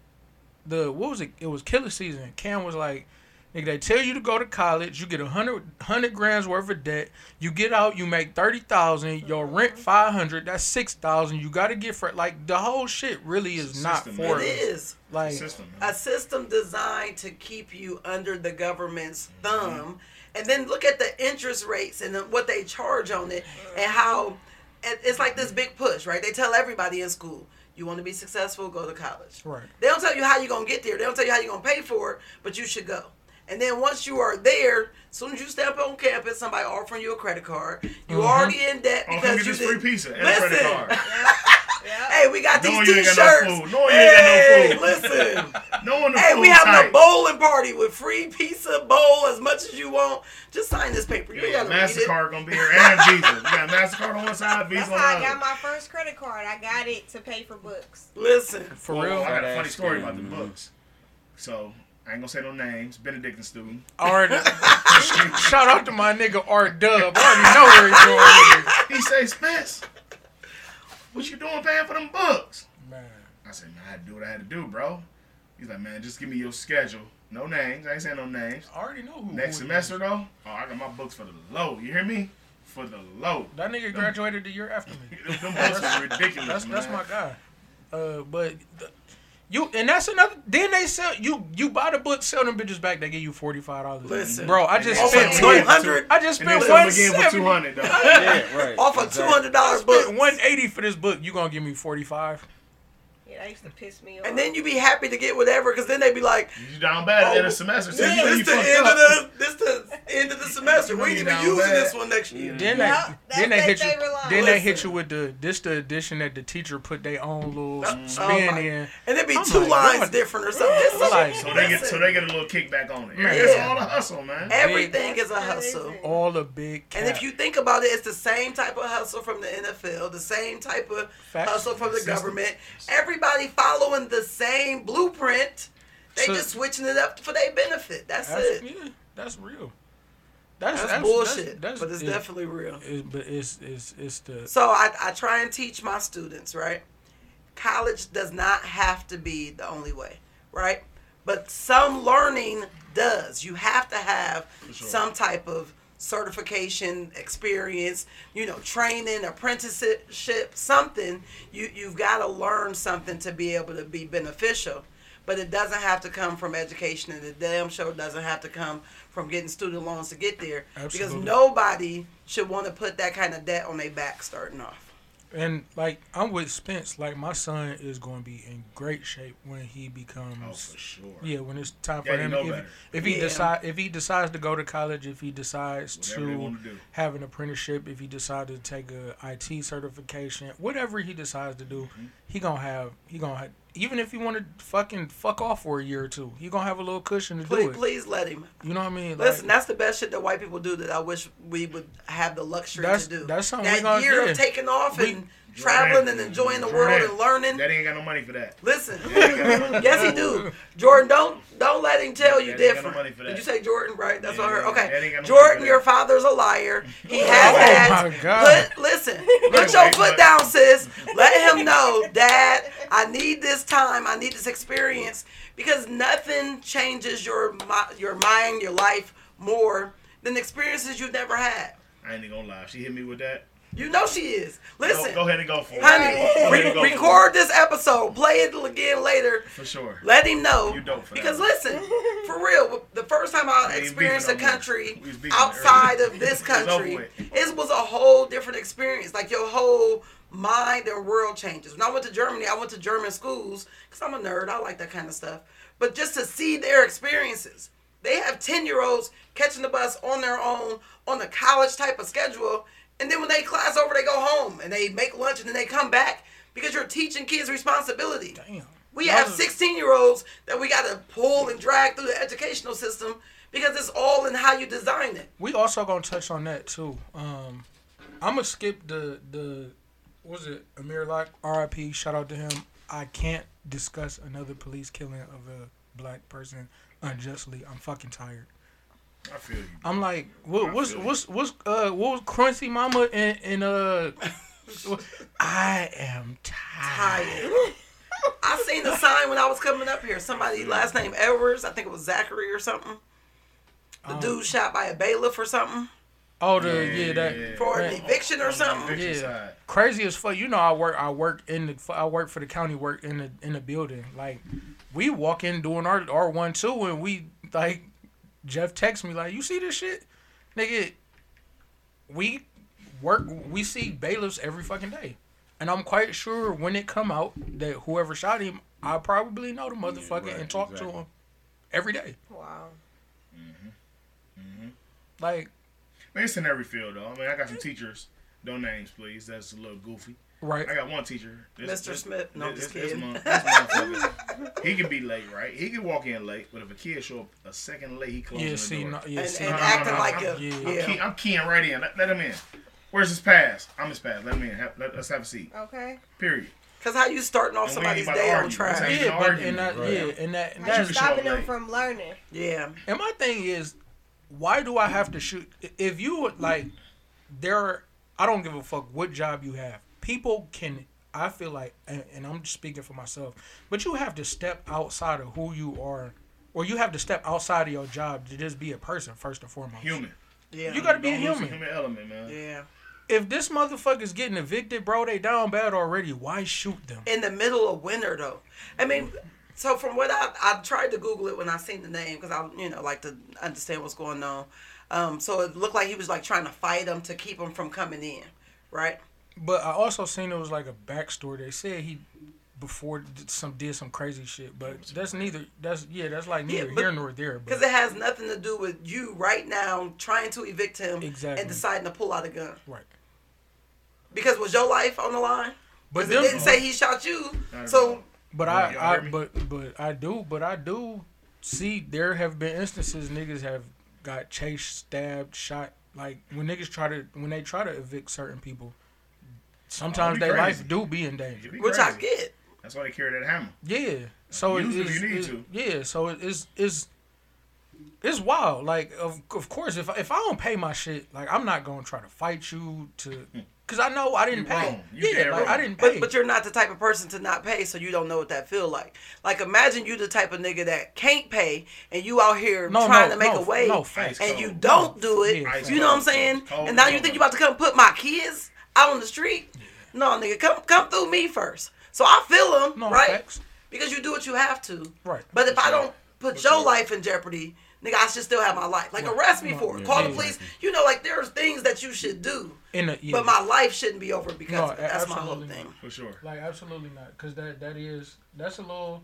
Speaker 2: the what was it? It was Killa Season. Cam was like, nigga, they tell you to go to college, you get a hundred hundred grams worth of debt, you get out, you make thirty thousand, your rent five hundred, that's six thousand. You got to get for like the whole shit. Really is
Speaker 5: It's a
Speaker 2: not
Speaker 5: system,
Speaker 2: for
Speaker 5: man.
Speaker 6: It
Speaker 2: us.
Speaker 6: is.
Speaker 2: Like,
Speaker 5: System.
Speaker 6: a system designed to keep you under the government's mm-hmm. thumb and then look at the interest rates and what they charge on it and how it- it's like this big push right they tell everybody in school you want to be successful go to college
Speaker 2: right.
Speaker 6: they don't tell you how you're going to get there they don't tell you how you're going to pay for it but you should go and then once you are there as soon as you step on campus somebody offering you a credit card you
Speaker 2: Mhm.
Speaker 6: already in debt because you
Speaker 5: this free pizza and a credit card.
Speaker 4: Yeah.
Speaker 6: Hey, we got these
Speaker 5: Knowing you ain't
Speaker 6: t-shirts.
Speaker 5: got no food. Knowing you
Speaker 6: hey,
Speaker 5: ain't got no food.
Speaker 6: listen.
Speaker 5: No one the
Speaker 6: Hey,
Speaker 5: food
Speaker 6: we having
Speaker 5: tight.
Speaker 6: a bowling party with free pizza bowl as much as you want. Just sign this paper. You
Speaker 5: Yeah,
Speaker 6: gotta.
Speaker 5: Mastercard gonna be here and Visa. We got Mastercard on one side, Visa
Speaker 4: That's
Speaker 5: on
Speaker 4: how I got my first credit card. I got it to pay for books.
Speaker 6: Listen,
Speaker 2: For
Speaker 5: Well,
Speaker 2: real.
Speaker 5: Oh, I got a funny story about the books. So I ain't gonna say no names. Benedictine student.
Speaker 2: Already. Shout out to my nigga Art Dub. I already know where he's going.
Speaker 5: He say, Spence, what you doing paying for them books?
Speaker 2: Man.
Speaker 5: I said, man, I had to do what I had to do, bro. He's like, man, just give me your schedule. No names. I ain't saying no names.
Speaker 2: I already know who.
Speaker 5: Next
Speaker 2: who
Speaker 5: semester
Speaker 2: is.
Speaker 5: though, oh, I got my books for the low. You hear me? For the low.
Speaker 2: That nigga graduated the year after me.
Speaker 5: Them books is ridiculous,
Speaker 2: That's that's my guy. Uh, but th- you and that's another. Then they sell you. You buy the book, sell them bitches back. They give you forty five dollars.
Speaker 6: Listen.
Speaker 2: bro. I just
Speaker 5: And
Speaker 2: spent
Speaker 5: then
Speaker 2: two
Speaker 5: sell them
Speaker 2: hundred.
Speaker 6: again
Speaker 2: I just spent
Speaker 5: sell them
Speaker 2: one
Speaker 5: again for
Speaker 2: seventy.
Speaker 5: two hundred though.
Speaker 3: Yeah, right.
Speaker 6: off a two hundred dollars book,
Speaker 2: Spent one eighty for this book. You gonna give me forty five?
Speaker 4: Yeah, that used to piss me off.
Speaker 6: and then you'd be happy to get whatever, because then they'd be like,
Speaker 5: You down bad at the end
Speaker 6: Oh,
Speaker 5: of semester. So
Speaker 6: "This
Speaker 5: you know you
Speaker 6: the end
Speaker 5: up.
Speaker 6: of the this the end of the semester. We ain't
Speaker 5: You
Speaker 6: even using
Speaker 5: bad.
Speaker 6: this one next year."
Speaker 2: Then
Speaker 4: Yeah,
Speaker 2: they
Speaker 4: that's
Speaker 2: then they
Speaker 4: their
Speaker 2: hit you.
Speaker 4: favorite line.
Speaker 2: Then they hit you with the this the addition that the teacher put their own little
Speaker 6: Uh, oh
Speaker 2: spin
Speaker 6: my-
Speaker 2: in.
Speaker 6: And it be
Speaker 2: I'm
Speaker 6: two
Speaker 2: like,
Speaker 6: lines
Speaker 2: Lord.
Speaker 6: different or something. It's
Speaker 2: I'm like-
Speaker 5: So they get so they get a little kickback on it.
Speaker 2: Man.
Speaker 5: It's all a hustle, man.
Speaker 6: everything is a hustle.
Speaker 2: All the big. Cap.
Speaker 6: And if you think about it, it's the same type of hustle from the NFL, the same type of
Speaker 2: Facts.
Speaker 6: hustle from the
Speaker 5: System.
Speaker 6: government. Everybody following the same blueprint. They
Speaker 2: So-
Speaker 6: just switching it up for their benefit. That's,
Speaker 2: that's,
Speaker 6: it.
Speaker 2: yeah, that's real. That's,
Speaker 6: That's,
Speaker 2: that's
Speaker 6: bullshit,
Speaker 2: that's-
Speaker 6: but it's
Speaker 2: it-
Speaker 6: definitely real.
Speaker 2: but it's it's it's the
Speaker 6: So I, I try and teach my students, right? College does not have to be the only way, right? But some learning does. You have to have
Speaker 5: sure.
Speaker 6: some type of certification, experience, you know, training, apprenticeship, something. You you've got to learn something to be able to be beneficial. But it doesn't have to come from education, and the damn show doesn't have to come from getting student loans to get there. Because nobody should want to put that kind of debt on their back starting off.
Speaker 2: And like I'm with Spence, like my son is going to be in great shape when he becomes.
Speaker 5: Oh, for sure.
Speaker 2: Yeah, when it's time for
Speaker 5: Yeah, you
Speaker 2: him.
Speaker 5: know
Speaker 2: If,
Speaker 5: better.
Speaker 2: if he
Speaker 6: Yeah.
Speaker 2: decide, if he decides to go to college, if he decides
Speaker 5: Whatever
Speaker 2: to
Speaker 5: wanna
Speaker 2: have an apprenticeship, if he decides to take a IT certification, whatever he decides to do,
Speaker 5: Mm-hmm.
Speaker 2: he gonna have. He gonna have, even if he want to fucking fuck off for a year or two, he gonna have a little cushion to
Speaker 6: Please,
Speaker 2: do it.
Speaker 6: please let him.
Speaker 2: You know what I mean?
Speaker 6: Listen,
Speaker 2: Like,
Speaker 6: that's the best shit that white people do that I wish we would have the luxury to do.
Speaker 2: that's something
Speaker 6: that year of taking off
Speaker 2: We-
Speaker 6: and traveling and enjoying the world and learning.
Speaker 5: That ain't got no money for that.
Speaker 6: Listen,
Speaker 5: Daddy ain't got no money.
Speaker 6: yes he do. Jordan, don't don't let him tell you
Speaker 5: Daddy ain't got no
Speaker 6: different.
Speaker 5: money for that.
Speaker 6: Did you say Jordan? Right, that's what I heard. Okay,
Speaker 5: Daddy ain't got no
Speaker 6: Jordan, your father's a liar. He oh has
Speaker 2: Oh
Speaker 6: ads. Put listen, put your
Speaker 5: Wait,
Speaker 6: foot
Speaker 5: but-
Speaker 6: down, sis. Let him know, Dad. I need this time. I need this experience because nothing changes your your mind, your life more than experiences you've never had.
Speaker 5: I ain't even gonna lie. She hit me with that.
Speaker 6: You know she is. Listen,
Speaker 5: Go, go ahead and go for it.
Speaker 6: honey, re-
Speaker 5: go
Speaker 6: record this episode, play it again later.
Speaker 5: For sure.
Speaker 6: Let him know.
Speaker 5: You dope for
Speaker 6: because
Speaker 5: one.
Speaker 6: listen, for real, the first time I
Speaker 5: We
Speaker 6: experienced a
Speaker 5: beefing no more.
Speaker 6: country
Speaker 5: was
Speaker 6: outside of this
Speaker 5: It's over
Speaker 6: country, it was a whole different experience. Like your whole mind and world changes. When I went to Germany, I went to German schools because I'm a nerd. I like that kind of stuff. But just to see their experiences, they have 10 year olds catching the bus on their own on a college type of schedule. And then when they class over, they go home and they make lunch and then they come back because you're teaching kids responsibility.
Speaker 2: Damn.
Speaker 6: We
Speaker 2: That
Speaker 6: have 16 year olds that we got to pull and drag through the educational system because it's all in how you design it.
Speaker 2: We also gonna touch on that too. Um, I'm gonna skip the the what was it Amir Locke R.I.P. Shout out to him. I can't discuss another police killing of a black person unjustly. I'm fucking tired.
Speaker 5: I feel you.
Speaker 2: I'm like, what,
Speaker 5: I
Speaker 2: what's what's what's uh what was Crunchy Mama and and uh. I am tired.
Speaker 6: Tired. I seen the sign when I was coming up here. Somebody last name Edwards, I think it was Zachary or something. The
Speaker 2: Um,
Speaker 6: dude shot by a bailiff or something
Speaker 2: Oh, the yeah, that
Speaker 6: for
Speaker 2: that-
Speaker 6: an eviction or something.
Speaker 5: Eviction
Speaker 2: Yeah.
Speaker 5: side.
Speaker 2: crazy as fuck. You know, I work. I work in the. I work for the county. Work in the in the building. Like, we walk in doing our our one two, and we like. Jeff texts me like, "You see this shit, nigga? We work. We see bailiffs every fucking day, and I'm quite sure when it come out that whoever shot him, I probably know the motherfucker
Speaker 5: right,
Speaker 2: and talk to him every day.
Speaker 4: Wow. Mm-hmm. Mm-hmm.
Speaker 2: Like,
Speaker 5: Man, it's in every field though. I mean, I got some teachers. No names, please. That's a little goofy.
Speaker 2: Right?
Speaker 5: I got one teacher. This-
Speaker 6: Mr.
Speaker 5: this-
Speaker 6: Smith. No, I'm
Speaker 5: this- this
Speaker 6: kidding.
Speaker 5: this motherfucker, he can be late, right? He can walk in late, but if a kid show up a second late, he closes
Speaker 2: Yeah,
Speaker 5: the
Speaker 2: see,
Speaker 5: door.
Speaker 2: no, yeah,
Speaker 6: And,
Speaker 2: see,
Speaker 6: and
Speaker 5: no, no,
Speaker 6: acting
Speaker 5: no,
Speaker 6: like
Speaker 5: I'm-
Speaker 6: a
Speaker 2: yeah.
Speaker 5: I'm,
Speaker 6: yeah.
Speaker 5: key, I'm keying right in. Let, let him in. Where's his pass? I'm his pass. Let him in. Have, let, us have a seat.
Speaker 4: Okay.
Speaker 5: Period.
Speaker 6: Cause how you starting off
Speaker 5: And
Speaker 6: somebody's day on
Speaker 5: argue.
Speaker 6: trash?
Speaker 2: Yeah, but
Speaker 5: argument,
Speaker 2: and that,
Speaker 5: bro.
Speaker 2: yeah, and that, and that's
Speaker 5: should show up
Speaker 4: stopping them from learning?
Speaker 6: Yeah.
Speaker 2: And my thing is, why do I have to shoot? If you like, there, I don't give a fuck what job you have. People can, I feel like, and, and I'm just speaking for myself, but you have to step outside of who you are, or you have to step outside of your job to just be a person first and foremost.
Speaker 5: Human.
Speaker 6: Yeah.
Speaker 2: You gotta be a
Speaker 5: Don't lose
Speaker 2: human.
Speaker 5: human element, man.
Speaker 6: yeah.
Speaker 2: If this motherfucker's getting evicted, bro, they down bad already. Why shoot them?
Speaker 6: in the middle of winter though. I mean, so from what I I tried to Google it when I seen the name because I you know like to understand what's going on. Um, so it looked like he was like trying to fight them to keep them from coming in, right?
Speaker 2: But I also seen it was like a backstory. They said he before did some did some crazy shit, but that's neither. That's yeah, that's like
Speaker 6: Yeah,
Speaker 2: neither
Speaker 6: but-
Speaker 2: here nor there.
Speaker 6: Because it has nothing to do with you right now trying to evict him
Speaker 2: Exactly.
Speaker 6: and deciding to pull out a gun.
Speaker 2: right.
Speaker 6: Because was your life on the line?
Speaker 2: But
Speaker 6: Because it didn't say he shot you. So
Speaker 2: but
Speaker 5: Y'all
Speaker 2: I, I but but I do, but I do see there have been instances niggas have got chased, stabbed, shot. Like when niggas try to when they try to evict certain people, sometimes oh,
Speaker 5: be
Speaker 2: their life do be in danger.
Speaker 5: Be
Speaker 6: which I get.
Speaker 5: That's why they carry that hammer.
Speaker 2: Yeah. So
Speaker 5: Use it
Speaker 2: it's,
Speaker 5: if you need
Speaker 2: it's-
Speaker 5: to.
Speaker 2: Yeah. So it- it's it's it's wild. Like of of course, if if I don't pay my shit, like I'm not gonna try to fight you to, hmm. cause I know I didn't
Speaker 5: You
Speaker 2: pay.
Speaker 5: wrong. You
Speaker 2: yeah, like. I didn't pay.
Speaker 6: But, but you're not the type of person to not pay, so you don't know what that feel like. Like imagine you the type of nigga that can't pay, and you out here
Speaker 2: No,
Speaker 6: trying
Speaker 2: no,
Speaker 6: to make
Speaker 2: no,
Speaker 6: a way,
Speaker 2: no, facts.
Speaker 6: and
Speaker 5: cold.
Speaker 6: you don't do it.
Speaker 2: Yeah,
Speaker 6: you know what I'm saying?
Speaker 5: Cold,
Speaker 6: and now you think you about to come put my kids out on the street? No, nigga, come come through me first. So I feel them,
Speaker 2: no
Speaker 6: right?
Speaker 2: facts.
Speaker 6: Because you do what you have to.
Speaker 2: Right.
Speaker 6: But if I don't put your life in jeopardy, nigga, I should still have my life. Like arrest me for it. Call the
Speaker 2: yeah.
Speaker 6: police. You know, like there's things that you should do.
Speaker 2: In the, yeah.
Speaker 6: But my life shouldn't be over because
Speaker 2: No,
Speaker 6: that's my whole
Speaker 2: absolutely
Speaker 6: thing.
Speaker 2: not.
Speaker 5: For sure.
Speaker 2: Like absolutely not, cause that that is that's a little.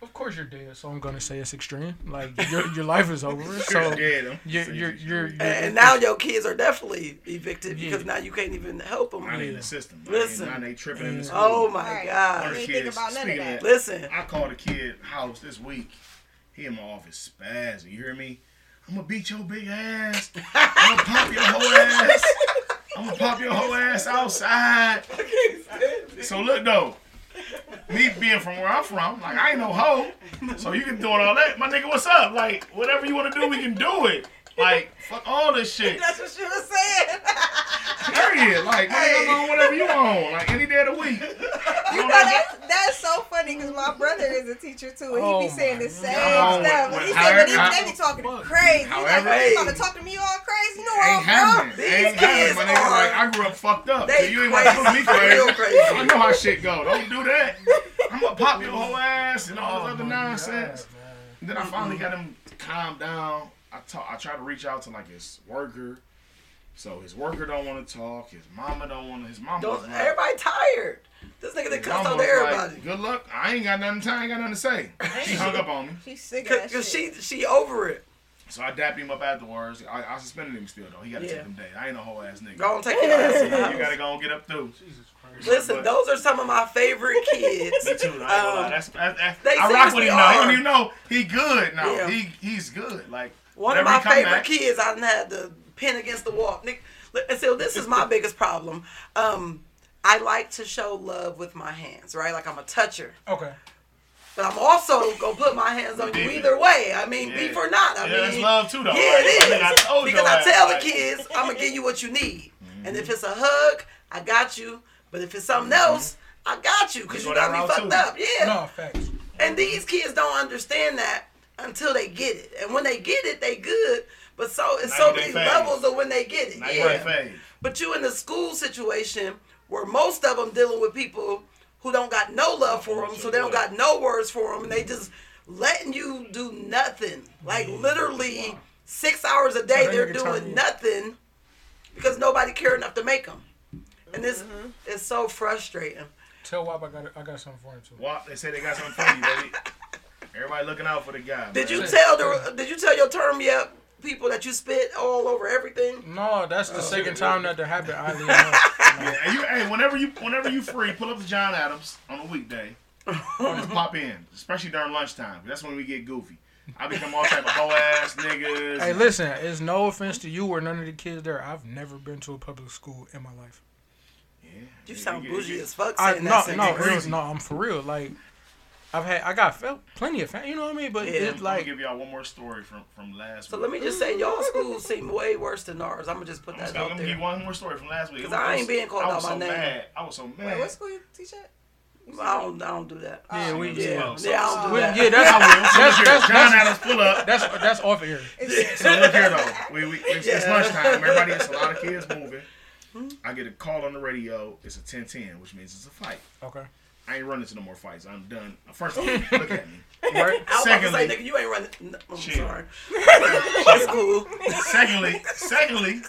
Speaker 2: Of course you're dead, so I'm gonna say it's extreme. Like your your life is over. So
Speaker 5: You're dead. I'm
Speaker 2: you're you're you're, you're
Speaker 6: And now your kids are definitely evicted
Speaker 2: Yeah.
Speaker 6: because now you can't even help them.
Speaker 5: I ain't in the system.
Speaker 6: Listen.
Speaker 5: Now they tripping in the school.
Speaker 6: Oh my
Speaker 4: Right.
Speaker 6: God.
Speaker 4: You ain't think
Speaker 5: kids,
Speaker 4: about none of that.
Speaker 5: of-
Speaker 6: Listen.
Speaker 5: I called a kid house this week. He in my office spazzing. You hear me? I'm gonna beat your big ass. I'm gonna pop your whole ass. I'm gonna pop your whole ass outside. So look though, me being from where I'm from, like I ain't no hoe. So you can do it all that, my nigga. What's up? Like whatever you want to do, we can do it. Like fuck all this shit.
Speaker 6: That's what she was saying.
Speaker 5: Period. Like nigga, I'm on whatever you on. Like any day of the week.
Speaker 4: You know that's that's so funny because my brother is a teacher too, and he
Speaker 2: Oh
Speaker 4: be saying the same
Speaker 5: God.
Speaker 4: stuff.
Speaker 5: When-
Speaker 4: he
Speaker 5: when-
Speaker 4: said, but
Speaker 5: however-
Speaker 4: they, they be talking crazy. He's like,
Speaker 5: However-
Speaker 4: you trying to talk to me all crazy? You know where
Speaker 5: Ain't
Speaker 4: I'm
Speaker 5: happening.
Speaker 4: from?
Speaker 6: These
Speaker 5: Ain't happening,
Speaker 6: kids
Speaker 5: my nigga.
Speaker 6: are-
Speaker 5: Like, I grew up fucked up.
Speaker 6: They
Speaker 5: so you ain't about to put me
Speaker 6: crazy.
Speaker 5: crazy. I know how shit go. Don't do that. I'm gonna pop your whole ass and all this oh other
Speaker 2: Oh my
Speaker 5: nonsense.
Speaker 2: God.
Speaker 5: And then I finally got him calmed down. I talk, I try to reach out to like his worker. So his worker don't want to talk. His mama don't want to. His mama.
Speaker 6: Don't,
Speaker 5: was like,
Speaker 6: everybody tired. This nigga done
Speaker 5: his
Speaker 6: cussed
Speaker 5: mama
Speaker 6: out everybody.
Speaker 5: Like, Good luck. I ain't got nothing. To, I ain't got nothing to say. She hung up on me.
Speaker 4: She's sick of that
Speaker 6: Cause she she over it.
Speaker 5: So I dapped him up afterwards. I, I suspended him still though. He got to
Speaker 6: Yeah.
Speaker 5: take them day. I ain't a whole ass nigga.
Speaker 6: Go on, take your ass in
Speaker 5: you gotta go and get up through.
Speaker 2: Jesus Christ.
Speaker 6: Listen,
Speaker 5: But-
Speaker 6: those are some of my favorite kids.
Speaker 5: Me too. I ain't gonna lie.
Speaker 6: Um,
Speaker 5: That's, that's, that's,
Speaker 6: they
Speaker 5: I rock with him now. He
Speaker 6: are.
Speaker 5: don't even know he good now.
Speaker 6: Yeah.
Speaker 5: He he's good. Like
Speaker 6: One of my favorite
Speaker 5: back-
Speaker 6: kids, I done had to pin against the wall. Nick, and so this is my biggest problem. Um, I like to show love with my hands, right? Like I'm a toucher.
Speaker 2: Okay.
Speaker 6: But I'm also gonna put my hands on you either way. I mean,
Speaker 5: Yeah.
Speaker 6: beef or not. I
Speaker 5: Yeah,
Speaker 6: mean,
Speaker 5: that's love too, though.
Speaker 6: Yeah,
Speaker 5: Like,
Speaker 6: it
Speaker 5: I mean, I told
Speaker 6: because I tell the kids, I'm gonna give you what you need. And if it's a hug, I got you. But if it's something else, I got you because
Speaker 5: You
Speaker 6: you got me fucked
Speaker 5: too.
Speaker 6: up. Yeah.
Speaker 2: No facts.
Speaker 6: And these kids don't understand that until they get it. And when they get it, they good. But so it's so many
Speaker 5: phase.
Speaker 6: levels of when they get it.
Speaker 5: Now
Speaker 6: yeah.
Speaker 5: right.
Speaker 6: But you in the school situation where most of them dealing with people who don't got no love for them, so they don't got no words for them, and they just letting you do nothing. Like literally six hours a day,
Speaker 2: they
Speaker 6: they're doing nothing because nobody care enough to make them. And this
Speaker 2: Mm-hmm.
Speaker 6: is so frustrating.
Speaker 2: Tell Wop I got I got something for him too.
Speaker 5: Wop, they say they got something for you, baby. Everybody looking out for the guy.
Speaker 6: Did
Speaker 5: man.
Speaker 6: you tell the Did you tell your term yet people that you spit all over everything?
Speaker 2: No, that's
Speaker 6: Oh,
Speaker 2: the second time that that happened. I leave enough.
Speaker 5: Yeah, and you, hey, whenever you, whenever you free, pull up to John Adams on a weekday, or just pop in, especially during lunchtime. That's when we get goofy. I become all type of hoe ass niggas.
Speaker 2: Hey, listen, it's no offense to you or none of the kids there. I've never been to a public school in my life.
Speaker 5: Yeah,
Speaker 6: You sound
Speaker 5: yeah,
Speaker 6: bougie
Speaker 5: yeah.
Speaker 6: as fuck
Speaker 2: I,
Speaker 6: saying
Speaker 2: no,
Speaker 6: that.
Speaker 2: no,
Speaker 6: sentence.
Speaker 2: it was, no, I'm for real. Like, I've had, I got felt plenty of, fam- you know what I mean? But
Speaker 6: Yeah.
Speaker 2: it's
Speaker 5: I'm
Speaker 2: like,
Speaker 5: gonna give y'all one more story from from last week.
Speaker 6: So
Speaker 5: week.
Speaker 6: let me just say, y'all schools seem way worse than ours. I'm gonna just put
Speaker 5: I'm
Speaker 6: that
Speaker 5: gonna
Speaker 6: out
Speaker 5: give you
Speaker 6: there.
Speaker 5: one more story from last week.
Speaker 6: 'Cause
Speaker 5: It was-
Speaker 6: I ain't being called
Speaker 5: I
Speaker 6: out
Speaker 5: was
Speaker 6: by
Speaker 5: so
Speaker 6: name.
Speaker 5: Mad. I was so mad.
Speaker 4: Wait, what school you teach at?
Speaker 6: I don't, I don't do that.
Speaker 2: yeah, we,
Speaker 5: Yeah,
Speaker 2: yeah.
Speaker 5: well, so-
Speaker 6: Yeah, I don't do
Speaker 2: We-
Speaker 6: that.
Speaker 2: yeah, that's,
Speaker 5: I will. So
Speaker 2: that's, that's,
Speaker 5: John
Speaker 2: that's,
Speaker 5: Adams, pull up.
Speaker 2: that's, that's off air.
Speaker 5: So look here though, we, we it's, it's lunchtime. Everybody, it's a lot of kids moving. I get a call on the radio. It's a 10-10, which means it's a fight.
Speaker 2: Okay.
Speaker 5: I ain't running to no more fights. I'm done. First of all, look at me.
Speaker 2: Right?
Speaker 6: I was about
Speaker 5: Secondly-
Speaker 6: nigga, you ain't running. No, I'm
Speaker 5: Chill.
Speaker 6: sorry. That's cool.
Speaker 5: Secondly, secondly,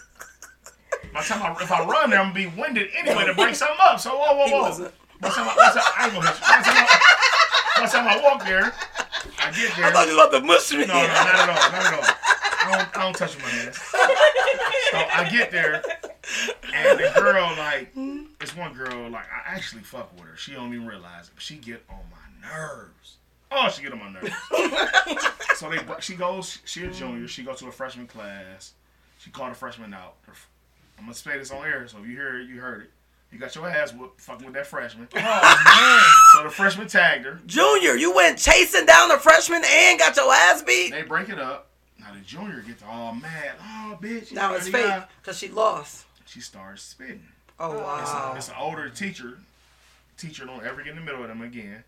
Speaker 5: by the time I, if I run there, I'm gonna be winded anyway to break something up. So whoa, whoa,
Speaker 6: He
Speaker 5: whoa.
Speaker 6: wasn't.
Speaker 5: By the time I, by the time, I ain't gonna hit you. By the time I, by the time I walk there, I get there.
Speaker 6: I thought you was about to mush me.
Speaker 5: No, no, not at all, not at all. I don't, I don't touch my hands. So I get there, and the girl, like, it's one girl, like, I actually fuck with her. She don't even realize it, but she get on my nerves. Oh, she get on my nerves. so they, she goes, she a junior. She goes to a freshman class. She called a freshman out. I'm gonna say this on air, so if you hear it, you heard it. You got your ass whooped fucking with that freshman.
Speaker 2: Oh,
Speaker 5: So the freshman tagged her.
Speaker 6: Junior, you went chasing down the freshman and got your ass beat.
Speaker 5: They break it up. Now the junior gets all mad. Oh, bitch.
Speaker 6: Now it's fake because she lost.
Speaker 5: She starts spitting.
Speaker 6: Oh
Speaker 5: It's,
Speaker 6: wow.
Speaker 5: a, it's an older teacher. Teacher don't ever get in the middle of them again.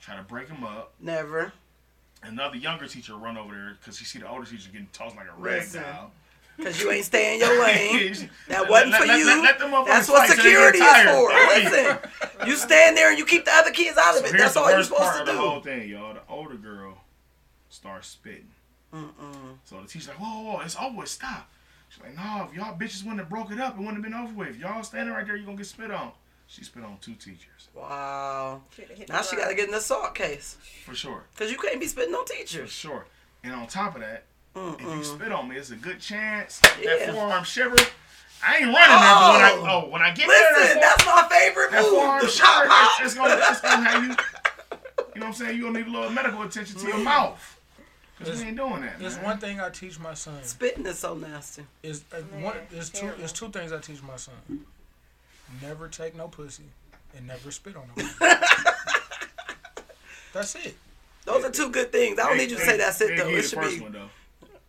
Speaker 5: Try to break them up.
Speaker 6: Never.
Speaker 5: Another younger teacher run over there because she see the older teacher getting tossed like a rag doll.
Speaker 6: Because you ain't staying your lane. That wasn't
Speaker 5: let-
Speaker 6: for
Speaker 5: let-
Speaker 6: you.
Speaker 5: let- let them motherfuckers
Speaker 6: That's what
Speaker 5: fight till they
Speaker 6: security is for. Listen, you stand there and you keep the other kids out of it. That's all you're supposed
Speaker 5: part
Speaker 6: to
Speaker 5: of the whole thing, y'all. The older girl starts spitting.
Speaker 6: Mm-mm.
Speaker 5: So the teacher's like, whoa, whoa, whoa, it's with. Stop. She's like, no, if y'all bitches wouldn't have broke it up, it wouldn't have been over with. If y'all standing right there, you're going to get spit on. She spit on two teachers.
Speaker 6: Wow.
Speaker 4: Should've
Speaker 6: Now she got to get an assault case
Speaker 5: For sure.
Speaker 6: because you can't be spitting on teachers.
Speaker 5: For sure. And on top of that, if you spit on me, it's a good chance
Speaker 6: Yeah.
Speaker 5: that forearm shiver. I ain't running there, but when I
Speaker 6: Oh.
Speaker 5: oh when I get there,
Speaker 6: Listen,
Speaker 5: that,
Speaker 6: that's my favorite
Speaker 5: that forearm
Speaker 6: move. The
Speaker 5: shiver,
Speaker 6: pop pop.
Speaker 5: it's, it's gonna it's gonna have you. You know what I'm saying? You gonna need a little medical attention to your mm. mouth. Cause
Speaker 2: It's-
Speaker 5: ain't doing that.
Speaker 2: It's
Speaker 5: man.
Speaker 2: one thing I teach my son.
Speaker 6: Spitting is so nasty.
Speaker 2: Is uh, one. It's two.
Speaker 4: terrible.
Speaker 2: It's two things I teach my son. Never take no pussy, and never spit on no. That's it.
Speaker 6: Those are two good things. I don't
Speaker 5: They-
Speaker 6: need you to
Speaker 5: they-
Speaker 6: say that's
Speaker 5: they
Speaker 6: it though. It should be.
Speaker 5: one, though.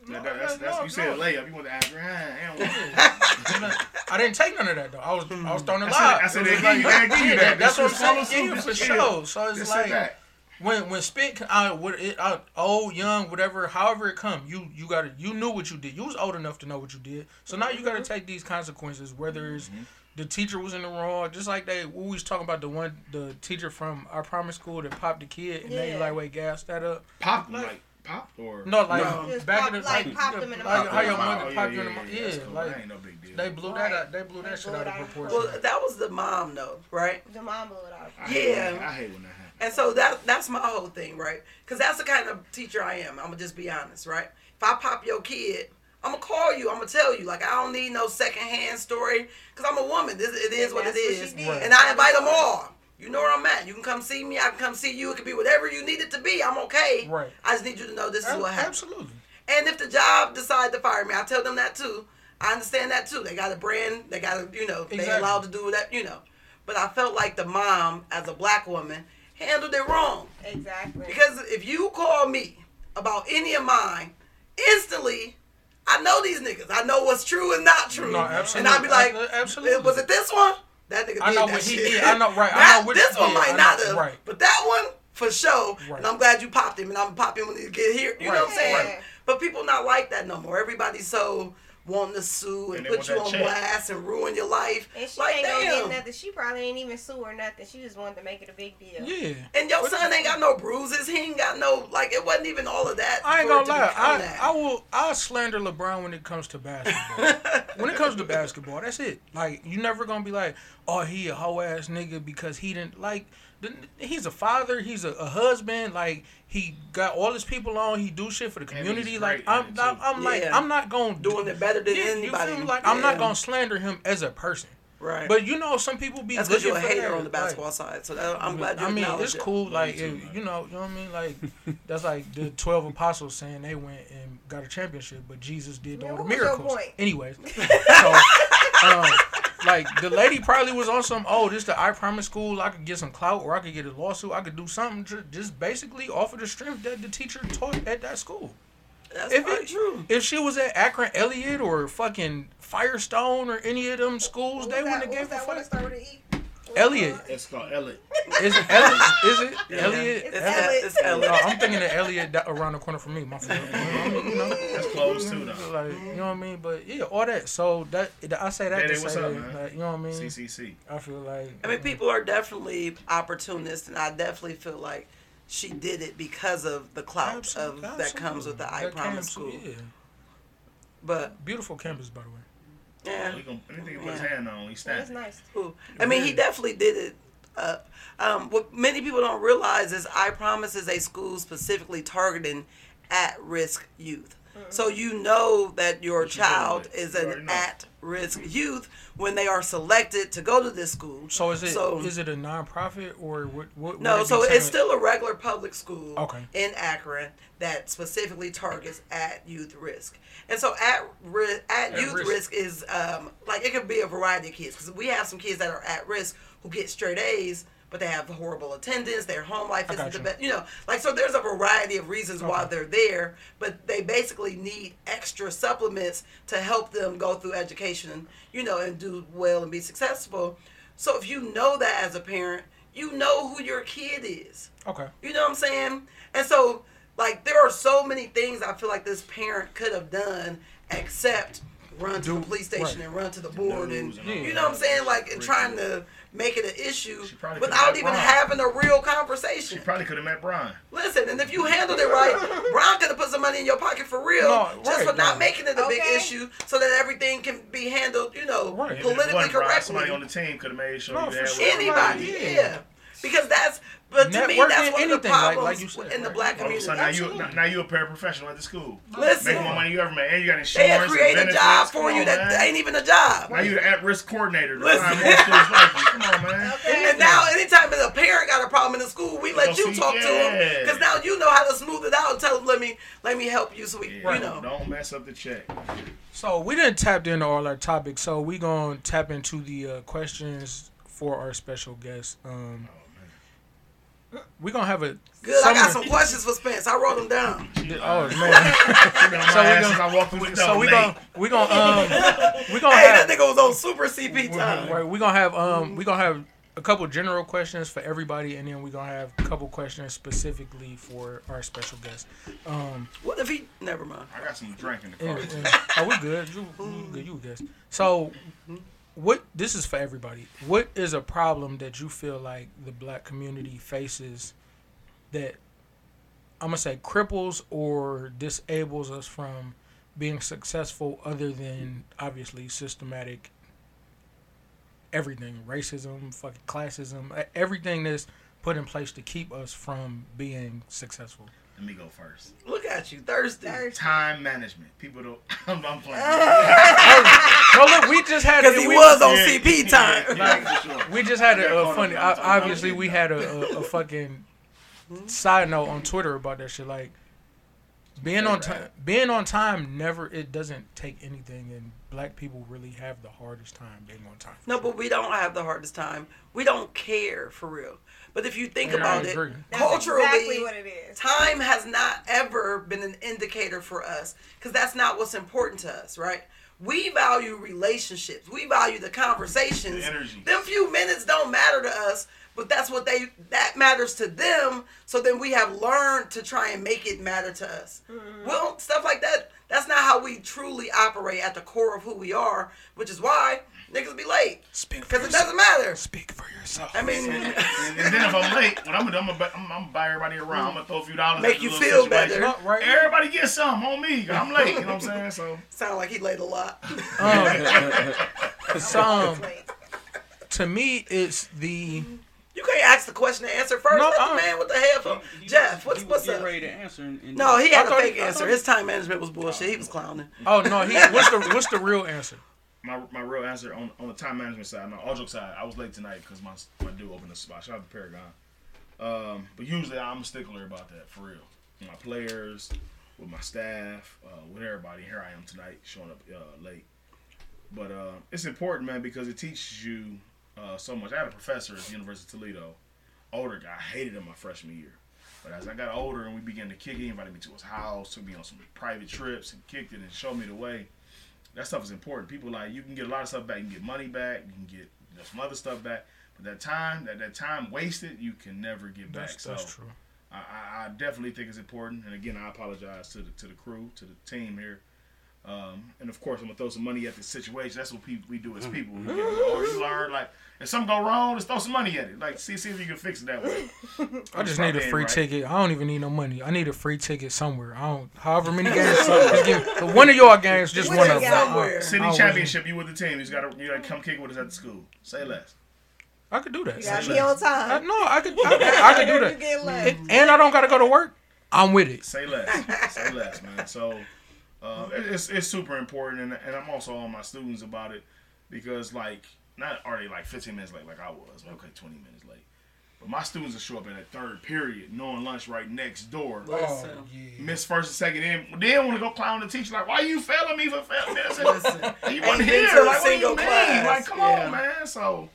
Speaker 5: That- that- that's, that's,
Speaker 2: No,
Speaker 5: you said
Speaker 2: no.
Speaker 5: layup. You want to ask, ah,
Speaker 2: I didn't take none of that though. I was I was throwing a lot.
Speaker 5: said- I said they give you- they give you that.
Speaker 2: That's
Speaker 5: This
Speaker 2: what I'm saying.
Speaker 5: follow
Speaker 2: Yeah,
Speaker 5: suit.
Speaker 2: for
Speaker 5: Just
Speaker 2: sure. So it's like
Speaker 5: that.
Speaker 2: When when spit c- out what it out old young whatever however it come you you got to you knew what you did you was old enough to know what you did so now you got to take these consequences whether it's
Speaker 5: Mm-hmm.
Speaker 2: the teacher was in the wrong just like they we was talking about the one the teacher from our primary school that popped the kid and they
Speaker 4: Yeah.
Speaker 2: like wait gassed that up
Speaker 5: Pop,
Speaker 2: Like-
Speaker 5: like, pop or
Speaker 2: no like
Speaker 6: No.
Speaker 4: Just
Speaker 2: back
Speaker 4: pop-
Speaker 2: in the
Speaker 4: like,
Speaker 2: like,
Speaker 4: popped them in the
Speaker 2: like
Speaker 4: mouth.
Speaker 2: how your
Speaker 5: Oh,
Speaker 2: mother
Speaker 5: yeah,
Speaker 2: popped you
Speaker 5: yeah,
Speaker 2: in the mouth
Speaker 5: yeah,
Speaker 2: yeah,
Speaker 5: that's cool.
Speaker 2: like
Speaker 5: that ain't no big deal.
Speaker 2: they blew
Speaker 4: Right.
Speaker 2: that out they blew
Speaker 4: They
Speaker 2: that shit
Speaker 4: blew
Speaker 2: out
Speaker 4: it
Speaker 2: of
Speaker 4: out of
Speaker 2: proportion
Speaker 6: Well, that was the mom though, right?
Speaker 4: The mom blew it out.
Speaker 5: I hate
Speaker 6: Yeah.
Speaker 5: when that- I hate when that happens.
Speaker 6: And so that that's my whole thing, right? Because that's the kind of teacher I am. I'm gonna just be honest, right? If I pop your kid, I'm gonna call you. I'm gonna tell you. Like I don't need no secondhand story because I'm a woman. This it is what it
Speaker 4: is, what she
Speaker 6: is,
Speaker 4: did.
Speaker 2: Right.
Speaker 6: and I invite them all. You know where I'm at. You can come see me. I can come see you. It could be whatever you need it to be. I'm okay.
Speaker 2: Right.
Speaker 6: I just need you to know this is what happened.
Speaker 2: absolutely
Speaker 6: And if the job decide to fire me, I tell them that too. I understand that too. They got a brand. They got to, you know,
Speaker 2: Exactly.
Speaker 6: they allowed to do that, you know. But I felt like the mom, as a black woman, handled it wrong.
Speaker 4: Exactly.
Speaker 6: Because if you call me about any of mine, instantly, I know these niggas. I know what's true and not true.
Speaker 2: No, absolutely. And.
Speaker 6: I'd be like,
Speaker 2: Abso- absolutely.
Speaker 6: was it this one? That nigga
Speaker 2: I know
Speaker 6: that
Speaker 2: what he did. I know- right. I know which-
Speaker 6: this one
Speaker 2: yeah,
Speaker 6: might not have.
Speaker 2: right.
Speaker 6: But that one, for sure.
Speaker 2: Right.
Speaker 6: And I'm glad you popped him, and I'm popping when he get here. You know what I'm
Speaker 2: Right,
Speaker 6: saying?
Speaker 4: right.
Speaker 6: But people not like that no more. Everybody's so wanting to sue and,
Speaker 5: And
Speaker 6: put you on
Speaker 5: check.
Speaker 6: blast and ruin your life.
Speaker 4: And she
Speaker 6: like,
Speaker 4: ain't gonna get nothing. She probably ain't even sue or nothing. She just wanted to make it a big deal.
Speaker 2: yeah
Speaker 6: And your
Speaker 2: What
Speaker 6: son
Speaker 2: the
Speaker 6: ain't got no bruises. He ain't got no like. It wasn't even all of that.
Speaker 2: I ain't gonna lie. I,
Speaker 6: that.
Speaker 2: I will. I slander LeBron when it comes to basketball. when it comes to basketball, that's it. Like you never gonna be like, oh, he a hoe ass nigga because he didn't like. He's a father. He's a, a husband. Like he got all his people on. He do shit for the community. Like I'm, I'm. I'm like, I'm not gonna
Speaker 6: doing
Speaker 2: do,
Speaker 6: it better than
Speaker 2: Yeah, you
Speaker 6: anybody.
Speaker 2: feel me? Like I'm not gonna slander him as a person.
Speaker 6: Right.
Speaker 2: But you know, some people be
Speaker 6: That's because you're a hater
Speaker 2: that,
Speaker 6: on the
Speaker 2: like-
Speaker 6: basketball side. So that, I'm glad you
Speaker 2: I mean,
Speaker 6: acknowledge
Speaker 2: it's
Speaker 6: it.
Speaker 2: cool. Like,
Speaker 5: too,
Speaker 2: if- you know, you know what I mean. Like, that's like the twelve apostles saying they went and got a championship, but Jesus did all the
Speaker 4: what was your
Speaker 2: miracles.
Speaker 4: point?
Speaker 2: Anyways, so, um, like the lady probably was on some. Oh, this the I promise school. I could get some clout, or I could get a lawsuit. I could do something ju- just basically off of the strength that the teacher taught at that school.
Speaker 6: That's
Speaker 2: If
Speaker 6: not
Speaker 2: it-
Speaker 6: true.
Speaker 2: If she was at Akron Elliott or fucking Firestone or any of them schools, they wouldn't have gave a
Speaker 4: that one that
Speaker 2: fuck.
Speaker 4: E? What
Speaker 2: Elliot.
Speaker 5: It's called Elliot.
Speaker 2: Is it Elliot? Is it
Speaker 6: Yeah.
Speaker 2: Elliot?
Speaker 4: It's
Speaker 6: It's
Speaker 4: Elliot.
Speaker 6: Elliot. It's Elliot.
Speaker 2: Oh, I'm thinking of Elliot that around the corner from me. My fault. I mean, you know,
Speaker 5: That's close too, though.
Speaker 2: like you know what I mean. But yeah, all that. So that I say that
Speaker 5: Daddy,
Speaker 2: to say
Speaker 5: up, man?
Speaker 2: that, you know what I mean.
Speaker 5: CCC.
Speaker 2: I feel like
Speaker 6: I mean, uh, people are definitely opportunists, and I definitely feel like she did it because of the clout
Speaker 2: Absolute-
Speaker 6: of that comes with the I
Speaker 2: That
Speaker 6: Promise School.
Speaker 2: Yeah,
Speaker 6: But
Speaker 2: beautiful campus by the way.
Speaker 6: Yeah,
Speaker 5: He gonna, anything he put his hand on, he
Speaker 4: That's
Speaker 5: snapped.
Speaker 4: nice.
Speaker 6: Cool. I mean, he definitely did it. Uh, um, what many people don't realize is I Promise is a school specifically targeting at risk youth. So you know that your child is an at risk youth when they are selected to go to this school.
Speaker 2: So is it
Speaker 6: So- is
Speaker 2: it a nonprofit or what? what
Speaker 6: No, so it's still a regular public school
Speaker 2: Okay.
Speaker 6: in Akron that specifically targets at youth risk. And so at ri- at,
Speaker 2: At
Speaker 6: youth
Speaker 2: risk.
Speaker 6: risk, is um, like it could be a variety of kids because we have some kids that are at risk who get straight A's. But they have horrible attendance. Their home life isn't the best. You know, like so. There's a variety of reasons why they're there, but they basically need extra supplements to help them go through education. You know, and do well and be successful. So if you know that as a parent, you know who your kid is.
Speaker 2: Okay.
Speaker 6: You know what I'm saying? And so, like, there are so many things I feel like this parent could have done except run to
Speaker 2: Do-
Speaker 6: the police station
Speaker 2: right.
Speaker 6: and run to the board and,
Speaker 5: news and all
Speaker 6: you know what I'm saying? Like, and trying to make it an issue
Speaker 5: She probably could've
Speaker 6: without even
Speaker 5: Brian.
Speaker 6: having a real conversation.
Speaker 5: She probably could have met Brian.
Speaker 6: Listen, and if you handled it right, Brian could have put some money in your pocket for real,
Speaker 2: No,
Speaker 6: just
Speaker 2: right,
Speaker 6: for not
Speaker 2: no.
Speaker 6: making it a big issue, so that everything can be handled, you know,
Speaker 2: Right.
Speaker 5: Even if it
Speaker 6: politically
Speaker 5: wasn't Brian,
Speaker 6: correctly.
Speaker 5: Somebody on the team could have made sure
Speaker 2: No,
Speaker 5: you
Speaker 2: for
Speaker 5: had
Speaker 2: sure.
Speaker 6: Anybody,
Speaker 2: Yeah.
Speaker 6: yeah. Because that's, but to me, that's one of the
Speaker 2: anything, like-
Speaker 6: problems
Speaker 2: like you said,
Speaker 6: in the black
Speaker 5: All of a
Speaker 6: community.
Speaker 5: sudden, now you
Speaker 2: Absolutely.
Speaker 5: now you a paraprofessional at the school.
Speaker 6: Listen,
Speaker 5: Make more money you ever made, and you got
Speaker 6: they
Speaker 5: insurance.
Speaker 6: had
Speaker 5: and
Speaker 6: a
Speaker 5: benefits.
Speaker 6: job
Speaker 5: Come
Speaker 6: for you
Speaker 5: on,
Speaker 6: that
Speaker 5: man.
Speaker 6: ain't even a job.
Speaker 5: Now you the at-risk coordinator
Speaker 6: Listen.
Speaker 5: find more schools like you. Come on, man.
Speaker 4: Okay.
Speaker 6: And now, anytime a parent got a problem in the school, we let
Speaker 5: Go
Speaker 6: you
Speaker 5: see-
Speaker 6: talk to them because now you know how to smooth it out and tell them, "Let me, let me help you." So we,
Speaker 5: Yeah,
Speaker 6: you know,
Speaker 5: Don't mess up the check.
Speaker 2: So we didn't tap into all our topics, so we gonna tap into the uh, questions for our special guest. Um, we gonna have a
Speaker 6: Good. I got some questions for Spence. I wrote them down.
Speaker 2: Oh man. So we
Speaker 5: ass
Speaker 2: gonna-
Speaker 5: since I walked through the
Speaker 2: so we
Speaker 5: Nate.
Speaker 2: gonna we gonna um we gonna
Speaker 6: Hey, that
Speaker 2: have
Speaker 6: nigga was on super CP time.
Speaker 2: right, we gonna have um we gonna have a couple general questions for everybody, and then we're gonna have a couple questions specifically for our special guest. Um,
Speaker 6: What if he? Never mind.
Speaker 5: I got some drink in the car.
Speaker 2: and- oh, we good. You, you good. You guess. So, what? This is for everybody. What is a problem that you feel like the black community faces that I'm gonna say cripples or disables us from being successful, other than obviously systematic everything, racism, fucking classism, everything that's put in place to keep us from being successful.
Speaker 5: Let me go first.
Speaker 6: Look at you, thirsty.
Speaker 4: Thirsty.
Speaker 5: Time management. People don't. I'm, I'm playing.
Speaker 2: No, look, we just had
Speaker 6: Because he
Speaker 2: we-
Speaker 6: was on
Speaker 5: Yeah.
Speaker 6: CP time.
Speaker 5: Like,
Speaker 2: We just had a, a funny.
Speaker 5: on,
Speaker 2: I,
Speaker 5: I'm talking about
Speaker 2: obviously, we had a, a, a fucking side note on Twitter about that shit. Like being on time, being on time never. It doesn't take anything, and black people really have the hardest time being on time.
Speaker 6: No, but we don't have the hardest time. We don't care for real. But if you think
Speaker 2: And
Speaker 6: about it.
Speaker 4: That's
Speaker 6: culturally,
Speaker 4: exactly what it is.
Speaker 6: time has not ever been an indicator for us because that's not what's important to us, right? We value relationships. We value the conversations.
Speaker 5: The energy.
Speaker 6: Them few minutes don't matter to us, but that's what they that matters to them. So then we have learned to try and make it matter to us. Mm-hmm. Well, stuff like that. That's not how we truly operate at the core of who we are, which is why niggas be late
Speaker 2: Speak for
Speaker 6: because it doesn't matter.
Speaker 2: Speak for yourself.
Speaker 6: I mean,
Speaker 5: and, and then if I'm late, what I'm gonna do, I'm gonna, buy- I'm, I'm gonna buy everybody around. I'm gonna throw a few dollars.
Speaker 6: Make you feel
Speaker 5: situation.
Speaker 6: better.
Speaker 2: No, right.
Speaker 5: Everybody get some on me. I'm late. You know what I'm saying? So
Speaker 6: sound like he laid a lot.
Speaker 2: Um, so, um, to me, it's the
Speaker 6: You can't ask the question and answer first.
Speaker 2: No,
Speaker 6: Let the man with the headphone. Jeff, what's
Speaker 3: he was
Speaker 6: what's
Speaker 3: getting
Speaker 6: up?
Speaker 3: ready to answer. And, and
Speaker 6: No, he had
Speaker 2: I
Speaker 6: a
Speaker 2: thought-
Speaker 6: fake
Speaker 2: I
Speaker 6: answer. His time management was bullshit. He was clowning.
Speaker 2: oh no, he what's the what's the real answer?
Speaker 5: My, my real answer on, on the time management side, my all jokes aside, I was late tonight because my my dude opened a spot. Shout out to Paragon. Um, but usually I'm a stickler about that for real. My players, with my staff, uh, with everybody. Here I am tonight, showing up uh, late. But uh, it's important, man, because it teaches you uh, so much. I had a professor at the University of Toledo, older guy. I hated him my freshman year. But as I got older and we began to kick it, he invited me to his house, took me on some private trips and kicked it and showed me the way that stuff is important. People like you can get a lot of stuff back. You can get money back. You can get you know, some other stuff back. But that time, that, that time wasted, you can never get back.
Speaker 2: That's
Speaker 5: So
Speaker 2: that's true.
Speaker 5: I, I, I definitely think it's important. And again, I apologize to the to the crew, to the team here. Um, and of course, I'm gonna throw some money at the situation. That's what people, we do as people. We get, or you learn like if something go wrong, let's throw some money at it. Like see see if you can fix it that way.
Speaker 2: I just need a free
Speaker 5: right.
Speaker 2: ticket. I don't even need no money. I need a free ticket somewhere. I don't. However many games. just one of y'all games, just one of them.
Speaker 6: got?
Speaker 5: City
Speaker 2: I- I
Speaker 5: championship, you with the team. You gotta you gotta come kick with us at the school. Say less.
Speaker 2: I could do that.
Speaker 4: You gotta be on
Speaker 2: I,
Speaker 4: time.
Speaker 2: no, I could. I, could- I could do
Speaker 4: You
Speaker 2: that.
Speaker 4: get late.
Speaker 2: And I don't gotta go to work. I'm with it.
Speaker 5: Say less. Say less, man. So uh, it- it's it's super important, and, and I'm also on my students about it because like not are they like 15 minutes late like I was, okay, 20 minutes late, but my students will show up in that third period, knowing lunch right next door.
Speaker 6: Listen,
Speaker 5: Miss first and second in, then want to go clown the teacher like, why are you failing me for failing me? I
Speaker 6: listen.
Speaker 5: you
Speaker 6: Ain't
Speaker 5: wasn't here.
Speaker 6: to a
Speaker 5: Like, what do
Speaker 6: single
Speaker 5: you mean?
Speaker 6: class.
Speaker 5: Like, come
Speaker 6: Yeah.
Speaker 5: on, man. So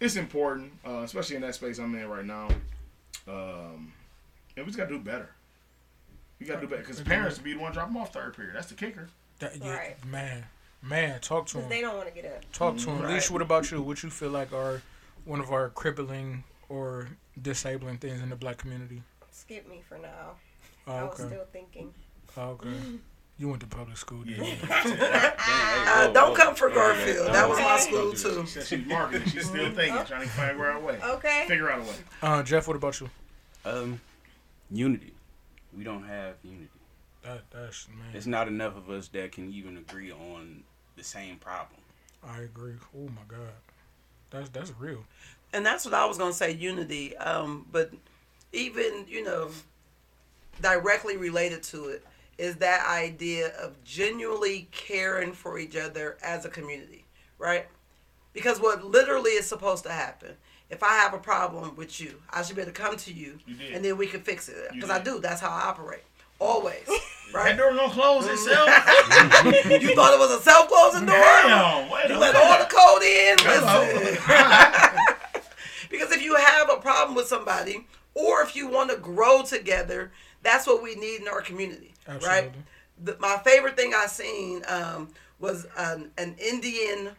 Speaker 5: it's important, uh, especially in that space I'm in right now. Um, and we just got to do better. We got to do better because parents be the one drop them off third period. That's the kicker.
Speaker 2: That, yeah,
Speaker 4: Right.
Speaker 2: Man, man, talk to them.
Speaker 4: they don't want to get up.
Speaker 2: Talk to them.
Speaker 6: Right.
Speaker 2: Leash, what about you? What you feel like are one of our crippling or disabling things in the black community?
Speaker 4: Skip me for now.
Speaker 2: Oh,
Speaker 4: I was still thinking.
Speaker 2: Oh, okay. You went to public school, didn't you?
Speaker 6: Uh, don't come for Garfield. That was my school too.
Speaker 5: She said she's marketing. She's still thinking, trying to figure out a way.
Speaker 4: Okay.
Speaker 5: Figure out a way.
Speaker 2: Uh, Jeff, what about you?
Speaker 3: Um, unity. We don't have unity.
Speaker 2: That, that's man.
Speaker 3: It's not enough of us that can even agree on the same problem.
Speaker 2: I agree. Oh my God, that's that's real.
Speaker 6: and that's what I was gonna say, unity. Um, but even you know, directly related to it is that idea of genuinely caring for each other as a community, right? Because what literally is supposed to happen. If I have a problem with you, I should be able to come to you,
Speaker 5: You did.
Speaker 6: and then we can fix it. Because I do. That's how I operate. Always, Right?
Speaker 5: That
Speaker 6: right?
Speaker 5: door gonna close itself.
Speaker 6: you thought it was a self-closing door?
Speaker 5: Damn. Wait a
Speaker 6: You let all the code in. Listen. because if you have a problem with somebody, or if you want to grow together, that's what we need in our community, right? The, my favorite thing I seen um, was an, an Indian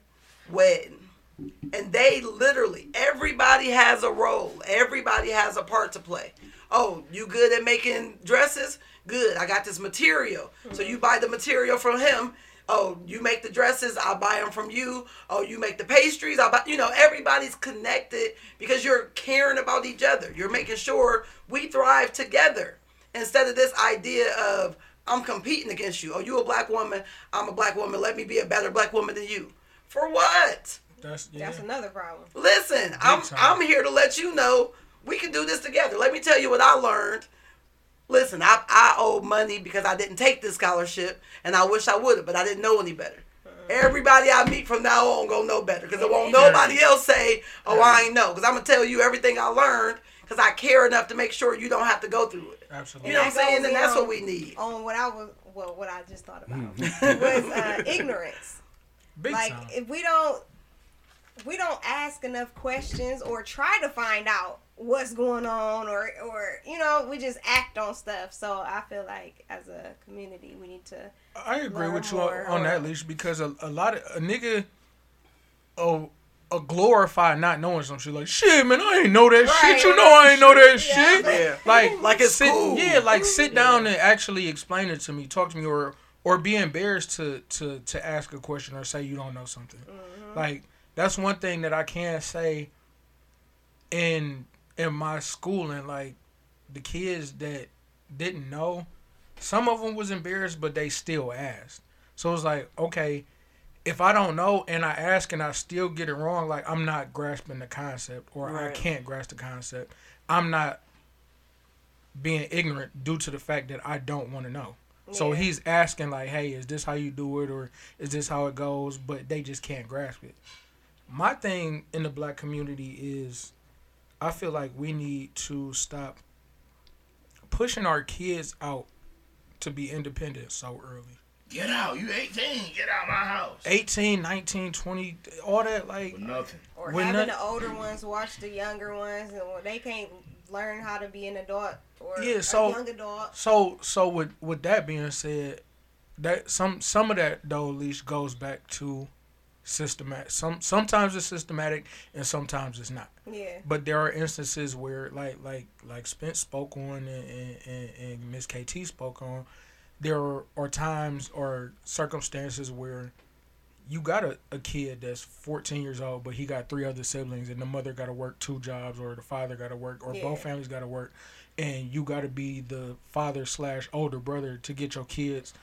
Speaker 6: wedding. And they literally, everybody has a role. Everybody has a part to play. Oh, you good at making dresses? Good. I got this material. So you buy the material from him. Oh, you make the dresses, I'll buy them from you. Oh, you make the pastries, I'll buy. You know, everybody's connected because you're caring about each other. You're making sure we thrive together instead of this idea of I'm competing against you. Oh, you a black woman, I'm a black woman. Let me be a better black woman than you. For what?
Speaker 2: That's yeah.
Speaker 4: That's another problem.
Speaker 6: Listen, I'm
Speaker 2: time.
Speaker 6: I'm here to let you know we can do this together. Let me tell you what I learned. Listen, I I owe money because I didn't take this scholarship, and I wish I would have, but I didn't know any better. Everybody I meet from now on gonna know better because it won't nobody else say, "Oh, I ain't know." Because I'm gonna tell you everything I learned because I care enough to make sure you don't have to go through it.
Speaker 2: Absolutely.
Speaker 6: You know what I'm saying? And that's
Speaker 4: in
Speaker 6: what we need.
Speaker 4: On what I was, well, what I just thought about was uh, ignorance.
Speaker 2: Big
Speaker 4: like
Speaker 2: time.
Speaker 4: if we don't, we don't ask enough questions or try to find out what's going on, or or you know, we just act on stuff. So I feel like as a community, we need to.
Speaker 2: I agree with you on, on that, leash, because a, a lot of a nigga, oh, a glorify not knowing some shit. Like shit, man, I ain't know that
Speaker 4: Right,
Speaker 2: shit. You know, I ain't know that
Speaker 4: yeah.
Speaker 2: shit.
Speaker 6: Yeah.
Speaker 2: Like,
Speaker 6: Like it's
Speaker 2: sit,
Speaker 6: cool.
Speaker 2: Yeah, like sit down and actually explain it to me, talk to me, or or be embarrassed to to to ask a question or say you don't know something. Mm-hmm. Like that's one thing that I can say. In in my schooling, like the kids that didn't know, some of them was embarrassed, but they still asked. So it's like, okay, if I don't know and I ask and I still get it wrong, like I'm not grasping the concept or I can't grasp the concept. I'm not being ignorant due to the fact that I don't want to know. So
Speaker 4: Yeah.
Speaker 2: he's asking like, "Hey, is this how you do it, or is this how it goes?" But they just can't grasp it. My thing in the black community is, I feel like we need to stop pushing our kids out to be independent so early.
Speaker 5: Get out. You 18. Get out my house.
Speaker 2: 18, 19, 20, all that like
Speaker 5: For nothing.
Speaker 4: Or
Speaker 2: When
Speaker 4: having
Speaker 2: that-
Speaker 4: the older ones watch the younger ones, and they can't learn how to be an adult or
Speaker 2: Yeah, so-
Speaker 4: a young adult.
Speaker 2: So so with with that being said, that some some of that though at least goes back to systematic. Some sometimes it's systematic and sometimes it's not.
Speaker 4: Yeah,
Speaker 2: But there are instances where like like like Spence spoke on and and, and, Miss KT spoke on. There are, are times or circumstances where you got a, a kid that's 14 years old, but he got three other siblings, and the mother got to work two jobs, or the father got to work, or
Speaker 4: Yeah.
Speaker 2: both families got to work, and you got to be the father slash older brother to get your kids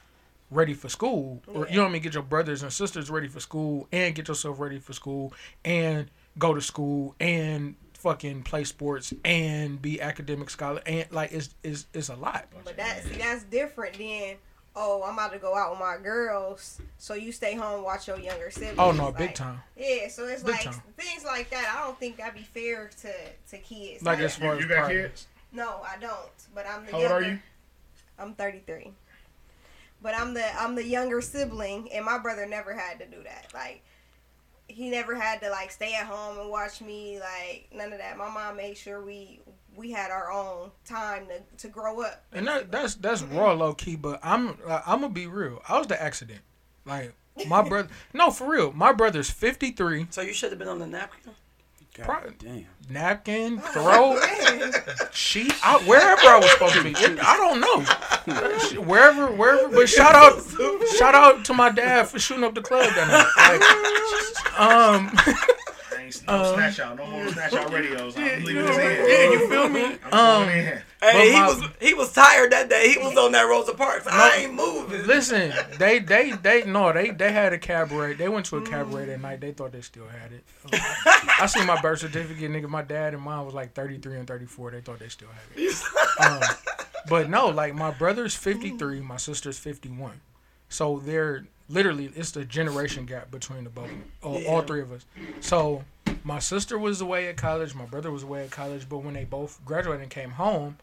Speaker 2: ready for school, or you know what I mean, get your brothers and sisters ready for school, and get yourself ready for school, and go to school, and fucking play sports, and be academic scholar, and like it's it's it's a lot.
Speaker 4: but that see that's different than oh I'm about to go out with my girls, so you stay home watch your younger siblings.
Speaker 2: Oh no, big time.
Speaker 4: Yeah, so it's
Speaker 2: Big
Speaker 4: like
Speaker 2: time.
Speaker 4: things like that. I don't think that'd be fair to to kids.
Speaker 2: Like
Speaker 4: I-
Speaker 2: as far
Speaker 5: You,
Speaker 2: as
Speaker 5: you got
Speaker 2: partners.
Speaker 5: kids?
Speaker 4: no, I don't. But I'm the
Speaker 5: How old are you?
Speaker 4: I'm 33. But I'm the I'm the younger sibling, and my brother never had to do that. Like he never had to like stay at home and watch me. Like none of that. My mom made sure we we had our own time to, to grow up.
Speaker 2: And that, that's that's raw low key, but I'm uh, I'm gonna be real. I was the accident. Like my brother, no, for real. My brother's 53.
Speaker 6: So you should have been on the napkin.
Speaker 3: God
Speaker 2: Pro-
Speaker 3: damn.
Speaker 2: Napkin, throw, sheet, out wherever I was supposed to be. It- I don't know. Wherever, wherever. But shout out, shout out to my dad for shooting up the club that night. Like, um,
Speaker 5: Ain't no snatch out. No more snatch out radios. I'm leaving this in.
Speaker 2: yeah, you feel me?
Speaker 5: I'm
Speaker 2: Um,
Speaker 5: going in.
Speaker 6: Hey, he
Speaker 2: my-
Speaker 6: was he was tired that day. He was on that Rosa Parks. I ain't moving.
Speaker 2: Listen, they they they no they they had a cabaret. They went to a cabaret that night. They thought they still had it. I seen my birth certificate, nigga. My dad and mom was like thirty three and thirty four. They thought they still had it. Um, but no, like my brother's fifty three, my sister's fifty one. So they're literally it's the generation gap between the both, all, all three of us. So my sister was away at college, my brother was away at college, but when they both graduated and came home,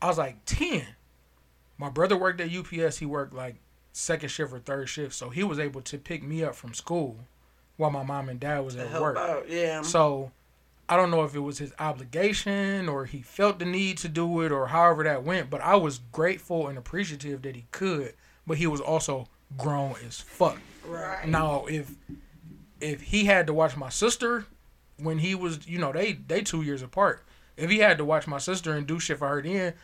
Speaker 2: I was like ten. My brother worked at UPS. He worked like second shift or third shift, so he was able to pick me up from school while my mom and dad was at
Speaker 6: help
Speaker 2: work.
Speaker 6: out, yeah.
Speaker 2: So I don't know if it was his obligation or he felt the need to do it or however that went, but I was grateful and appreciative that he could. But he was also grown as fuck.
Speaker 4: Right.
Speaker 2: Now, if if he had to watch my sister when he was, you know, they they two years apart. If he had to watch my sister and do shit for her then,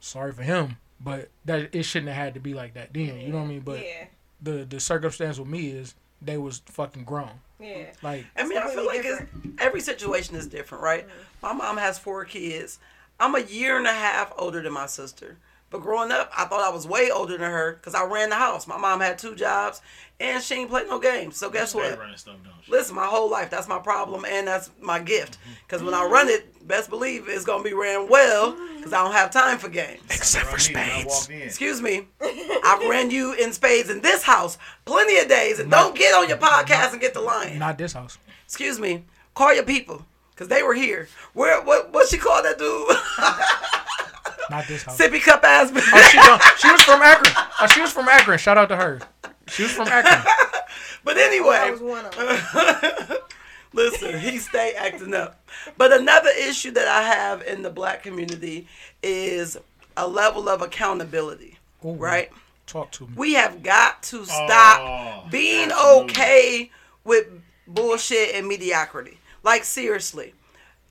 Speaker 2: sorry for him. But that it shouldn't have had to be like that then. You know what I mean? But
Speaker 4: yeah.
Speaker 2: the the circumstance with me is they was fucking grown.
Speaker 4: Yeah.
Speaker 2: Like
Speaker 6: I mean, I feel like it's, every situation is different, right? Mm-hmm. My mom has four kids. I'm a year and a half older than my sister. But growing up, I thought I was way older than her because I ran the house. My mom had two jobs and she ain't played no games. So guess what?
Speaker 5: running stuff, don't you?
Speaker 6: Listen, my whole life, that's my problem and that's my gift. Mm-hmm. Because when I run it, best believe it's going to be ran well because I don't have time for games.
Speaker 2: except for
Speaker 5: Run me when I
Speaker 2: spades.
Speaker 6: Excuse me. I've ran you in spades in this house plenty of days. And don't get on your podcast and get the lying.
Speaker 2: Not this house.
Speaker 6: Excuse me. Call your people. Because they were here. Where what what she called that dude?
Speaker 2: Not this house.
Speaker 6: Sippy cup ass bitch.
Speaker 2: Oh, she, don't- she was from Akron. Oh, she was from Akron. Shout out to her. She was from Akron.
Speaker 6: But
Speaker 4: That
Speaker 6: anyway,
Speaker 4: was one of them.
Speaker 6: listen, he stay acting up. But another issue that I have in the black community is a level of accountability.
Speaker 2: Ooh.
Speaker 6: Right?
Speaker 2: Talk to me.
Speaker 6: We have got to stop
Speaker 5: Oh,
Speaker 6: being
Speaker 5: absolutely.
Speaker 6: okay with bullshit and mediocrity. Like seriously,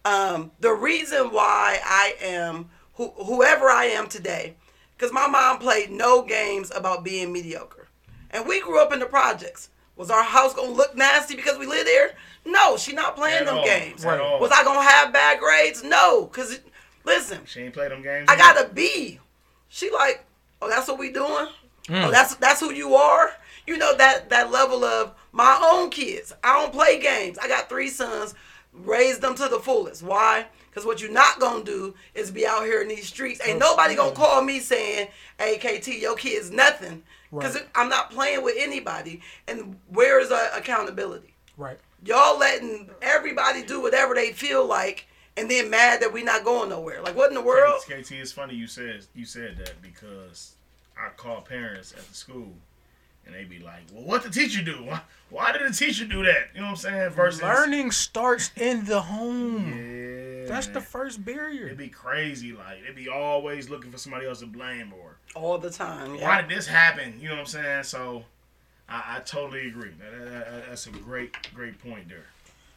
Speaker 6: um, the reason why I am who, whoever I am today, because my mom played no games about being mediocre, and we grew up in the projects. Was our house gonna look nasty because we lived there? No, she not playing
Speaker 5: At
Speaker 6: them
Speaker 5: all.
Speaker 6: games.
Speaker 5: At all.
Speaker 6: Was I gonna have bad grades? No, cause listen,
Speaker 5: She ain't played them games.
Speaker 6: I got a B. She like, oh, that's what we doing. Oh, hmm. that's that's who you are. You know that that level of my own kids. I don't play games. I got three sons. Raised them to the fullest. Why? Because what you're not gonna do is be out here in these streets. Ain't nobody gonna call me saying, "Hey, KT, your kid's nothing." Because
Speaker 2: Right.
Speaker 6: I'm not playing with anybody. And where is uh, accountability?
Speaker 2: Right.
Speaker 6: Y'all letting everybody do whatever they feel like, and then mad that we not going nowhere. Like what in the world?
Speaker 5: KT, it's funny you said you said that because I call parents at the school and they be like, "Well, what the teacher do? Why, why did the teacher do that?" You know what I'm saying? Versus
Speaker 2: Learning starts in the home.
Speaker 5: Yeah,
Speaker 2: That's the first barrier.
Speaker 5: It'd be crazy. Like it'd be always looking for somebody else to blame or
Speaker 6: All the time. Yeah.
Speaker 5: why did this happen? You know what I'm saying? So I, I totally agree. That, that- that- that's a great great point there.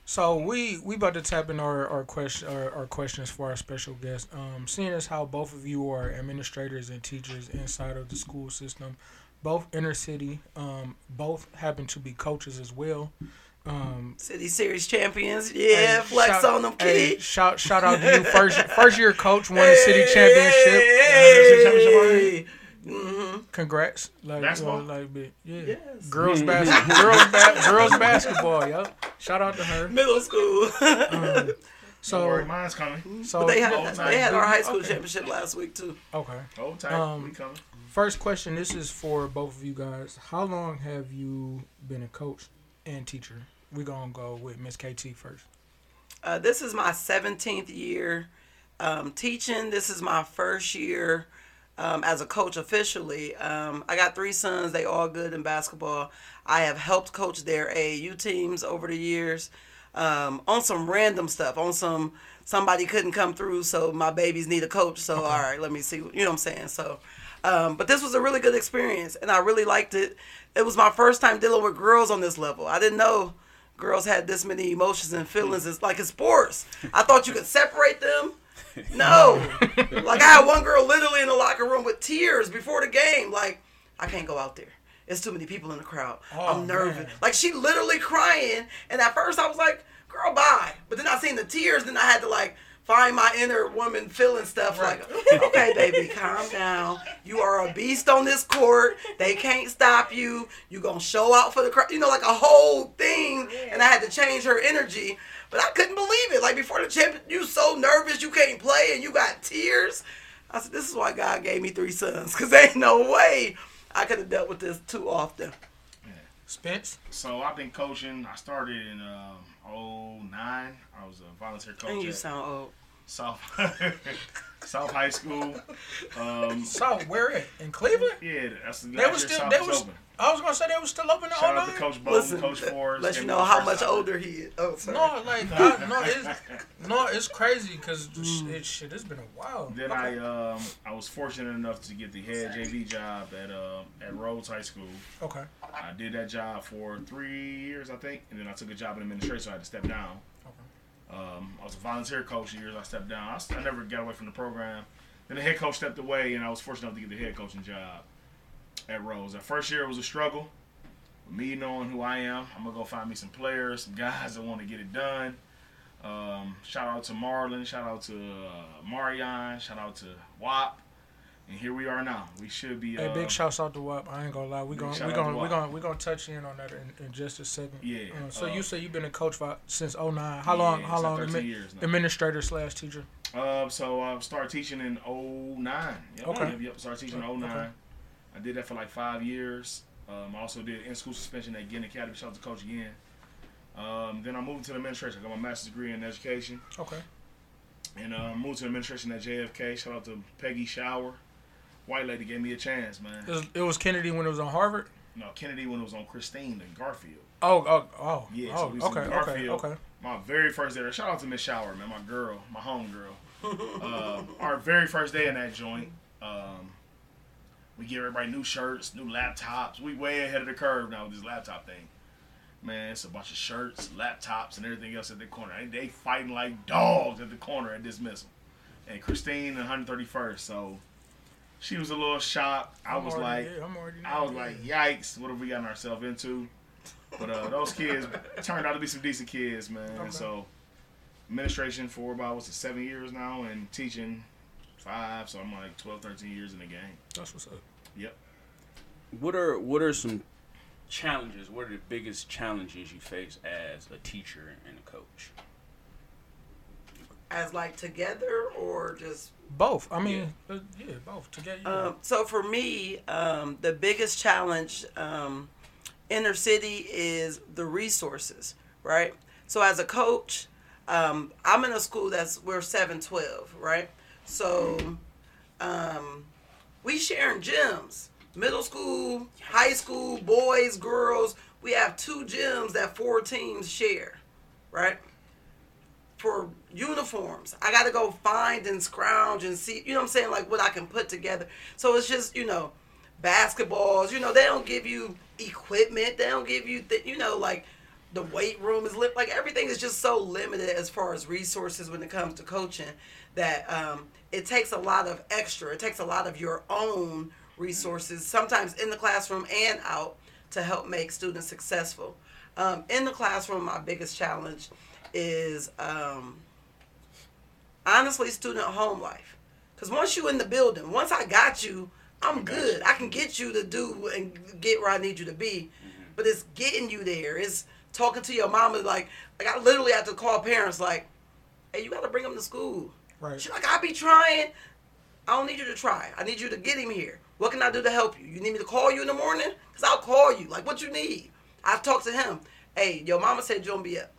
Speaker 2: So we we about to tap in our our question our, our questions for our special guest. Um, seeing as how both of you are administrators and teachers inside of the school system, both inner city, um, both happen to be coaches as well. Um,
Speaker 6: City Series champions. Yeah,
Speaker 2: hey,
Speaker 6: flex
Speaker 2: shout-
Speaker 6: on them
Speaker 2: hey, shout shout out to you first first year coach won the city championship.
Speaker 5: City championship already?
Speaker 6: hmm
Speaker 2: Congrats, like
Speaker 5: Basketball?
Speaker 2: uh, like yeah.
Speaker 6: Yes.
Speaker 2: Girls basketball, girls ba- girls basketball, Yep. Shout out to her.
Speaker 6: Middle school.
Speaker 2: Um,
Speaker 5: Don't worry,
Speaker 2: so
Speaker 5: mine's coming.
Speaker 2: so
Speaker 6: they had they had our high school
Speaker 2: Okay.
Speaker 6: championship last week too.
Speaker 2: okay.
Speaker 5: Hold time.
Speaker 2: Um,
Speaker 5: we coming.
Speaker 2: First question. This is for both of you guys. How long have you been a coach and teacher? We're gonna go with Miss KT first.
Speaker 6: Uh, this is my 17th year um, teaching. This is my first year um, as a coach officially. Um, I got three sons. They all good in basketball. I have helped coach their AAU teams over the years um, on some random stuff. On some somebody couldn't come through, so my babies need a coach. So all right, let me see. You know what I'm saying? So. Um, but this was a really good experience, and I really liked it. It was my first time dealing with girls on this level. I didn't know girls had this many emotions and feelings. It's like in sports. I thought you could separate them. No. like I had one girl literally in the locker room with tears before the game. Like, I can't go out there. It's too many people in the crowd.
Speaker 2: Oh,
Speaker 6: I'm nervous.
Speaker 2: man.
Speaker 6: Like she literally crying. And at first I was like, girl, bye. But then I seen the tears, then I had to like find my inner woman feeling stuff like, okay, baby, calm down. You are a beast on this court. They can't stop you. You gonna show out for the crowd. You know, like a whole thing. And I had to change her energy. But I couldn't believe it. Like before the champion, you so nervous you can't play and you got tears. I said, this is why God gave me three sons. Cause ain't no way I could have dealt with this too often.
Speaker 2: Spence.
Speaker 5: So I've been coaching. I started in um, 09. I was a volunteer coach.
Speaker 6: And you
Speaker 5: at-
Speaker 6: sound old.
Speaker 5: South South High School. Um,
Speaker 2: So where in Cleveland?
Speaker 5: yeah, that's the
Speaker 2: They
Speaker 5: last
Speaker 2: was
Speaker 5: year
Speaker 2: still.
Speaker 5: South
Speaker 2: They
Speaker 5: was
Speaker 2: was.
Speaker 5: open.
Speaker 2: I was gonna say they was still open in
Speaker 5: Shout out to
Speaker 2: 09?
Speaker 5: Coach Bowden,
Speaker 6: Listen,
Speaker 5: Coach Forrest.
Speaker 6: let you know how much
Speaker 5: time.
Speaker 6: older he is. Oh, sorry.
Speaker 2: No, like I, no, it's no, it's crazy because it, shit, it's been a while.
Speaker 5: Then
Speaker 2: Okay.
Speaker 5: I um I was fortunate enough to get the head JV job at uh, at Rhodes High School.
Speaker 2: okay,
Speaker 5: I did that job for three years, I think, and then I took a job in administration, so I had to step down. Okay. Um, I was a volunteer coach years. I stepped down. I, s- I never got away from the program. Then the head coach stepped away, and I was fortunate enough to get the head coaching job at Rhodes. That first year was a struggle. Me knowing who I am, I'm gonna go find me some players, some guys that want to get it done. Um, shout out to Marlon. Shout out to uh, Marion. Shout out to WAP. And here we are now. We should be.
Speaker 2: Hey,
Speaker 5: uh,
Speaker 2: big shouts out to WAP. I ain't gonna lie. We gonna we gonna we gonna we gonna touch in on that in, in just a second.
Speaker 5: Yeah,
Speaker 2: Uh, so
Speaker 5: uh,
Speaker 2: you say you've been a coach for, since 09. How long? How long? admi-
Speaker 5: years now.
Speaker 2: administrator slash teacher.
Speaker 5: Uh, so I started teaching in 09. Yep,
Speaker 2: Okay.
Speaker 5: Yep, yep. Started teaching in 09.
Speaker 2: Okay.
Speaker 5: I did that for like five years. Um, I also did in-school suspension at Ginn Academy. Shout out to Coach Ginn. Um, then I moved to the administration. I got my master's degree in education.
Speaker 2: Okay.
Speaker 5: And uh, moved to administration at JFK. Shout out to Peggy Shower. White lady gave me a chance, man.
Speaker 2: It was, it was Kennedy when it was on Harvard.
Speaker 5: No, Kennedy when it was on Christine and Garfield.
Speaker 2: Oh, oh, oh.
Speaker 5: Yeah, so
Speaker 2: oh,
Speaker 5: was in
Speaker 2: okay, okay, okay.
Speaker 5: My very first day there. Shout out to Miss Shower, man, my girl, my home girl. uh, our very first day in that joint, um, we give everybody new shirts, new laptops. We way ahead of the curve now with this laptop thing. Man, it's a bunch of shirts, laptops, and everything else at the corner. They, they fighting like dogs at the corner at dismissal. And Christine, and 131st. So she was a little shocked. I
Speaker 2: I'm
Speaker 5: was like, I was like, yikes, what have we gotten ourselves into? But uh, those kids turned out to be some decent kids, man.
Speaker 2: Okay.
Speaker 5: So administration for about what's it, seven years now, and teaching five. So I'm like 12, 13 years in the game.
Speaker 2: That's what's up.
Speaker 5: Yep.
Speaker 3: What are what are some challenges? What are the biggest challenges you face as a teacher and a coach?
Speaker 6: As like together or just
Speaker 2: Both. I mean, yeah, yeah both together. Yeah.
Speaker 6: Um, so for me, um, the biggest challenge um, inner city is the resources, right? So as a coach, um, I'm in a school that's we're seven twelve, right? So um, we sharing gyms, middle school, high school, boys, girls. We have two gyms that four teams share, right? for uniforms. I got to go find and scrounge and see, you know what I'm saying, like what I can put together. So it's just, you know, basketballs, you know, they don't give you equipment. They don't give you, th- you know, like the weight room is lit. Like everything is just so limited as far as resources when it comes to coaching that um, it takes a lot of extra. It takes a lot of your own resources, sometimes in the classroom and out, to help make students successful. Um, in the classroom, my biggest challenge is um, honestly student home life. Because once you in the building, once I got you, I'm good. I can get you to do and get where I need you to be. But it's getting you there. It's talking to your mama like, like I literally have to call parents like, hey, you got to bring him to school.
Speaker 2: right.
Speaker 6: She's like, I be trying. I don't need you to try. I need you to get him here. What can I do to help you? You need me to call you in the morning? Because I'll call you. Like, what you need? I've talked to him. Hey, your mama said you don't be up.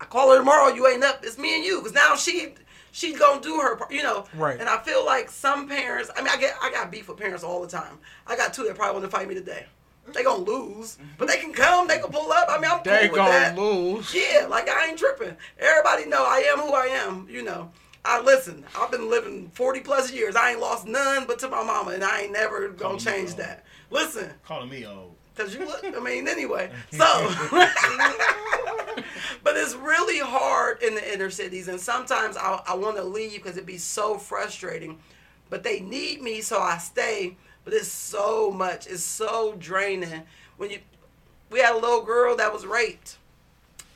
Speaker 6: I call her tomorrow. You ain't up. It's me and you. Because now she she's gonna do her part. You know.
Speaker 2: Right.
Speaker 6: And I feel like some parents. I mean, I get I got beef with parents all the time. I got two that probably want to fight me today. They gonna lose, but they can come. They can pull up. I mean, I'm
Speaker 2: They
Speaker 6: cool with that.
Speaker 2: They gonna lose.
Speaker 6: Yeah, like I ain't tripping. Everybody know I am who I am. You know. I listen. I've been living forty plus years. I ain't lost none but to my mama, and I ain't never gonna change that. Listen,
Speaker 5: Calling me old.
Speaker 6: Cause you look, I mean, anyway. So, but it's really hard in the inner cities, and sometimes I, I want to leave because it'd be so frustrating. But they need me, so I stay. But it's so much. It's so draining. When you, we had a little girl that was raped,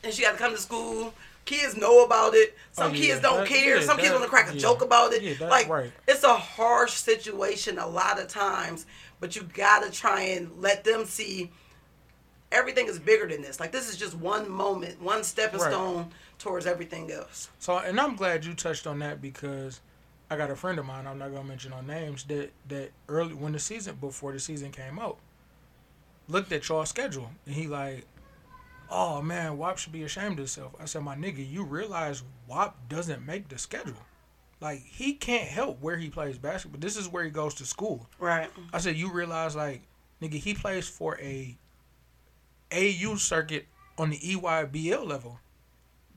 Speaker 6: and she had to come to school. Kids know about it. Some
Speaker 2: Oh, yeah.
Speaker 6: kids don't
Speaker 2: That-
Speaker 6: care.
Speaker 2: yeah,
Speaker 6: Some kids want to crack a
Speaker 2: yeah.
Speaker 6: joke about it. Like
Speaker 2: right.
Speaker 6: it's a harsh situation a lot of times, but you gotta try and let them see everything is bigger than this. Like this is just one moment, one stepping
Speaker 2: Right.
Speaker 6: stone towards everything else.
Speaker 2: So, and I'm glad you touched on that because I got a friend of mine. I'm not gonna mention no names. That that early when the season before the season came out, looked at y'all schedule and he like, oh man, WAP should be ashamed of himself. I said, my nigga, you realize WAP doesn't make the schedule. Like he can't help where he plays basketball. This is where he goes to school.
Speaker 6: Right.
Speaker 2: I said, you realize like, nigga, he plays for a AU circuit on the EYBL level.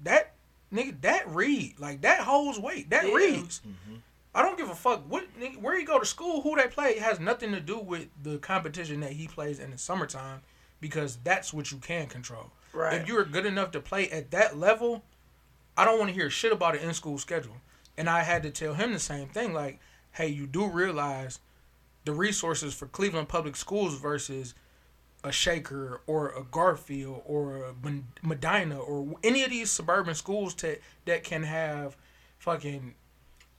Speaker 2: That nigga, that read like that holds weight. That
Speaker 6: Yeah.
Speaker 2: reads. Mm-hmm. I don't give a fuck what nigga, where he go to school, who they play has nothing to do with the competition that he plays in the summertime, because that's what you can control.
Speaker 6: Right.
Speaker 2: If you're good enough to play at that level, I don't want to hear shit about an in school schedule. And I had to tell him the same thing, like, hey, you do realize the resources for Cleveland Public Schools versus a Shaker or a Garfield or a Medina or any of these suburban schools to, that can have fucking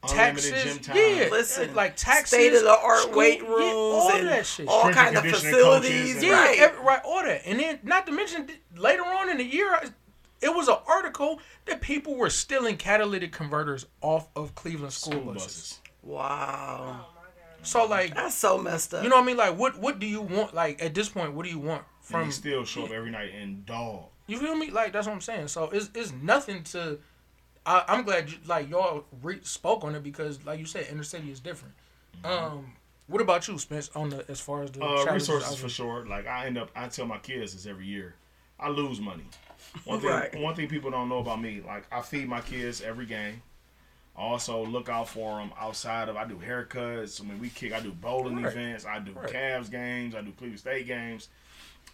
Speaker 5: Unlimited
Speaker 2: taxes.
Speaker 5: gym time.
Speaker 2: Yeah,
Speaker 6: Listen,
Speaker 2: like taxes,
Speaker 6: State of the art
Speaker 2: school-
Speaker 6: weight
Speaker 2: yeah,
Speaker 6: rooms
Speaker 2: all
Speaker 6: and
Speaker 2: that shit.
Speaker 6: all kind of facilities.
Speaker 5: coaches
Speaker 2: Yeah,
Speaker 6: right.
Speaker 2: every, right, all that, and then not to mention later on in the year, it was an article that people were stealing catalytic converters off of Cleveland school,
Speaker 5: School
Speaker 2: buses.
Speaker 5: buses.
Speaker 6: wow.
Speaker 2: So like,
Speaker 6: That's so messed up.
Speaker 2: you know what I mean? Like, what what do you want? Like at this point, what do you want
Speaker 5: And
Speaker 2: from?
Speaker 5: they still show up every night and dog.
Speaker 2: You feel me? Like that's what I'm saying. So it's it's nothing to. I, I'm glad you, like y'all re- spoke on it because like you said, inner city is different. Um, what about you, Spence? On the as far as the
Speaker 5: Uh, resources for sure. Like I end up, I tell my kids this every year. I lose money. One thing,
Speaker 6: Right.
Speaker 5: one thing people don't know about me, like I feed my kids every game. Also look out for them outside of. I do haircuts. I mean, we kick. I do bowling
Speaker 2: Right.
Speaker 5: events. I do
Speaker 2: Right.
Speaker 5: Cavs games. I do Cleveland State games.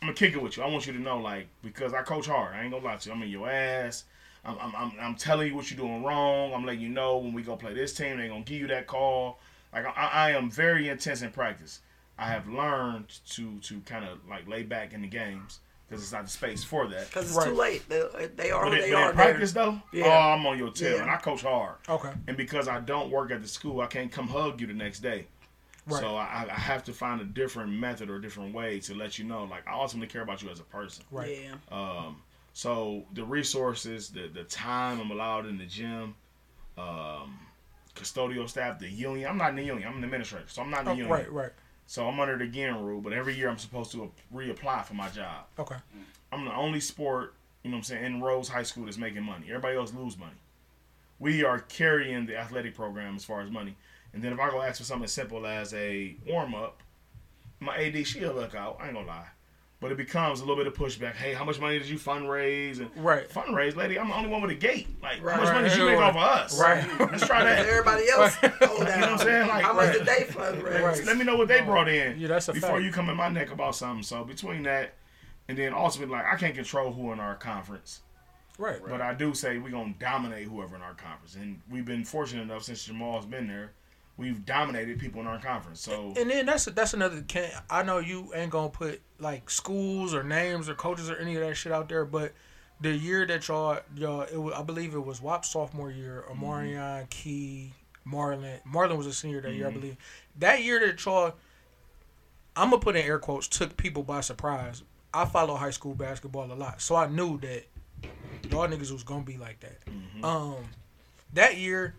Speaker 5: I'm gonna kick it with you. I want you to know, like, because I coach hard. I ain't gonna lie to you. I'm in your ass. I'm, I'm, I'm, I'm telling you what you're doing wrong. I'm letting you know when we go play this team, they're gonna give you that call. Like I, I am very intense in practice. I have learned to to kind of like lay back in the games because it's not the space for that.
Speaker 6: Because it's
Speaker 2: Right.
Speaker 6: too late. They, they are
Speaker 5: But,
Speaker 6: who
Speaker 5: it,
Speaker 6: they
Speaker 5: but
Speaker 6: are.
Speaker 5: in practice though,
Speaker 6: Yeah.
Speaker 5: oh, I'm on your tail,
Speaker 6: Yeah.
Speaker 5: and I coach hard.
Speaker 2: Okay.
Speaker 5: And because I don't work at the school, I can't come hug you the next day.
Speaker 2: Right.
Speaker 5: So I, I have to find a different method or a different way to let you know. Like I ultimately care about you as a person.
Speaker 2: Right.
Speaker 6: Yeah.
Speaker 5: Um, so the resources, the the time I'm allowed in the gym, um, custodial staff, the union. I'm not in the union. I'm an administrator, so I'm not in the
Speaker 2: Oh,
Speaker 5: union.
Speaker 2: right. Right.
Speaker 5: So I'm under the GIN rule, but every year I'm supposed to reapply for my job.
Speaker 2: Okay.
Speaker 5: I'm the only sport, you know what I'm saying, in Rhodes High School that's making money. Everybody else lose money. We are carrying the athletic program as far as money. And then if I go ask for something as simple as a warm up, my AD she'll look out. I ain't gonna lie. But it becomes a little bit of pushback. Hey, how much money did you fundraise? And
Speaker 2: Right.
Speaker 5: fundraise, lady, I'm the only one with a gate. Like,
Speaker 6: Right.
Speaker 5: how much money did you
Speaker 2: Right.
Speaker 5: make off of us?
Speaker 2: Right.
Speaker 5: Let's try that.
Speaker 6: Everybody else, hold down.
Speaker 5: You know what I'm saying? Like,
Speaker 6: How much
Speaker 5: right.
Speaker 6: did they fundraise?
Speaker 2: Right.
Speaker 5: Let me know what they brought in
Speaker 2: Yeah, that's a
Speaker 5: before
Speaker 2: fact.
Speaker 5: you come in my neck about something. So between that and then ultimately, like I can't control who in our conference,
Speaker 2: Right.
Speaker 5: but I do say we're gonna dominate whoever in our conference, and we've been fortunate enough since Jamal's been there, we've dominated people in our conference. So
Speaker 2: And then that's a, that's another. Can I know you ain't gonna put like schools or names or coaches or any of that shit out there, but the year that y'all y'all it was, I believe it was WAP sophomore year. Omarion, mm-hmm. Key, Marlon. Marlon was a senior that year, I mm-hmm. believe. That year that y'all, I'm gonna put in air quotes, took people by surprise. I follow high school basketball a lot, so I knew that y'all niggas was gonna be like that. Mm-hmm. Um, that year,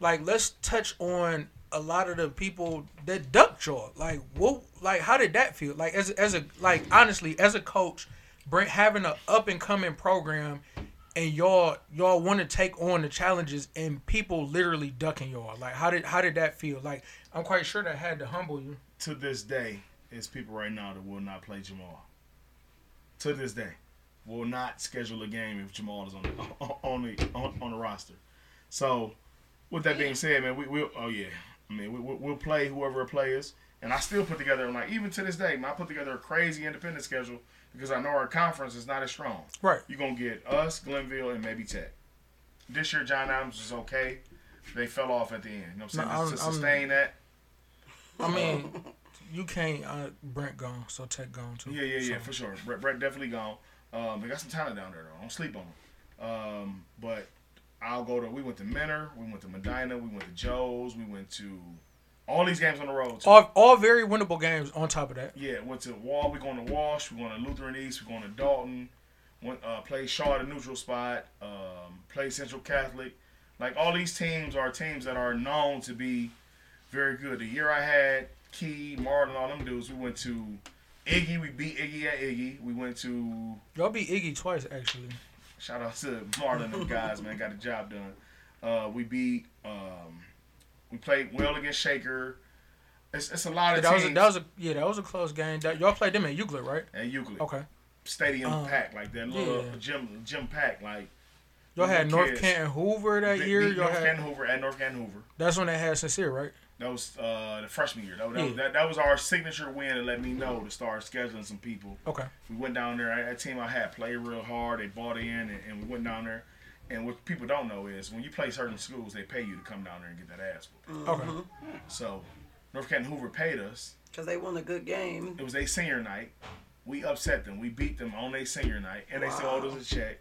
Speaker 2: like let's touch on a lot of the people that ducked y'all. Like what? Like how did that feel? Like as as a like honestly as a coach, bring having an up and coming program, and y'all y'all want to take on the challenges, and people literally ducking y'all. Like how did how did that feel? Like I'm quite sure that had to humble you.
Speaker 5: to this day, it's people right now that will not play Jamal. To this day, will not schedule a game if Jamal is on the on the on, on the roster. So, with that being said, man, we will. Oh yeah, I mean, we, we'll, we'll play whoever plays, and I still put together like even to this day, man, I put together a crazy independent schedule because I know our conference is not as strong.
Speaker 2: Right.
Speaker 5: You're gonna get us, Glenville, and maybe Tech. This year, John Adams was okay. They fell off at the end. You know what I'm saying?
Speaker 2: No, I'm-
Speaker 5: to
Speaker 2: I'm-
Speaker 5: sustain that.
Speaker 2: I mean, you can't. Uh, Brent gone, so Tech gone too.
Speaker 5: Yeah, yeah, yeah,
Speaker 2: So-
Speaker 5: for sure. Brett, Brett definitely gone. Um, they got some talent down there though. I don't sleep on them. Um, but I'll go to. We went to Mentor. We went to Medina. We went to Joe's. We went to all these games on the road. too.
Speaker 2: All, all very winnable games. On top of that,
Speaker 5: Yeah, went to Wall. We going to Walsh. We going to Lutheran East. We going to Dalton. Went uh, played Shaw at a neutral spot. Um, played Central Catholic. Like all these teams are teams that are known to be very good. The year I had Key, Martin, all them dudes, we went to Iggy, we beat Iggy at Iggy. We went to
Speaker 2: Y'all beat Iggy twice actually.
Speaker 5: Shout out to Marlon and them guys, man, got the job done. Uh, we beat um, we played well against Shaker. It's, it's a lot of
Speaker 2: that was a,
Speaker 5: teams.
Speaker 2: that was a yeah that was a close game. That, y'all played them at Euclid, right?
Speaker 5: at Euclid.
Speaker 2: Okay.
Speaker 5: Stadium
Speaker 2: Uh,
Speaker 5: packed like that little
Speaker 2: yeah.
Speaker 5: gym gym pack like
Speaker 2: Y'all had North
Speaker 5: kids.
Speaker 2: Canton Hoover that
Speaker 5: beat-
Speaker 2: year.
Speaker 5: beat
Speaker 2: Y'all
Speaker 5: North
Speaker 2: had
Speaker 5: Canton Hoover at North Canton Hoover.
Speaker 2: that's when they had sincere, right?
Speaker 5: That was uh, the freshman year. That, that, was,
Speaker 2: Yeah.
Speaker 5: that, that was our signature win to let me know to start scheduling some people.
Speaker 2: Okay.
Speaker 5: We went down there. That team I had played real hard. They bought in, and, and we went down there. And what people don't know is when you play certain schools, they pay you to come down there and get that ass whooped.
Speaker 2: Okay.
Speaker 5: So North Canton Hoover paid us.
Speaker 6: Because they won a good game.
Speaker 5: It was their senior night. We upset them. We beat them on their senior night, and they still
Speaker 6: Wow.
Speaker 5: owed us a check.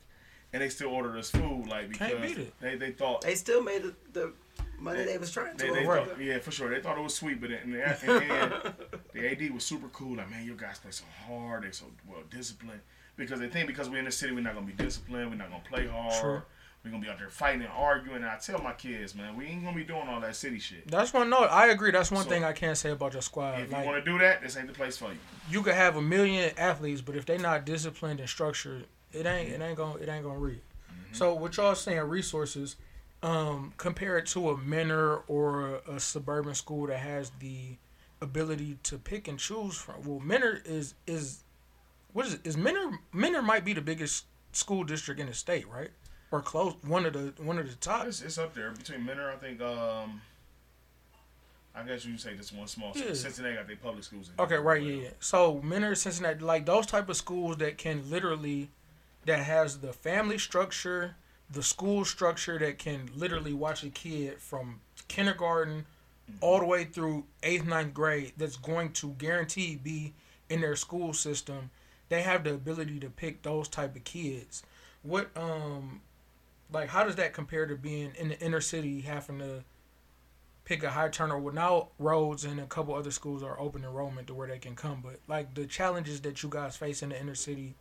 Speaker 5: And they still ordered us food, like because
Speaker 2: Can't beat it.
Speaker 5: they they thought
Speaker 6: They still made the, the money they was trying to.
Speaker 5: They, they thought, yeah, for sure. They thought it was sweet, but in the, in the end, the AD was super cool. Like, man, you guys play so hard. They so well disciplined. Because they think because we're in the city, we're not gonna be disciplined. We're not gonna play hard.
Speaker 2: Sure.
Speaker 5: We're gonna be out there fighting and arguing. And I tell my kids, man, we ain't gonna be doing all that city shit.
Speaker 2: That's one. No, I agree. That's one
Speaker 5: So-
Speaker 2: thing I can't say about your squad.
Speaker 5: If you want to do that, this ain't the place for you.
Speaker 2: you could have a million athletes, but if they not disciplined and structured, it ain't it ain't gonna it ain't gonna read. Mm-hmm. So what y'all saying resources, um, compare it to a Mentor or a, suburban school that has the ability to pick and choose from. Well, Mentor is is what is it? Is Mentor Mentor might be the biggest school district in the state, right? Or close one of the one of the top.
Speaker 5: It's, it's up there between Mentor. I think. um I guess you say this one small.
Speaker 2: Yeah.
Speaker 5: Cincinnati got their public schools. in
Speaker 2: Okay, right, yeah, yeah. So Mentor, Cincinnati, like those type of schools that can literally, that has the family structure, the school structure that can literally watch a kid from kindergarten all the way through eighth, ninth grade. That's going to guarantee be in their school system. They have the ability to pick those type of kids. What um, like how does that compare to being in the inner city having to pick a high turnover. Now Rhodes and a couple other schools are open enrollment to where they can come, but like the challenges that you guys face in the inner city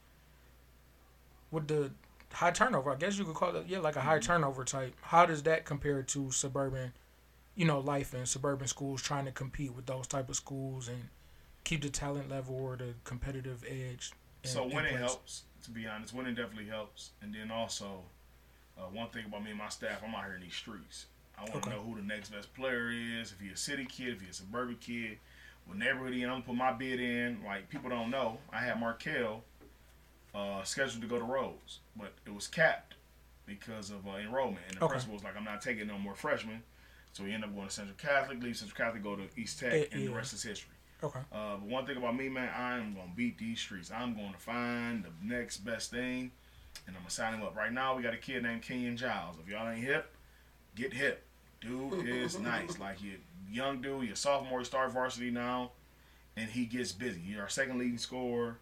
Speaker 2: with the high turnover, I guess you could call it yeah, like a high turnover type. How does that compare to suburban, you know, life in suburban schools trying to compete with those type of schools and keep the talent level or the competitive edge? in-
Speaker 5: So winning
Speaker 2: place?
Speaker 5: helps, to be honest. Winning definitely helps. And then also, uh, one thing about me and my staff, I'm out here in these streets. I want to
Speaker 2: Okay.
Speaker 5: know who the next best player is. If he's a city kid, if he's a suburban kid, what neighborhood he in. I'm gonna put my bid in. Like people don't know, I had Markel uh, scheduled to go to Rhodes, but it was capped because of uh, enrollment. And the
Speaker 2: Okay.
Speaker 5: principal was like, "I'm not taking no more freshmen." So he ended up going to Central Catholic, leave Central Catholic, go to East Tech,
Speaker 2: Eh,
Speaker 5: and the rest is history.
Speaker 2: Okay.
Speaker 5: Uh, but one thing about me, man, I am gonna beat these streets. I'm going to find the next best thing, and I'm gonna sign him up. Right now, we got a kid named Kenyon Giles. If y'all ain't hip, get hip. Dude is nice. Like he a young dude. He a sophomore. He started varsity now, and he gets busy. He's our second leading scorer.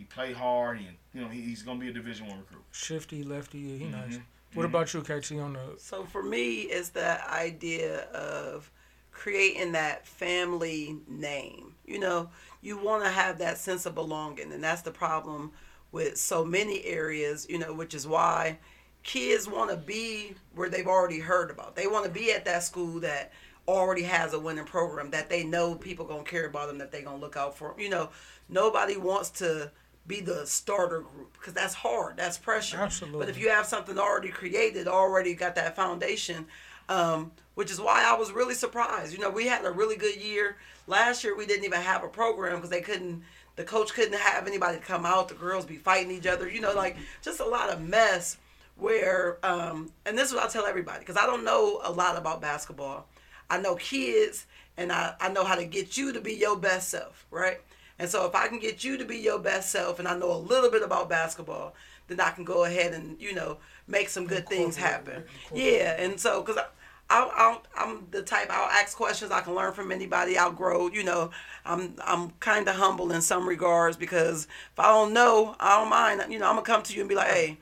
Speaker 5: He play hard. and you know, he, he's gonna be a Division One recruit.
Speaker 2: Shifty, lefty, yeah, he nice.
Speaker 5: Mhm.
Speaker 2: What about you, KT, on the
Speaker 6: So for me, it's that idea of creating that family name. You know, you want to have that sense of belonging, and that's the problem with so many areas. You know, which is why kids want to be where they've already heard about. They want to be at that school that already has a winning program that they know people gonna care about them, that they gonna look out for. 'em. You know, nobody wants to be the starter group because that's hard. That's pressure.
Speaker 2: Absolutely.
Speaker 6: But if you have something already created, already got that foundation, um, which is why I was really surprised. You know, we had a really good year. Last year we didn't even have a program because they couldn't. The coach couldn't have anybody come out. The girls be fighting each other. You know, like just a lot of mess. Where um, and this is what I tell everybody because I don't know a lot about basketball. I know kids and I, I know how to get you to be your best self, right? And so if I can get you to be your best self and I know a little bit about basketball, then I can go ahead and, you know, make some good things happen. Yeah, and so because I, I, I'm the type I'll ask questions. I can learn from anybody. I'll grow. You know, I'm I'm kind of humble in some regards because if I don't know, I don't mind. You know, I'm gonna come to you and be like, hey,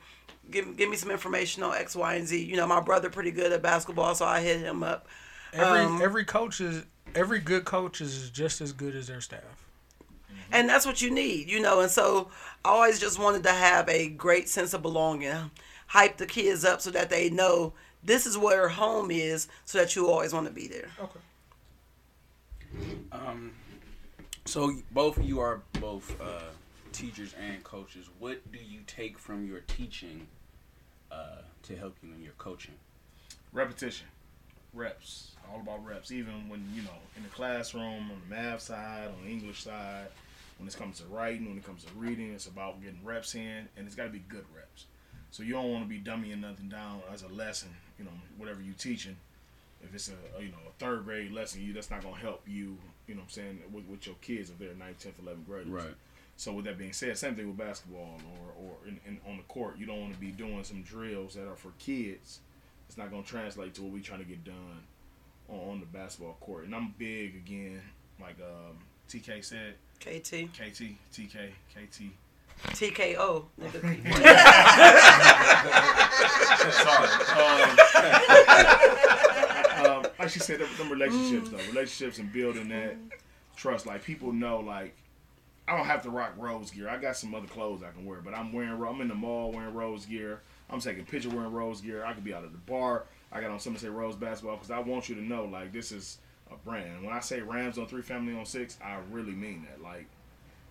Speaker 6: give give me some information on X, Y, and Z. You know, my brother pretty good at basketball, so I hit him up.
Speaker 2: every
Speaker 6: Um,
Speaker 2: every coach is every good coach is just as good as their staff.
Speaker 6: And that's what you need, you know. And so I always just wanted to have a great sense of belonging, hype the kids up so that they know this is where home is, so that you always want to be there.
Speaker 2: Okay.
Speaker 3: Um, So both of you are both uh, teachers and coaches. What do you take from your teaching uh, to help you in your coaching?
Speaker 5: Repetition, reps, all about reps. Even when you know in the classroom, on the math side, on the English side, when it comes to writing, when it comes to reading, it's about getting reps in, and it's got to be good reps. So you don't want to be dummying nothing down as a lesson. You know, whatever you're teaching. If it's a, you know a third grade lesson, you that's not gonna help you. You know, what I'm saying with, with your kids if they're 9th, 10th, 11th graders.
Speaker 3: Right.
Speaker 5: So with that being said, same thing with basketball or, or in, in, on the court. You don't want to be doing some drills that are for kids. It's not going to translate to what we're trying to get done on, on the basketball court. And I'm big again, like um, TK said,
Speaker 6: KT.
Speaker 5: KT, TK, KT.
Speaker 6: TKO. nigga.
Speaker 5: Sorry. Um, um, like she said, them, them relationships though, relationships and building that trust. Like people know, like I don't have to rock Rhodes gear. I got some other clothes I can wear, but I'm wearing. I'm in the mall wearing Rhodes gear. I'm taking picture wearing Rhodes gear. I could be out at the bar. I got on something say Rhodes basketball because I want you to know, like this is a brand. When I say Rams on three, family on six, I really mean that. Like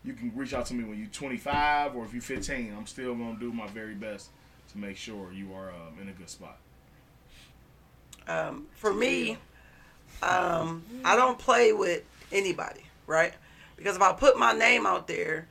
Speaker 5: you can reach out to me when you're 25 or if you're 15. I'm still gonna do my very best to make sure you are um, in a good spot.
Speaker 6: um, for me, um, I don't play with anybody, right? Because if I put my name out there,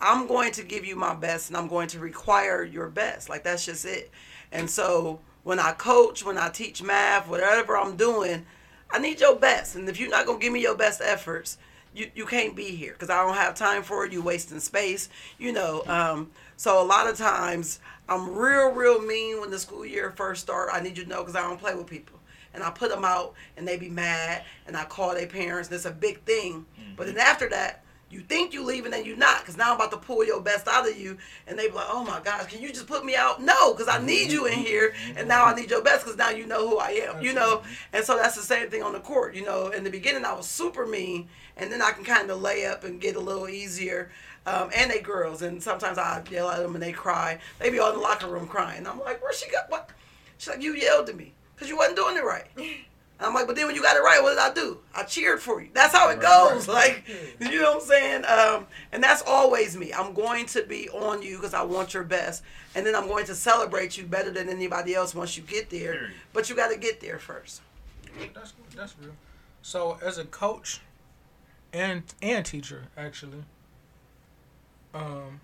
Speaker 6: I'm going to give you my best and I'm going to require your best. Like that's just it. And so when I coach, when I teach math, whatever I'm doing, I need your best. And if you're not gonna give me your best efforts, you, you can't be here because I don't have time for it. You wasting space, you know. Um, so a lot of times I'm real, real mean when the school year first start. I need you to know because I don't play with people. And I put them out and they be mad and I call their parents and it's a big thing. But then after that, you think you leaving and you not because now I'm about to pull your best out of you and they be like, oh my gosh, can you just put me out? No, because I need you in here and now I need your best because now you know who I am, you know? And so that's the same thing on the court. You know, in the beginning I was super mean and then I can kind of lay up and get a little easier. Um, and they girls and sometimes I yell at them and they cry. They be all in the locker room crying. I'm like, where she got what? She's like, you yelled at me because you wasn't doing it right. I'm like, but then when you got it right, what did I do? I cheered for you. That's how it goes. Like, you know what I'm saying? Um, and that's always me. I'm going to be on you because I want your best. And then I'm going to celebrate you better than anybody else once you get there. But you got to get there first.
Speaker 2: That's that's real. So as a coach and and teacher, actually, um,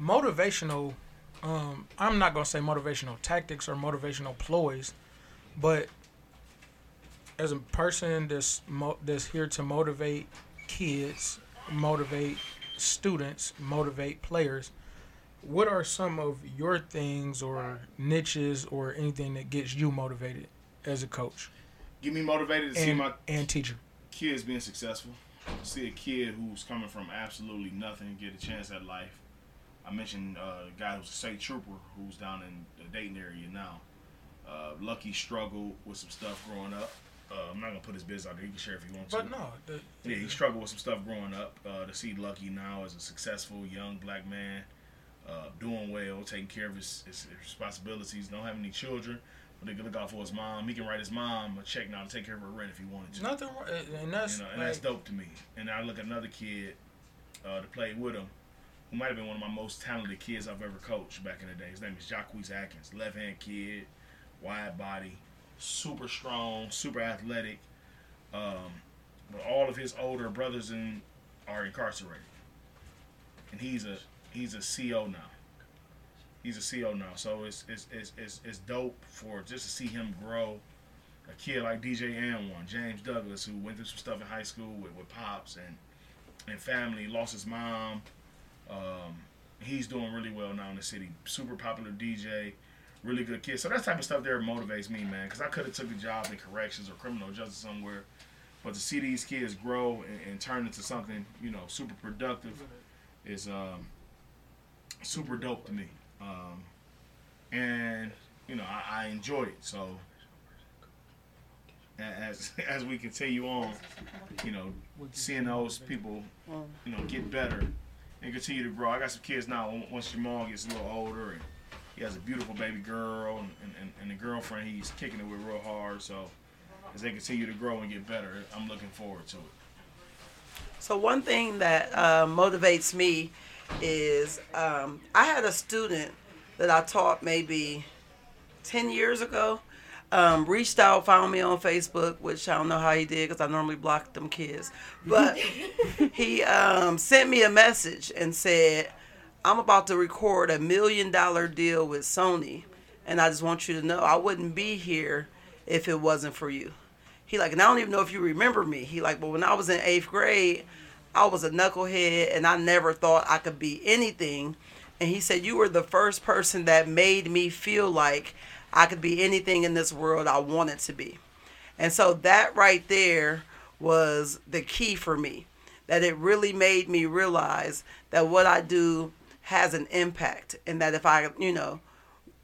Speaker 2: motivational. Um, I'm not gonna say motivational tactics or motivational ploys, but as a person that's mo- that's here to motivate kids, motivate students, motivate players, what are some of your things or niches or anything that gets you motivated as a coach
Speaker 5: Get me motivated to see my
Speaker 2: and teacher?
Speaker 5: kids being successful. See a kid who's coming from absolutely nothing get a chance at life. I mentioned uh, a guy who's a state trooper who's down in the Dayton area now. Uh, Lucky struggled with some stuff growing up. Uh, I'm not gonna put his biz out there. He can share if he wants to.
Speaker 2: But no, the,
Speaker 5: Yeah, he struggled with some stuff growing up. Uh, to see Lucky now as a successful young black man, uh, doing well, taking care of his, his responsibilities, don't have any children, but he can look out for his mom. He can write his mom a check now to take care of her rent if he wanted to.
Speaker 2: nothing, and that's
Speaker 5: You know, and
Speaker 2: like,
Speaker 5: that's dope to me. And I look at another kid uh, to play with him, who might have been one of my most talented kids I've ever coached back in the day. His name is Jacques Atkins, left hand kid, wide body, super strong, super athletic. Um, but all of his older brothers and are incarcerated, and he's a he's a CO now. He's a CO now, so it's it's it's it's, it's dope for just to see him grow a kid like DJ Anwan, James Douglas, who went through some stuff in high school with, with pops and and family, lost his mom. Um, he's doing really well now in the city. Super popular DJ, really good kid. So that type of stuff there motivates me, man. Because I could have took a job in corrections or criminal justice somewhere, but to see these kids grow and, and turn into something, you know, super productive is um, super dope to me. Um, and you know, I, I enjoy it. So as as we continue on, you know, seeing those people, you know, get better and continue to grow. I got some kids now. Once Jamal gets a little older and he has a beautiful baby girl and, and, and the girlfriend he's kicking it with real hard. So as they continue to grow and get better. I'm looking forward to it.
Speaker 6: So one thing that uh, motivates me is um, I had a student that I taught maybe ten years ago. Um, reached out, found me on Facebook, which I don't know how he did because I normally block them kids. But he um, sent me a message and said, "I'm about to record a million dollar deal with Sony, and I just want you to know I wouldn't be here if it wasn't for you." He like, and I don't even know if you remember me. He like, but when I was in eighth grade, I was a knucklehead and I never thought I could be anything. And he said, You were the first person that made me feel like I could be anything in this world I wanted to be. And so that right there was the key for me. That it really made me realize that what I do has an impact and that if I, you know,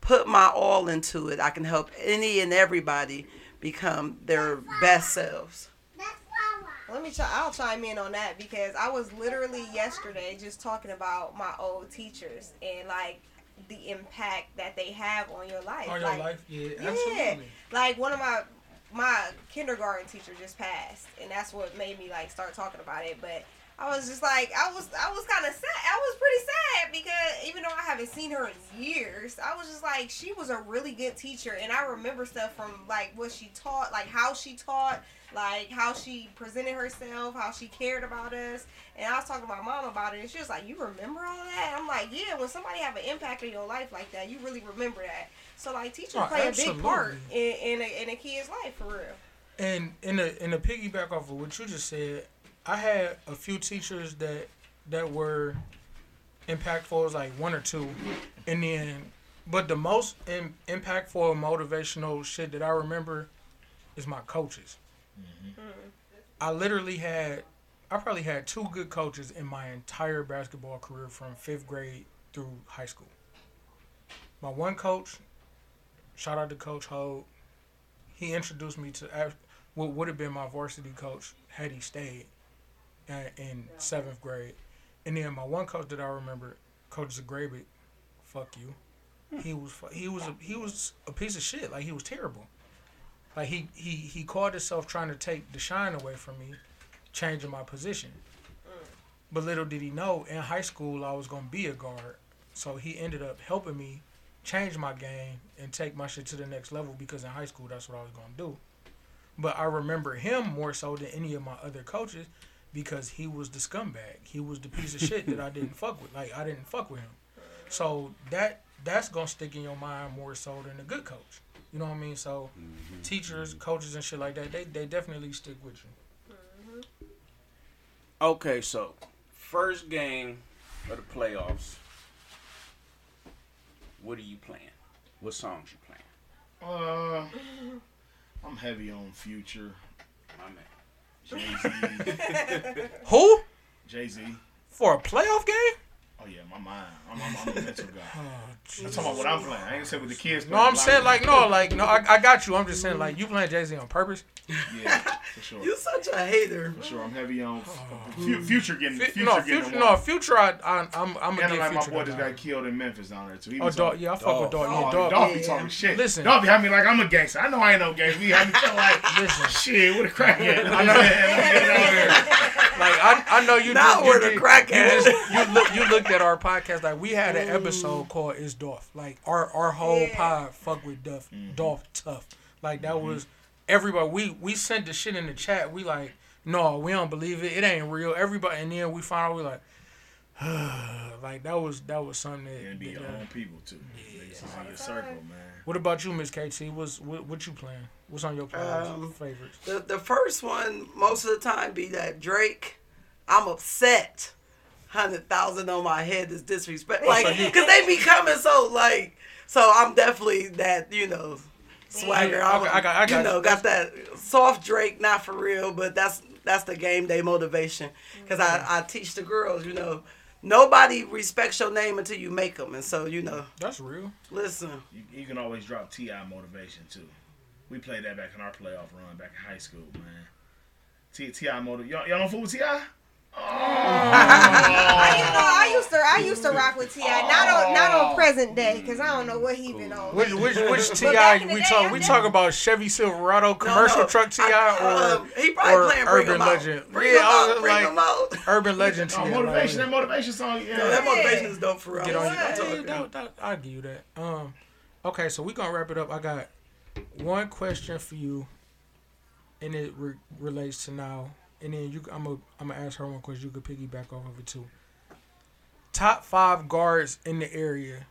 Speaker 6: put my all into it, I can help any and everybody become their best selves.
Speaker 4: Let me try. I'll chime in on that because I was literally yesterday just talking about my old teachers and like the impact that they have on your life.
Speaker 2: On your
Speaker 4: like,
Speaker 2: life, yeah,
Speaker 4: Yeah.
Speaker 2: absolutely.
Speaker 4: Like one of my my kindergarten teacher just passed, and that's what made me like start talking about it. But I was just like, I was I was kind of sad. I was pretty sad because even though I haven't seen her in years, I was just like, she was a really good teacher, and I remember stuff from like what she taught, like how she taught, like how she presented herself, how she cared about us. And I was talking to my mom about it, and she was like, "You remember all that?" And I'm like, "Yeah." When somebody have an impact in your life like that, you really remember that. So like, teachers
Speaker 2: Oh,
Speaker 4: play a big part in in a, in a kid's life for real.
Speaker 2: And in the in the piggyback off of what you just said, I had a few teachers that that were impactful, it was like one or two, and then but the most in, impactful motivational shit that I remember is my coaches. Mm-hmm. I literally had I probably had two good coaches in my entire basketball career from fifth grade through high school. My one coach, shout out to Coach Hogue, he introduced me to what would have been my varsity coach had he stayed in seventh grade. And then my one coach that I remember, Coach Zagrabic, fuck you. Hmm. He was he was a, he was a piece of shit. Like he was terrible. Like he he he called himself trying to take the shine away from me, changing my position. Hmm. But little did he know, in high school I was gonna be a guard. So he ended up helping me change my game and take my shit to the next level because in high school that's what I was gonna do. But I remember him more so than any of my other coaches because he was the scumbag. He was the piece of shit that I didn't fuck with. Like I didn't fuck with him. So that that's gonna stick in your mind more so than a good coach. You know what I mean? So teachers, coaches, and shit like that, they they definitely stick with you.
Speaker 3: Okay, so first game of the playoffs. What are you playing? What songs you playing?
Speaker 5: Uh, I'm heavy on Future,
Speaker 3: My man.
Speaker 5: Jay Z,
Speaker 2: Who
Speaker 5: Jay Z.
Speaker 2: for a playoff game?
Speaker 5: Oh yeah, my mind. I'm, I'm, I'm a mental guy.
Speaker 2: Oh,
Speaker 5: I'm talking about what I'm playing. I ain't saying what the kids.
Speaker 2: No. I'm saying like no, like no, I, I got you. I'm just saying like you playing Jay Z on purpose.
Speaker 5: Yeah, for sure.
Speaker 6: You such a hater.
Speaker 5: For sure, I'm heavy on oh. Fu- Future getting Future
Speaker 2: no,
Speaker 5: getting
Speaker 2: future,
Speaker 5: the
Speaker 2: no, future. I, I I'm I'm
Speaker 5: And
Speaker 2: gonna
Speaker 5: like
Speaker 2: get
Speaker 5: my boy
Speaker 2: that
Speaker 5: just got killed in Memphis down there too. He
Speaker 2: Oh, dog,
Speaker 5: on-
Speaker 2: yeah, I fuck with dog.
Speaker 5: Oh,
Speaker 2: Yeah,
Speaker 5: dog,
Speaker 2: dog.
Speaker 5: be
Speaker 6: Yeah.
Speaker 5: talking shit.
Speaker 2: Listen.
Speaker 5: dog be having me like I'm a gangster. I know I ain't no gangster. He had me feel like
Speaker 2: Listen.
Speaker 5: shit. What a crackhead.
Speaker 2: I know. Like I, I know you.
Speaker 6: Now
Speaker 2: just,
Speaker 6: we're
Speaker 2: you,
Speaker 6: the crackhead.
Speaker 2: You, you look. You looked at our podcast. Like we had an episode called "Is Dolph." Like our our whole
Speaker 4: Yeah.
Speaker 2: pod fuck with Duff. Dolph tough. Like that was everybody. We we sent the shit in the chat. We like no, we don't believe it. It ain't real. Everybody, and then we found out we like. like that was that was something that,
Speaker 5: And be your
Speaker 2: that, uh,
Speaker 5: own people too. This is in your circle, man.
Speaker 2: What about you, Miss KT? What's what, what you playing? What's on your playlist
Speaker 6: Um,
Speaker 2: favorites?
Speaker 6: The the first one most of the time be that Drake. I'm upset. Hundred thousand on my head is disrespect. Like, cause they be coming so like. So I'm definitely that you know swagger. I'm,
Speaker 2: I got- I got
Speaker 6: you know got that soft Drake, not for real, but that's that's the game day motivation. Cause I I teach the girls, you know, nobody respects your name until you make them, and so you know,
Speaker 2: That's real.
Speaker 6: listen.
Speaker 5: You, you can always drop T.I. motivation too. We played that back in our playoff run back in high school, man. T Ti motive. Y'all, y'all don't fool with T.I.?
Speaker 4: I, you know, I used to I used to rock with Ti. Not on not on present day because I don't know what he been on.
Speaker 2: Which which which T.I.
Speaker 4: back in the
Speaker 2: we talk we talk about Chevy Silverado commercial
Speaker 6: no.
Speaker 2: truck T.I. or
Speaker 6: um, he probably
Speaker 2: or
Speaker 6: playing Bring
Speaker 2: Urban
Speaker 6: 'Em Out.
Speaker 2: Legend.
Speaker 6: Bring
Speaker 2: yeah,
Speaker 6: 'Em out,
Speaker 2: was
Speaker 6: bring
Speaker 2: like
Speaker 6: 'em out.
Speaker 2: Urban Legend Ti.
Speaker 5: Oh, motivation, that motivation song. Yeah.
Speaker 6: That motivation is dope for real.
Speaker 2: Get on
Speaker 6: I'm
Speaker 2: you.
Speaker 6: talking.
Speaker 2: Yeah, that- that- I'll give you that. Um, okay, so we gonna wrap it up. I got one question for you, and it re- relates to now. And then you, I'm gonna I'm gonna ask her one question. You could piggyback off of it too. Top five guards in the area.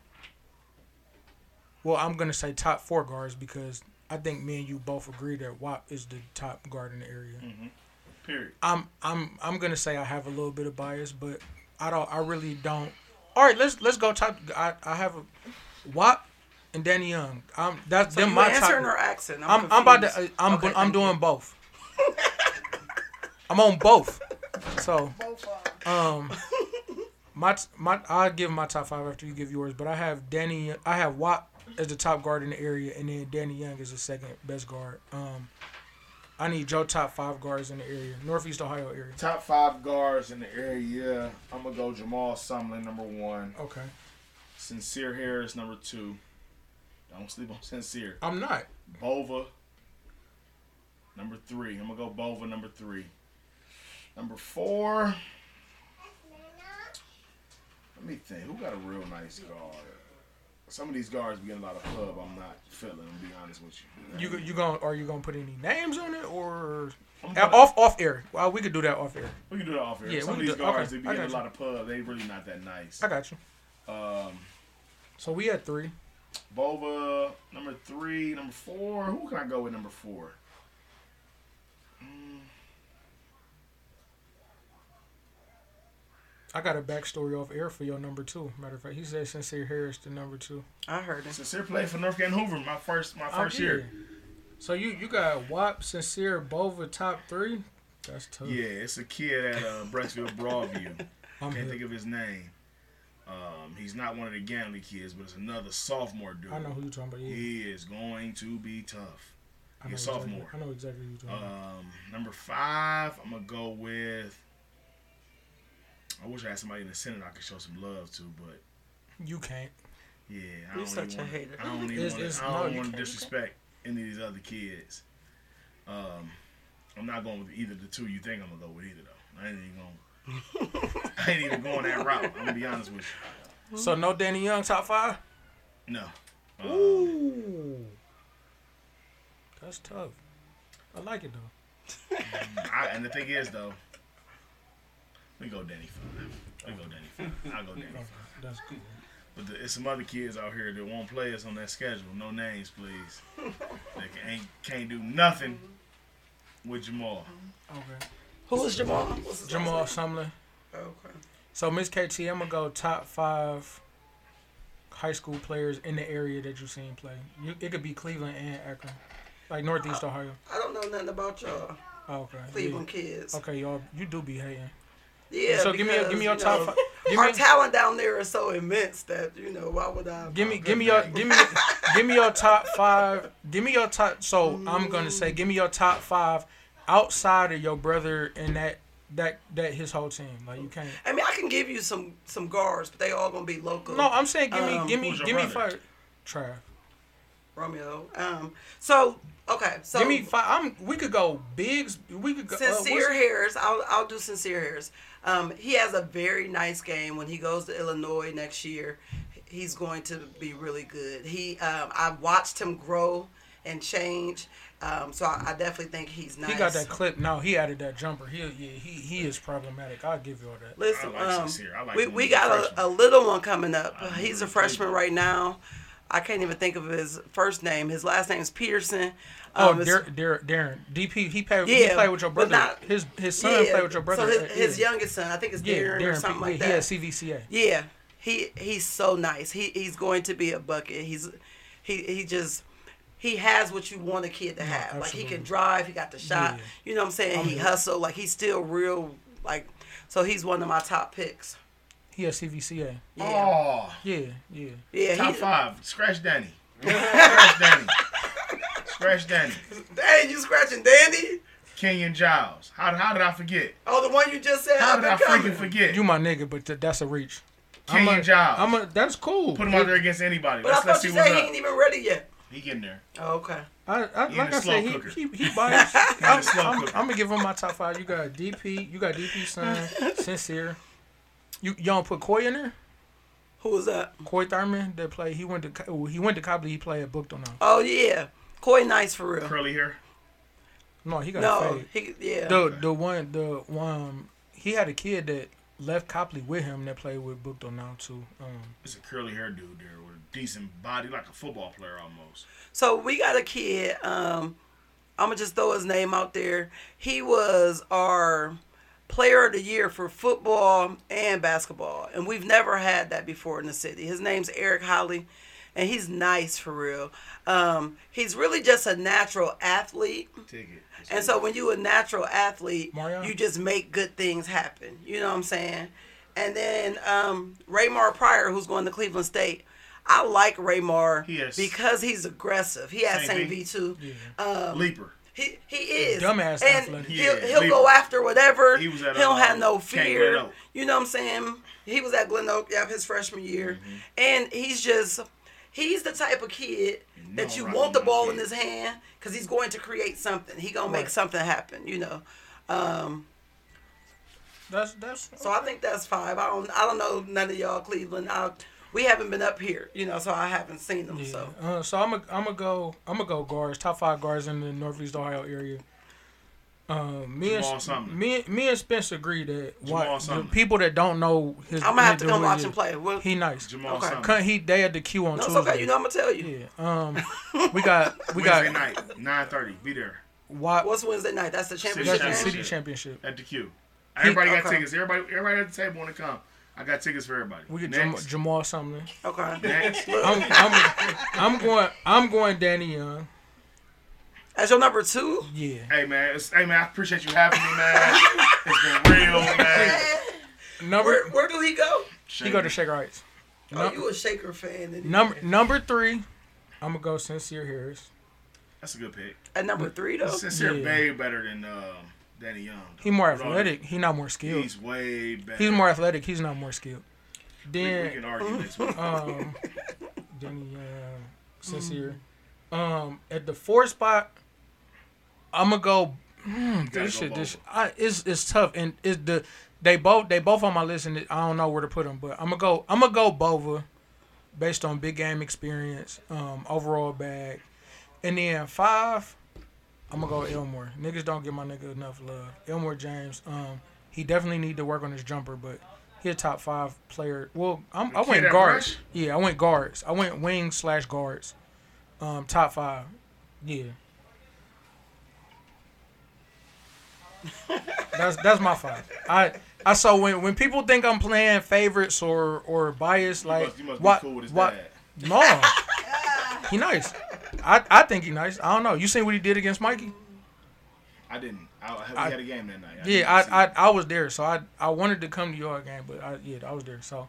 Speaker 2: Well, I'm gonna say top four guards because I think me and you both agree that WAP is the top guard in the area. Mm-hmm.
Speaker 5: Period.
Speaker 2: I'm I'm I'm gonna say I have a little bit of bias, but I don't. I really don't. All right, let's let's go top. I I have a WAP and Danny Young. I'm that's
Speaker 6: So
Speaker 2: them
Speaker 6: you
Speaker 2: my
Speaker 6: answering
Speaker 2: top.
Speaker 6: or accent?
Speaker 2: I'm I'm about to.
Speaker 6: confused.
Speaker 2: I'm
Speaker 6: Okay,
Speaker 2: I'm doing
Speaker 6: you.
Speaker 2: both. I'm on both. So
Speaker 4: Both of 'em.
Speaker 2: um, my t- my I'll give my top five after you give yours, but I have Danny. I have WAP as the top guard in the area, and then Danny Young is the second best guard. Um, I need your top five guards in the area, Northeast Ohio area.
Speaker 5: Top five guards in the area. I'm gonna go Jamal Sumlin number one.
Speaker 2: Okay,
Speaker 5: Sincere Harris number two. Don't sleep on Sincere.
Speaker 2: I'm not.
Speaker 5: Bova number three. I'm gonna go Bova number three. Number four. Let me think. Who got a real nice guard? Some of these guards be getting a lot of pub. I'm not feeling. To be honest with you.
Speaker 2: You you gonna are you gonna put any names on it or
Speaker 5: I'm gonna-
Speaker 2: off off air? Well, we could do that off air.
Speaker 5: We can do that off air.
Speaker 2: Yeah,
Speaker 5: Some of these
Speaker 2: can do-
Speaker 5: guards
Speaker 2: okay,
Speaker 5: they be
Speaker 2: I
Speaker 5: getting a lot of pub. They really not that nice.
Speaker 2: I got you.
Speaker 5: Um,
Speaker 2: So we had three.
Speaker 5: Bova number three, number four. Who can I go with number four?
Speaker 2: I got a backstory off air for your number two. Matter of fact, he said Sincere Harris the number two.
Speaker 6: I heard him.
Speaker 5: Sincere played for North Canton Hoover my first my first year.
Speaker 2: So you you got WAP, Sincere, Bova top three. That's tough.
Speaker 5: Yeah, it's a kid at uh, Brecksville Broadview.
Speaker 2: I'm
Speaker 5: Can't
Speaker 2: hip.
Speaker 5: think of his name. Um, he's not one of the Gamley kids, but it's another sophomore dude.
Speaker 2: I know who you're talking about. Yeah,
Speaker 5: He is going to be tough.
Speaker 2: I know
Speaker 5: he's
Speaker 2: exactly-
Speaker 5: sophomore.
Speaker 2: I know exactly who you're talking about.
Speaker 5: Um, number five, I'm gonna go with. I wish I had somebody in the Senate I could show some love to, but
Speaker 2: You can't.
Speaker 5: yeah, I
Speaker 6: You're
Speaker 5: don't
Speaker 6: such
Speaker 5: even
Speaker 6: a
Speaker 5: wanna,
Speaker 6: hater.
Speaker 5: I don't even want to. I don't
Speaker 2: you
Speaker 5: want to disrespect any of these other kids. Um, I'm not going with either of the two you think I'm gonna go with either though. I ain't even going. I ain't even going that route. I'm gonna be honest with you.
Speaker 2: So no Danny Young top five.
Speaker 5: No. Um,
Speaker 2: Ooh, that's tough. I like it though.
Speaker 5: I, and the thing is though, we go Danny five. We go Danny five. I'll go Danny
Speaker 2: Okay,
Speaker 5: five.
Speaker 2: that's cool.
Speaker 5: But the, it's some other kids out here that won't play us on that schedule. No names, please. they can, ain't can't do nothing with Jamal.
Speaker 2: Okay.
Speaker 6: Who was Jamal? What's
Speaker 2: Jamal
Speaker 6: last
Speaker 2: Sumlin.
Speaker 6: Okay.
Speaker 2: So Miss KT, I'm gonna go top five high school players in the area that you've seen play. You, it could be Cleveland and Akron, like Northeast Ohio.
Speaker 6: I don't know nothing about y'all
Speaker 2: okay.
Speaker 6: Cleveland
Speaker 2: Yeah.
Speaker 6: kids.
Speaker 2: Okay, y'all, you do be hating.
Speaker 6: Yeah.
Speaker 2: so give me your, give me your
Speaker 6: because, you
Speaker 2: top
Speaker 6: know,
Speaker 2: five. Give
Speaker 6: Our
Speaker 2: me,
Speaker 6: talent down there is so immense that you know why would I?
Speaker 2: give me, give me your, give me, give me your top five. Give me your top. So I'm gonna say, give me your top five outside of your brother and that that that his whole team. Like you can't.
Speaker 6: I mean, I can give you some some guards, but they all gonna be local.
Speaker 2: No, I'm saying, give me,
Speaker 6: Um,
Speaker 2: give me,
Speaker 5: who's your
Speaker 2: give me five. Trav.
Speaker 6: Romeo. Um. So okay. So
Speaker 2: give me five. I'm. We could go bigs. We could go. uh, what's-
Speaker 6: Sincere Harris, I'll, I'll do Sincere Harris. Um, he has a very nice game when he goes to Illinois next year. He's going to be really good. He, um, I watched him grow and change. Um, so I, I definitely think he's nice.
Speaker 2: He got that clip. No, he added that jumper. He, yeah, he, he is problematic. I'll give you all that.
Speaker 6: Listen,
Speaker 5: I like
Speaker 6: um,
Speaker 5: I like
Speaker 6: we, we got a, a little one coming up.
Speaker 5: I
Speaker 6: He's a freshman
Speaker 5: do.
Speaker 6: right now. I can't even think of his first name. His last name is Peterson.
Speaker 2: Oh,
Speaker 6: Um, it's-
Speaker 2: Dar- Dar- Darren, DP. He played.
Speaker 6: Yeah, he
Speaker 2: played with your brother.
Speaker 6: not-
Speaker 2: his his son played with your brother.
Speaker 6: So
Speaker 2: uh,
Speaker 6: his, his
Speaker 2: yeah.
Speaker 6: youngest son, I think it's
Speaker 2: yeah,
Speaker 6: Darren, or something
Speaker 2: yeah,
Speaker 6: like
Speaker 2: He
Speaker 6: that.
Speaker 2: had CVCA.
Speaker 6: Yeah, he he's so nice. He he's going to be a bucket. He's he he just he has what you want a kid to have. Like he can drive. He got the shot.
Speaker 2: Yeah.
Speaker 6: You know what I'm saying?
Speaker 2: I'm
Speaker 6: he
Speaker 2: here.
Speaker 6: hustle. Like he's still real. Like so he's one of my top picks.
Speaker 2: He had CVCA.
Speaker 6: Yeah,
Speaker 5: Oh,
Speaker 2: Yeah, yeah.
Speaker 6: yeah.
Speaker 5: top five. Scratch Danny. Scratch Danny. Scratch Danny.
Speaker 6: Dang, you scratching Danny?
Speaker 5: Kenyon Giles. How, how did I forget?
Speaker 6: Oh, the one you just said.
Speaker 5: How
Speaker 6: I've
Speaker 5: did I
Speaker 6: coming.
Speaker 5: freaking forget?
Speaker 2: You my nigga, but th- that's a reach.
Speaker 5: Kenyon
Speaker 2: I'm a,
Speaker 5: Giles.
Speaker 2: I'm a, that's cool.
Speaker 5: Put him out there against anybody.
Speaker 6: But I
Speaker 5: Let's, let's
Speaker 6: thought you said he ain't even ready yet.
Speaker 5: He getting there.
Speaker 6: Oh, okay.
Speaker 2: I, I like I said, he,
Speaker 5: cooker.
Speaker 2: he, he biased. I'm, I'm. I'm gonna give him my top five. You got DP. You got DP son, sincere. You you don't put Coy in there?
Speaker 6: Who was that?
Speaker 2: Coy Thurman that play. He went to he went to Copley. He played at Buchtel now.
Speaker 6: Oh yeah, Coy nice for real.
Speaker 5: Curly hair.
Speaker 2: No, he got
Speaker 6: No,
Speaker 2: fade.
Speaker 6: he yeah.
Speaker 2: The the one the one he had a kid that left Copley with him that played with Buchtel now too. Um,
Speaker 5: It's a curly hair dude there with a decent body, like a football player almost.
Speaker 6: So we got a kid. Um, I'm gonna just throw his name out there. He was our player of the year for football and basketball, and we've never had that before in the city. His name's Eric Holly, and he's nice for real. Um, he's really just a natural athlete. And so when you a natural athlete,
Speaker 2: Mario?
Speaker 6: you just make good things happen. You know what I'm saying? And then um, Raymar Pryor, who's going to Cleveland State. I like Raymar
Speaker 5: He
Speaker 6: because he's aggressive. He has
Speaker 5: V.
Speaker 6: V too.
Speaker 2: yeah.
Speaker 6: Um,
Speaker 5: leaper.
Speaker 6: He he is
Speaker 2: Dumbass
Speaker 6: and
Speaker 2: athletic.
Speaker 6: he'll, he'll
Speaker 5: leaper.
Speaker 6: go after whatever.
Speaker 5: He was at,
Speaker 6: he don't
Speaker 5: uh,
Speaker 6: have no
Speaker 5: Glen
Speaker 6: fear.
Speaker 5: Oak.
Speaker 6: You know what I'm saying? He was at Glen Oak, yeah, his freshman year,
Speaker 5: Mm-hmm.
Speaker 6: and he's just he's the type of kid that
Speaker 5: No
Speaker 6: you
Speaker 5: right
Speaker 6: want the ball in his hand because he's going to create something. He gonna make
Speaker 2: Right.
Speaker 6: something happen. You know. Um,
Speaker 2: That's that's
Speaker 6: so I think that's five. I don't I don't know none of y'all Cleveland. I, we haven't been up here, you know, so I haven't seen them.
Speaker 2: Yeah.
Speaker 6: So
Speaker 2: Uh, so I'm gonna I'm gonna go I'm gonna go guards. Top five guards in the Northeast Ohio area. Um, me
Speaker 5: Jamal
Speaker 2: and
Speaker 5: Sumner.
Speaker 2: me me and Spence agree that
Speaker 5: Jamal
Speaker 2: what, the people that don't know his
Speaker 6: I'm gonna have to
Speaker 2: the
Speaker 6: come watch him
Speaker 2: is,
Speaker 6: play. Well,
Speaker 2: He nice.
Speaker 5: Jamal
Speaker 6: Okay.
Speaker 5: Sumner.
Speaker 2: He they had the Q on
Speaker 6: no, it's
Speaker 2: Tuesday.
Speaker 6: okay. You know, I'm gonna tell you.
Speaker 2: Yeah. Um, we got we
Speaker 5: Wednesday
Speaker 2: got
Speaker 5: night, nine thirty. Be there
Speaker 2: Wa-
Speaker 6: What's Wednesday night? That's the championship
Speaker 2: got the city championship.
Speaker 5: at the Q. Everybody got
Speaker 6: okay.
Speaker 5: tickets. Everybody, everybody at the table want to come. I got tickets for everybody.
Speaker 2: We get Jam-
Speaker 5: Next,
Speaker 2: Jamal Sumner.
Speaker 6: Okay.
Speaker 5: next.
Speaker 2: I'm, I'm I'm going I'm going Danny Young.
Speaker 6: That's your number two.
Speaker 2: Yeah.
Speaker 5: Hey man, it's, hey man, I appreciate you having me, man. it's been real, man.
Speaker 2: Number
Speaker 6: Where where do he go?
Speaker 2: he go to Shaker Heights.
Speaker 6: Oh,
Speaker 2: No-
Speaker 6: you a Shaker fan? and-
Speaker 2: Number number three, I'm gonna go Sincere Harris.
Speaker 5: That's a good pick.
Speaker 6: At number three though.
Speaker 5: Sincere,
Speaker 2: Yeah.
Speaker 5: way better than um, Danny Young. though.
Speaker 2: He more athletic. He not more skilled.
Speaker 5: He's way better.
Speaker 2: He's more athletic. He's not more skilled.
Speaker 5: We, we can argue next week.
Speaker 2: um, Danny Young, Sincere. Um, at the four spot, I'm gonna go. Mm, this
Speaker 5: go
Speaker 2: shit, this. I, it's it's tough, and it's the they both they both on my list, and I don't know where to put them, but I'm gonna go. I'm gonna go Bova, based on big game experience, um, overall bag, and then five. I'm gonna go with Elmore. Niggas don't give my nigga enough love. Elmore James. Um, he definitely need to work on his jumper, but he a top five player. Well, I'm, I went guards.
Speaker 5: Rush?
Speaker 2: Yeah, I went guards. I went wings slash guards. Um, top five. Yeah. that's that's my five. I I so when when people think I'm playing favorites or or biased,
Speaker 5: You
Speaker 2: like
Speaker 5: must, you must
Speaker 2: what
Speaker 5: cool with his
Speaker 2: what
Speaker 5: dad.
Speaker 2: no, he nice. I I think he nice. I don't know. You seen what he did against Mikey?
Speaker 5: I didn't. I, we
Speaker 2: I-
Speaker 5: had a game that night. I
Speaker 2: Yeah, I. I I was there, so I I wanted to come to your game, but I yeah I was there. So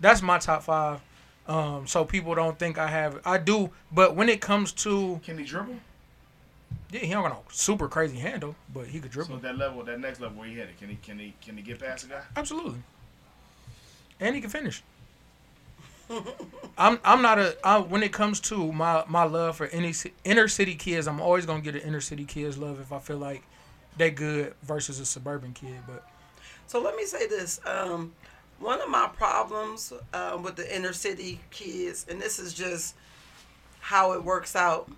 Speaker 2: that's my top five. Um, so people don't think I have. I do, but when it comes to
Speaker 5: Can he dribble?
Speaker 2: yeah, he don't got no super crazy handle, but he could
Speaker 5: So
Speaker 2: dribble.
Speaker 5: that level, that next level where he headed, can he can he can he get past a guy?
Speaker 2: Absolutely, and he can finish. I'm I'm not a I, when it comes to my my love for any inner city kids. I'm always gonna get an inner city kids love if I feel like they good versus a suburban kid. But
Speaker 6: So let me say this. Um, one of my problems uh, with the inner city kids, and this is just how it works out,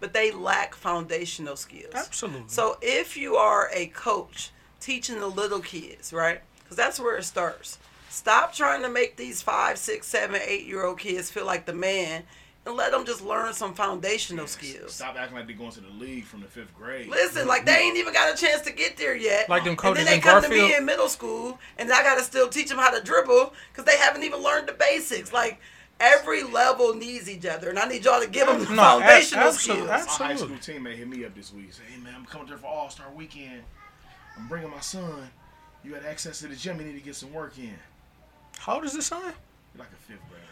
Speaker 6: but they lack foundational skills.
Speaker 2: absolutely,
Speaker 6: So if you are a coach teaching the little kids, right? Because that's where it starts. Stop trying to make these five, six, seven, eight year old kids feel like the man and let them just learn some foundational skills.
Speaker 5: Stop acting like they're going to the league from the fifth grade.
Speaker 6: Listen, like they ain't even got a chance to get there yet.
Speaker 2: Like them
Speaker 6: and then they
Speaker 2: in
Speaker 6: come to me in middle school, and I got to still teach them how to dribble because they haven't even learned the basics. Like every level needs each other, and I need y'all to give them the
Speaker 2: No, a-
Speaker 6: foundational
Speaker 2: absolute-
Speaker 6: skills.
Speaker 5: My high school teammate hit me up this week. Said, "Hey man, I'm coming there for All Star Weekend. I'm bringing my son. You got access to the gym. You need to get some work in."
Speaker 2: How old is this son?
Speaker 5: You're like a fifth grader.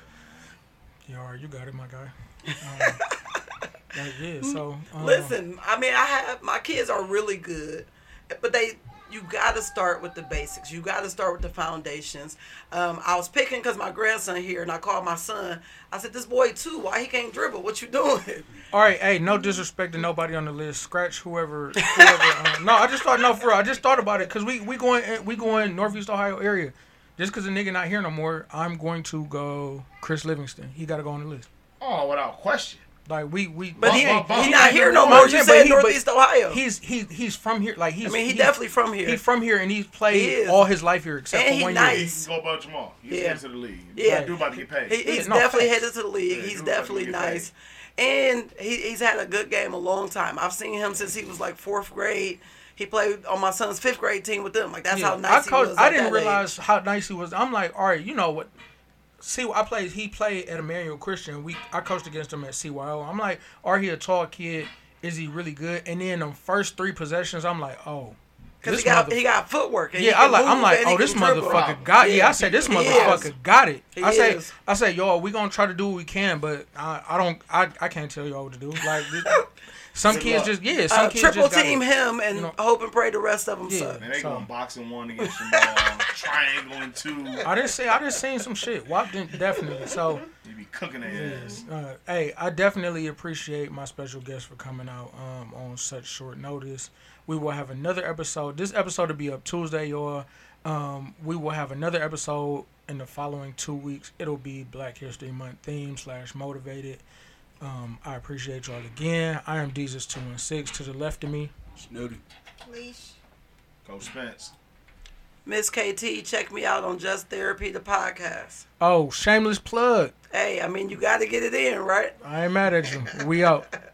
Speaker 2: Yeah, you got it, my guy. Um, like, yeah, so um,
Speaker 6: Listen, I mean, I have my kids are really good. but they you got to start with the basics. You got to start with the foundations. Um, I was picking because my grandson here, and I called my son. I said, "This boy too. Why he can't dribble? What you doing?"
Speaker 2: All right, hey, no disrespect to nobody on the list. Scratch whoever. whoever um, no, I just thought no for real. I just thought about it because we we going we going Northeast Ohio area. Just because the nigga not here no more, I'm going to go Chris Livingston. He got to go on the list.
Speaker 5: Oh, without question.
Speaker 2: Like we we.
Speaker 6: But he
Speaker 5: Bump,
Speaker 6: ain't,
Speaker 5: bump, bump.
Speaker 6: he not here no
Speaker 2: I'm
Speaker 6: more. You
Speaker 2: saying,
Speaker 6: said
Speaker 2: but he- but
Speaker 6: Northeast Ohio.
Speaker 2: He's he he's from here. Like he's.
Speaker 6: I mean, he
Speaker 2: he's-
Speaker 6: definitely from here.
Speaker 2: He's from here and he's
Speaker 6: He
Speaker 2: played
Speaker 6: is.
Speaker 2: all his life here except
Speaker 6: And
Speaker 2: for
Speaker 6: he
Speaker 2: one
Speaker 6: nice.
Speaker 2: year.
Speaker 5: He can go about Jamal. He's
Speaker 6: Yeah.
Speaker 5: into the league.
Speaker 6: Yeah.
Speaker 5: Dude about to get paid.
Speaker 6: He, he's
Speaker 2: no,
Speaker 6: definitely
Speaker 2: facts.
Speaker 6: headed to the league.
Speaker 5: Yeah,
Speaker 6: he's definitely
Speaker 5: fucking get
Speaker 6: nice. And he, he's had a good game a long time. I've seen him since he was like fourth grade. He played on my son's fifth grade team with them. Like that's how nice
Speaker 2: I, coached,
Speaker 6: he was.
Speaker 2: I didn't realize
Speaker 6: age.
Speaker 2: how nice he was. I'm like, all right, you know what? See, I played. He played at Emmanuel Christian. We I coached against him at CYO. I'm like, are he a tall kid? Is he really good? And then the first three possessions, I'm like, oh, this
Speaker 6: he got
Speaker 2: mother-
Speaker 6: he got footwork.
Speaker 2: Yeah, I like I'm like, oh, this motherfucker got. Yeah,
Speaker 6: Yeah,
Speaker 2: I said this
Speaker 6: he
Speaker 2: motherfucker
Speaker 6: is.
Speaker 2: got it.
Speaker 6: He
Speaker 2: I say,
Speaker 6: is.
Speaker 2: I say, yo, we gonna try to do what we can, but I, I don't, I, I can't tell y'all what to do. Like, this, some kids
Speaker 5: luck.
Speaker 2: just, yeah, some
Speaker 6: Uh,
Speaker 2: kids
Speaker 6: triple
Speaker 2: just gotta-
Speaker 6: team him and
Speaker 2: you know.
Speaker 6: hope and pray the rest of them
Speaker 2: Yeah.
Speaker 6: suck.
Speaker 5: Man, they
Speaker 2: So-
Speaker 5: going boxing one against Jamal, triangle and two.
Speaker 2: I didn't say, I just seen some shit. Wap didn't definitely. So.
Speaker 5: He be cooking their ass.
Speaker 2: Uh, hey, I definitely appreciate my special guest for coming out um, on such short notice. We will have another episode. This episode will be up Tuesday, y'all. Um, we will have another episode in the following two weeks. It'll be Black History Month theme slash motivated. Um, I appreciate y'all again. I am Jesus two one six. To the left of me,
Speaker 3: Snooty.
Speaker 4: Leash.
Speaker 5: Coach Spence.
Speaker 6: Miss KT, check me out on Just Therapy, the podcast.
Speaker 2: oh shameless plug.
Speaker 6: Hey, I mean, you got to get it in, right?
Speaker 2: I ain't mad at you. We out.